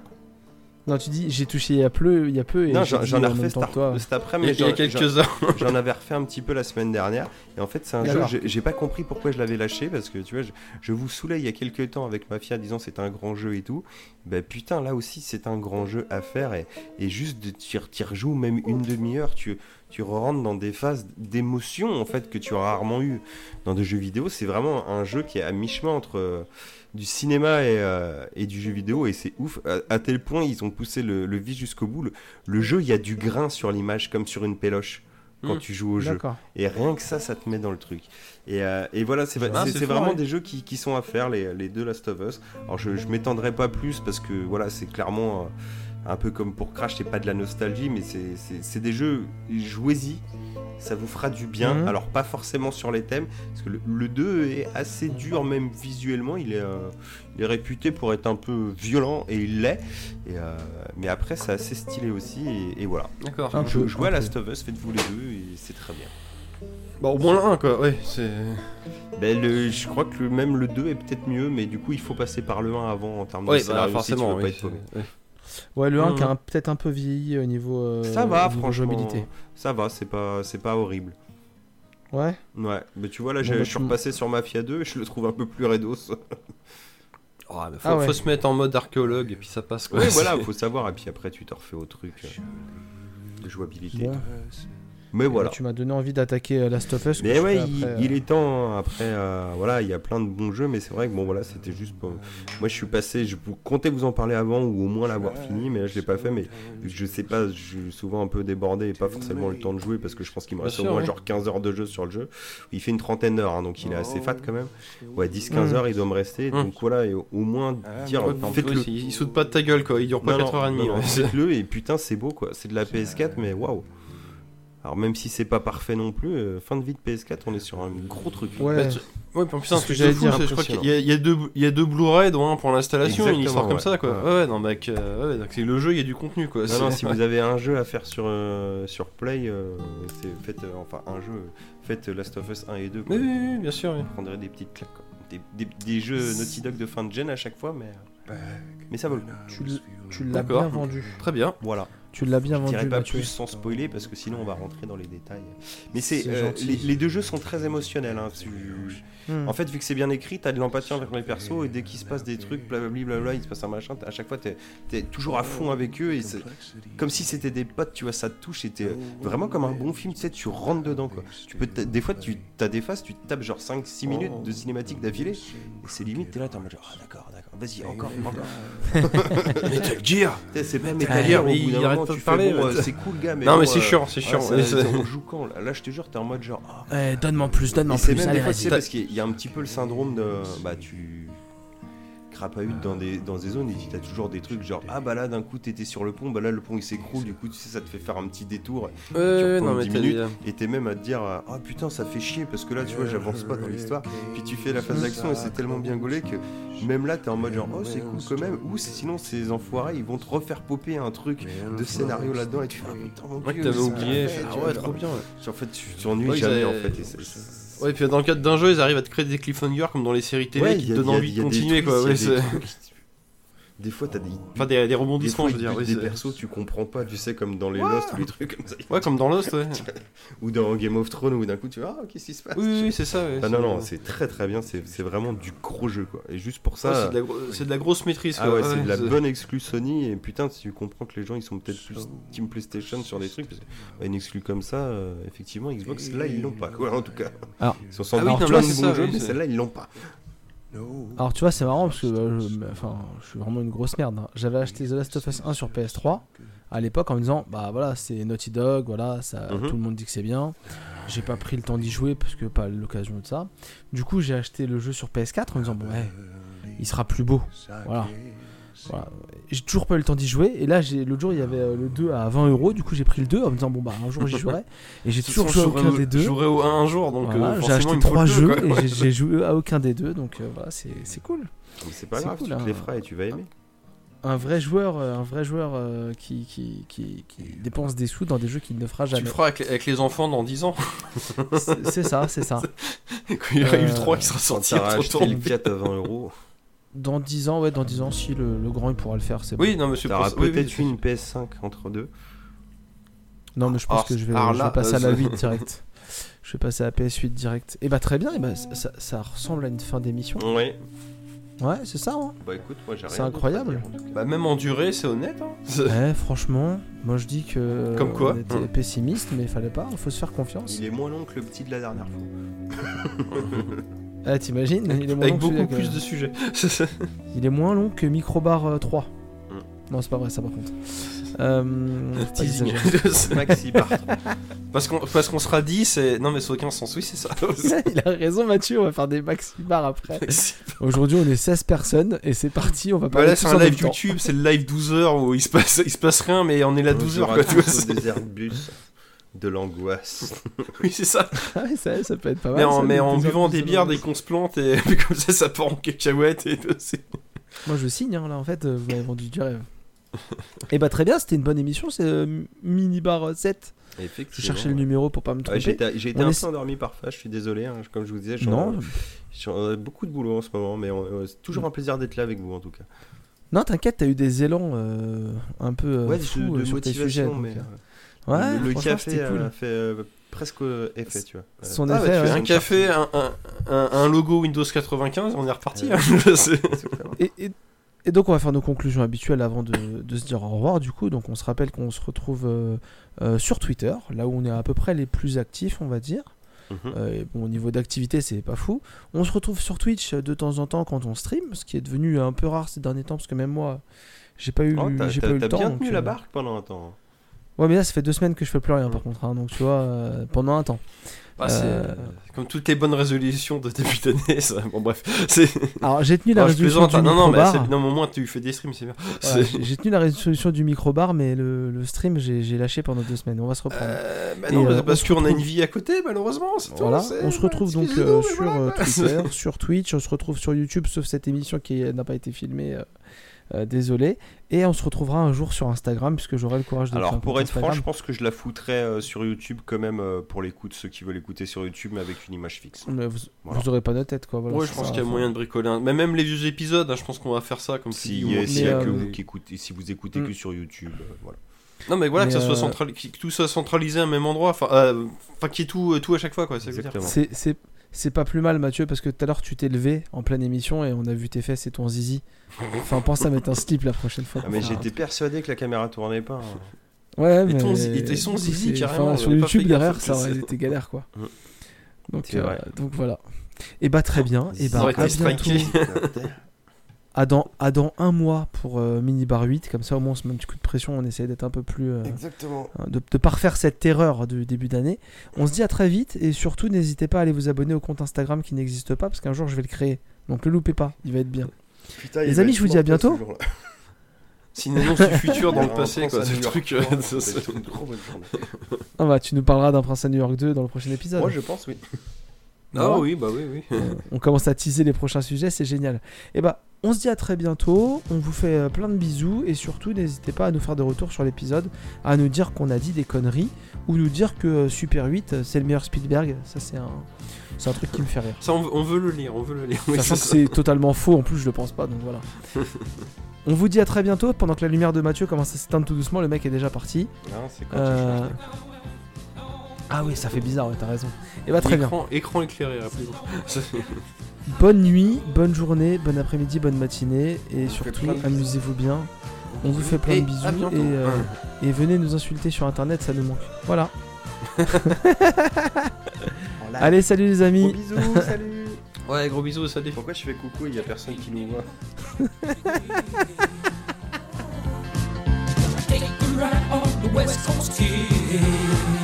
Non, tu dis j'ai touché il y a peu, il y a peu et Non, j'ai j'en ai refait cet, ar- cet Il y après-midi. a, il y a j'en- quelques heures. j'en- avais refait un petit peu la semaine dernière. Et en fait, c'est un jeu, j'ai pas compris pourquoi je l'avais lâché. Parce que tu vois, je, je vous saoulais il y a quelques temps avec ma fille en disant c'est un grand jeu et tout. Bah putain, là aussi, c'est un grand jeu à faire. Et, et juste, de t'y t'y rejoues même une demi-heure, tu, tu rentres dans des phases d'émotion en fait que tu as rarement eu dans des jeux vidéo. C'est vraiment un jeu qui est à mi-chemin entre. Du cinéma et, euh, et du jeu vidéo et c'est ouf à, à tel point ils ont poussé le, le vice jusqu'au bout le, le jeu il y a du grain sur l'image comme sur une péloche quand Mm. tu joues au jeu et rien que ça, ça te met dans le truc. Et, euh, et voilà, c'est Ah, vraiment ouais. des jeux qui, qui sont à faire, les, les deux Last of Us. Alors je, je m'étendrai pas plus parce que voilà, c'est clairement euh, un peu comme pour Crash, c'est pas de la nostalgie, mais c'est- c'est c'est des jeux, jouez-y, ça vous fera du bien. Mhm. Alors pas forcément sur les thèmes, parce que le, le 2 est assez dur même visuellement, il est, euh, il est réputé pour être un peu violent et il l'est. Euh, mais après c'est assez stylé aussi et, et voilà. D'accord. Un Je, peu. Last of Us, faites-vous les deux et c'est très bien. Bah au moins le 1 quoi, ouais, c'est... Ben, le- je crois que le- même le 2 est peut-être mieux, mais du coup il faut passer par le 1 avant en termes de Ouais, bah, scénario si tu forcément, veux pas oui, être paumé. Ouais. Ouais, le 1 Mhm. qui a un- peut-être un peu vieilli au niveau. euh, Ça va, au niveau franchement. jouabilité. Ça va, c'est pas, c'est pas horrible. Ouais. Ouais, mais tu vois là, Bon, bah, je suis repassé sur Mafia 2 et je le trouve un peu plus redos. Oh, mais faut, Ah ouais. faut se mettre en mode archéologue et puis ça passe quoi. ouais, voilà, faut savoir, et puis après tu te refais au truc euh, de jouabilité. Bon. Mais voilà. Tu m'as donné envie d'attaquer euh, Last of Us. Mais ouais, il, après, il euh, est temps. Après, euh, voilà, il y a plein de bons jeux, mais c'est vrai que bon, voilà, c'était juste. Pour... Moi, je suis passé. Je comptais vous en parler avant ou au moins l'avoir fini, mais là, je l'ai pas fait. Mais je sais pas, je suis souvent un peu débordé et pas forcément le temps de jouer parce que je pense qu'il me reste au moins ouais. genre 15 heures de jeu sur le jeu. Il fait une trentaine d'heures, hein, donc il est assez fat quand même. Ouais, 10-15 Mm. heures, il doit me rester. Mm. Donc voilà, et au, moins dire, Ouais, faites-le. il, il saute pas de ta gueule quoi, il dure pas Non, non, 4h30. non, non, ouais. faites-le et putain, c'est beau quoi. C'est de la PS4, mais waouh. Alors même si c'est pas parfait non plus, euh, fin de vie de PS4, on est sur un gros truc. Ouais. Bah, tu- Ouais, puis en plus, C'est ce que j'allais dire, c'est- je crois qu'il y, a- il y a deux, il y a deux Blu-ray, dont un pour l'installation, une histoire comme ça, quoi. Ouais. Ouais, ouais, non, mec, euh, ouais, donc c'est le jeu, il y a du contenu, quoi. Non, non, C'est- si vous avez un jeu à faire sur, euh, sur Play, euh, c'est- faites, euh, enfin un jeu, faites Last of Us 1 et 2. quoi. Oui, oui, oui, bien sûr, oui. Vous prendrez des petites claques. quoi. Des, des- des jeux Naughty Dog de fin de gen à chaque fois, mais, euh, mais ça vaut le coup. Tu l'as bien vendu. Très bien. Voilà. Tu l'as bien Je vendu. dirais pas Mathieu. plus sans spoiler parce que sinon on va rentrer dans les détails. Mais c'est euh, les, les deux jeux sont très émotionnels. hein. Hmm. En fait, vu que c'est bien écrit, t'as de l'empathie envers les persos et dès qu'il se passe des trucs, blablabla, blablabla, il se passe un machin, à chaque fois t'es es toujours à fond avec eux et comme si c'était des potes, tu vois, ça te touche et t'es vraiment comme un bon film, tu sais, tu rentres dedans quoi. Tu peux des fois, tu t'as des phases, tu tapes genre 5-6 minutes de cinématique d'affilée et c'est limite, t'es là, t'es en mode genre, ah d'accord, d'accord, vas-y, encore, encore. Metal Gear C'est même Ah, Metal Gear, il arrête pas de parler, bon, ouais. euh, c'est cool gars, mais Non, bon, mais c'est euh, chiant, c'est ouais, chiant. Ouais, on joue quand là, Là, je te jure, t'es en mode genre. ah, Ouais, donne-moi plus, donne-moi Et c'est plus. même Allez, des fois, parce qu'il y a un petit peu le syndrome de. Bah, tu crapahutes dans des, dans des zones et t'as toujours des trucs genre ah bah là d'un coup t'étais sur le pont bah là le pont il s'écroule du coup tu sais ça te fait faire un petit détour non, mais 10 t'as minutes. et t'es même à te dire ah putain ça fait chier parce que là tu vois j'avance pas dans l'histoire puis tu fais la phase d'action et c'est tellement bien gaulé que même là t'es en mode genre oh c'est cool quand même ou c'est- sinon ces enfoirés ils vont te refaire popper un truc de scénario là-dedans et tu fais ah putain mon Ouais, t'avais oublié. Ah ouais, trop bien. ouais. en fait tu t'ennuies jamais en avaient- fait et Ouais, puis dans le cadre d'un jeu, ils arrivent à te créer des cliffhangers comme dans les séries télé Ouais, qui te donnent envie de continuer, quoi. Ouais, des Des fois, t'as des. Enfin, des, des Des rebondissements, fois, je veux dire. oui, des persos, tu comprends pas, tu sais, comme dans les Lost ou les trucs comme ça. Ouais, comme dans Lost, ouais. Ou dans Game of Thrones, où d'un coup, tu vois, ah, qu'est-ce qui se passe? Oui, oui, c'est ça. ouais, Ah non, non, c'est très très bien, c'est vraiment du gros jeu, quoi. Et juste pour Ouais, ça. c'est de, la gro- c'est de la grosse maîtrise. Ah quoi. ouais, c'est de la bonne exclue Sony et putain tu comprends que les gens ils sont peut-être plus Team PlayStation sur des trucs parce que une exclue comme ça euh, effectivement Xbox là ils l'ont pas quoi en tout cas. Alors- ils sont sans Ah doute plein de bons jeux mais celle-là ils l'ont pas. Alors tu vois, c'est marrant parce que euh, je, mais, enfin, je suis vraiment une grosse merde. hein. J'avais acheté The Last of Us 1 sur PS3 à l'époque en me disant bah voilà c'est Naughty Dog, voilà ça, Mhm. tout le monde dit que c'est bien. J'ai pas pris le temps d'y jouer parce que pas l'occasion de ça. Du coup j'ai acheté le jeu sur PS4 en me disant bon ouais il sera plus beau. Voilà. Voilà. J'ai toujours pas eu le temps d'y jouer et là j'ai l'autre jour il y avait euh, le 2 à 20 euros du coup j'ai pris le 2 en me disant bon bah un jour j'y jouerai et j'ai toujours joué à aucun des au- deux. Au 1 un jour, donc Voilà, euh, j'ai acheté il me faut trois le deux, jeux quoi. et j'ai- j'ai joué à aucun des deux donc euh, voilà c'est c'est cool. C'est pas grave, cool, tu te hein. les feras et tu vas aimer. un vrai joueur, un vrai joueur euh, qui, qui, qui, qui dépense des sous dans des jeux qu'il ne fera Tu jamais. le feras avec les, avec les enfants dans 10 ans. C'est ça, c'est ça. Quand il y aura eu le Euh, 3 qui sera sorti. trop acheté tôt. le 4 à 20 euros, Dans 10 ans, ouais, dans 10 ans, si le, le grand il pourra le faire, c'est Oui, bon. non, monsieur. t'auras pour- oui, peut-être oui, une PS5 entre deux. Non, mais je pense Alors, que je vais, alors je vais là, passer à la euh, 8 direct. Je vais passer à la PS8 direct. Et bah très bien, et bah, ça, ça- ressemble à une fin d'émission. Ouais. Ouais, c'est ça. Hein. Bah écoute, moi j'ai C'est incroyable. dire, en. Bah, même en durée, c'est honnête. Hein. Ouais, franchement, moi je dis que Comme quoi on était Hum. pessimiste, mais il fallait pas, il faut se faire confiance. Il est moins long que le petit de la dernière fois. Ah, t'imagines Il est moins Avec long que beaucoup celui-là, plus de sujets. Il est moins long que Microbar euh, 3. Mm. Non, c'est pas vrai ça par contre. Euh, pas Teasing. Maxi Bart. parce qu'on parce qu'on sera 10 et... Non mais n'a aucun sens, oui c'est ça. Il a raison Mathieu, on va faire des maxi bars après. Aujourd'hui on est 16 personnes et c'est parti, on va Bah parler là tous c'est en un même live temps. YouTube, c'est le live 12 heures où il se passe, il se passe rien mais on est là 12 heures On quoi. sera Tu vois, c'est- désert bus de l'angoisse. oui c'est ça. Ah ouais, ça, ça peut être pas mal. Mais en, ça, mais des en deux buvant des bières dès qu'on se plante et puis comme ça ça part en cacahuète et tout. c'est- Moi je signe hein, là en fait, euh, vous m'avez vendu du rêve. et bah très bien, c'était une bonne émission, c'est euh, Mini Bar 7. Je Effectivement. cherchais le numéro pour pas me Ouais, tromper. j'ai été, j'ai été On un est- peu endormi parfois, je suis désolé, hein, comme je vous disais. j'en- non, j'en ai beaucoup de boulot en ce moment, mais euh, c'est toujours un plaisir d'être là avec vous en tout cas. non t'inquiète, t'as eu des élans euh, un peu euh, ouais, fous de, euh, de sur tes sujets. donc, mais euh, euh, ouais, le, café cool. a fait euh, presque euh, effet, tu vois. Euh, Son Ah, bah, effet, tu fais ouais. un café, un, un, logo Windows 95, on est reparti. Ouais. hein. Et, et- et donc on va faire nos conclusions habituelles avant de, de se dire au revoir du coup. Donc on se rappelle qu'on se retrouve euh, euh, sur Twitter, là où on est à peu près les plus actifs on va dire. Mhm. Euh, bon, au niveau d'activité c'est pas fou. On se retrouve sur Twitch euh, de temps en temps quand on stream, ce qui est devenu un peu rare ces derniers temps parce que même moi j'ai pas eu, Oh, t'as j'ai t'as- pas eu t'as le temps. bien donc, tenu euh, la barque pendant un temps. Ouais mais là ça fait deux semaines que je fais plus rien par contre, hein, donc tu vois, euh, pendant un temps. Bah, c'est Euh, comme toutes les bonnes résolutions de début d'année. ça. Bon bref. Alors j'ai tenu la Non, résolution du hein. Non non mais non, mais au moins tu fais des streams, c'est bien. J'ai tenu la résolution du microbar mais le, le stream j'ai lâché pendant deux semaines. On va se reprendre. Euh, bah Et, non, euh, parce qu'on a une vie à côté, malheureusement. Voilà, on se retrouve donc euh, sur voilà, euh. Twitter, sur Twitch, on se retrouve sur YouTube, sauf cette émission qui n'a pas été filmée. Euh, désolé. Et on se retrouvera un jour sur Instagram, puisque j'aurai le courage de faire Alors un pour être franc, je pense que je la foutrais euh, sur YouTube quand même euh, pour l'écoute, ceux qui veulent écouter sur YouTube, mais avec une image fixe. Mais vous, Voilà. vous aurez pas notre tête, quoi. Voilà, Ouais, je pense qu'il y a moyen de bricoler. un- Mais même les vieux épisodes, hein, je pense qu'on va faire ça comme Si y a, s'il y a Mais, que euh, vous qui écoutez, si vous écoutez Mm. que sur YouTube, euh, voilà. Non, mais voilà, Mais, que, ça soit central... que tout soit centralisé à un même endroit. Enfin, euh, enfin qu'il y ait tout, tout à chaque fois, quoi. c'est C'est- pas plus mal, Mathieu, parce que tout à l'heure tu t'es levé en pleine émission et on a vu tes fesses et ton zizi. Enfin, pense à mettre un slip la prochaine fois. Ah, mais j'étais persuadé que la caméra tournait pas. hein. Ouais, mais. ton et son zizi, carrément, enfin, sur YouTube derrière, ça aurait été galère quoi. Donc, euh, donc voilà. Et bah très bien. Et bah Ça aurait à bientôt. À dans, à dans un mois pour euh, Mini Bar 8. Comme ça, au moins, on se met un petit coup de pression. On essaie d'être un peu plus. euh, Exactement. hein, de ne pas refaire cette erreur du début d'année. On se dit à très vite. Et surtout, n'hésitez pas à aller vous abonner au compte Instagram qui n'existe pas. Parce qu'un jour, je vais le créer. Donc, le loupez pas. Il va être bien. Putain, Les amis, je vous dis à bientôt. C'est une annonce du futur dans le passé, quoi. Ce truc. Euh, une trop bonne journée. Ah bah, tu nous parleras d'un Prince à New York 2 dans le prochain épisode. Moi, je pense, oui. Ah oui, bah oui, oui. Euh, on commence à teaser les prochains sujets, c'est génial. Et bah, on se dit à très bientôt. On vous fait euh, plein de bisous et surtout n'hésitez pas à nous faire des retours sur l'épisode, à nous dire qu'on a dit des conneries ou nous dire que euh, Super 8 euh, c'est le meilleur Spielberg. Ça c'est un, c'est un truc qui me fait rire. Ça, on veut, on veut le lire, on veut le lire. Oui, Sachant c'est que ça. c'est totalement faux, en plus je le pense pas, donc voilà. On vous dit à très bientôt. Pendant que la lumière de Mathieu commence à s'éteindre tout doucement, le mec est déjà parti. Non, c'est quand Euh. Ah oui, ça fait bizarre, ouais, t'as raison. Et bah très bien. écran, éclairé, Bonne nuit, bonne journée, bon après-midi, bonne matinée et surtout amusez-vous bien. On vous fait plein Et de bisous et, euh, et venez nous insulter sur internet, ça nous manque. Voilà. Allez, salut les Gros amis. bisous, salut. Ouais, gros bisous, salut. Pourquoi je fais coucou et il y a personne qui nous voit? Take a ride on the West Coast Kid.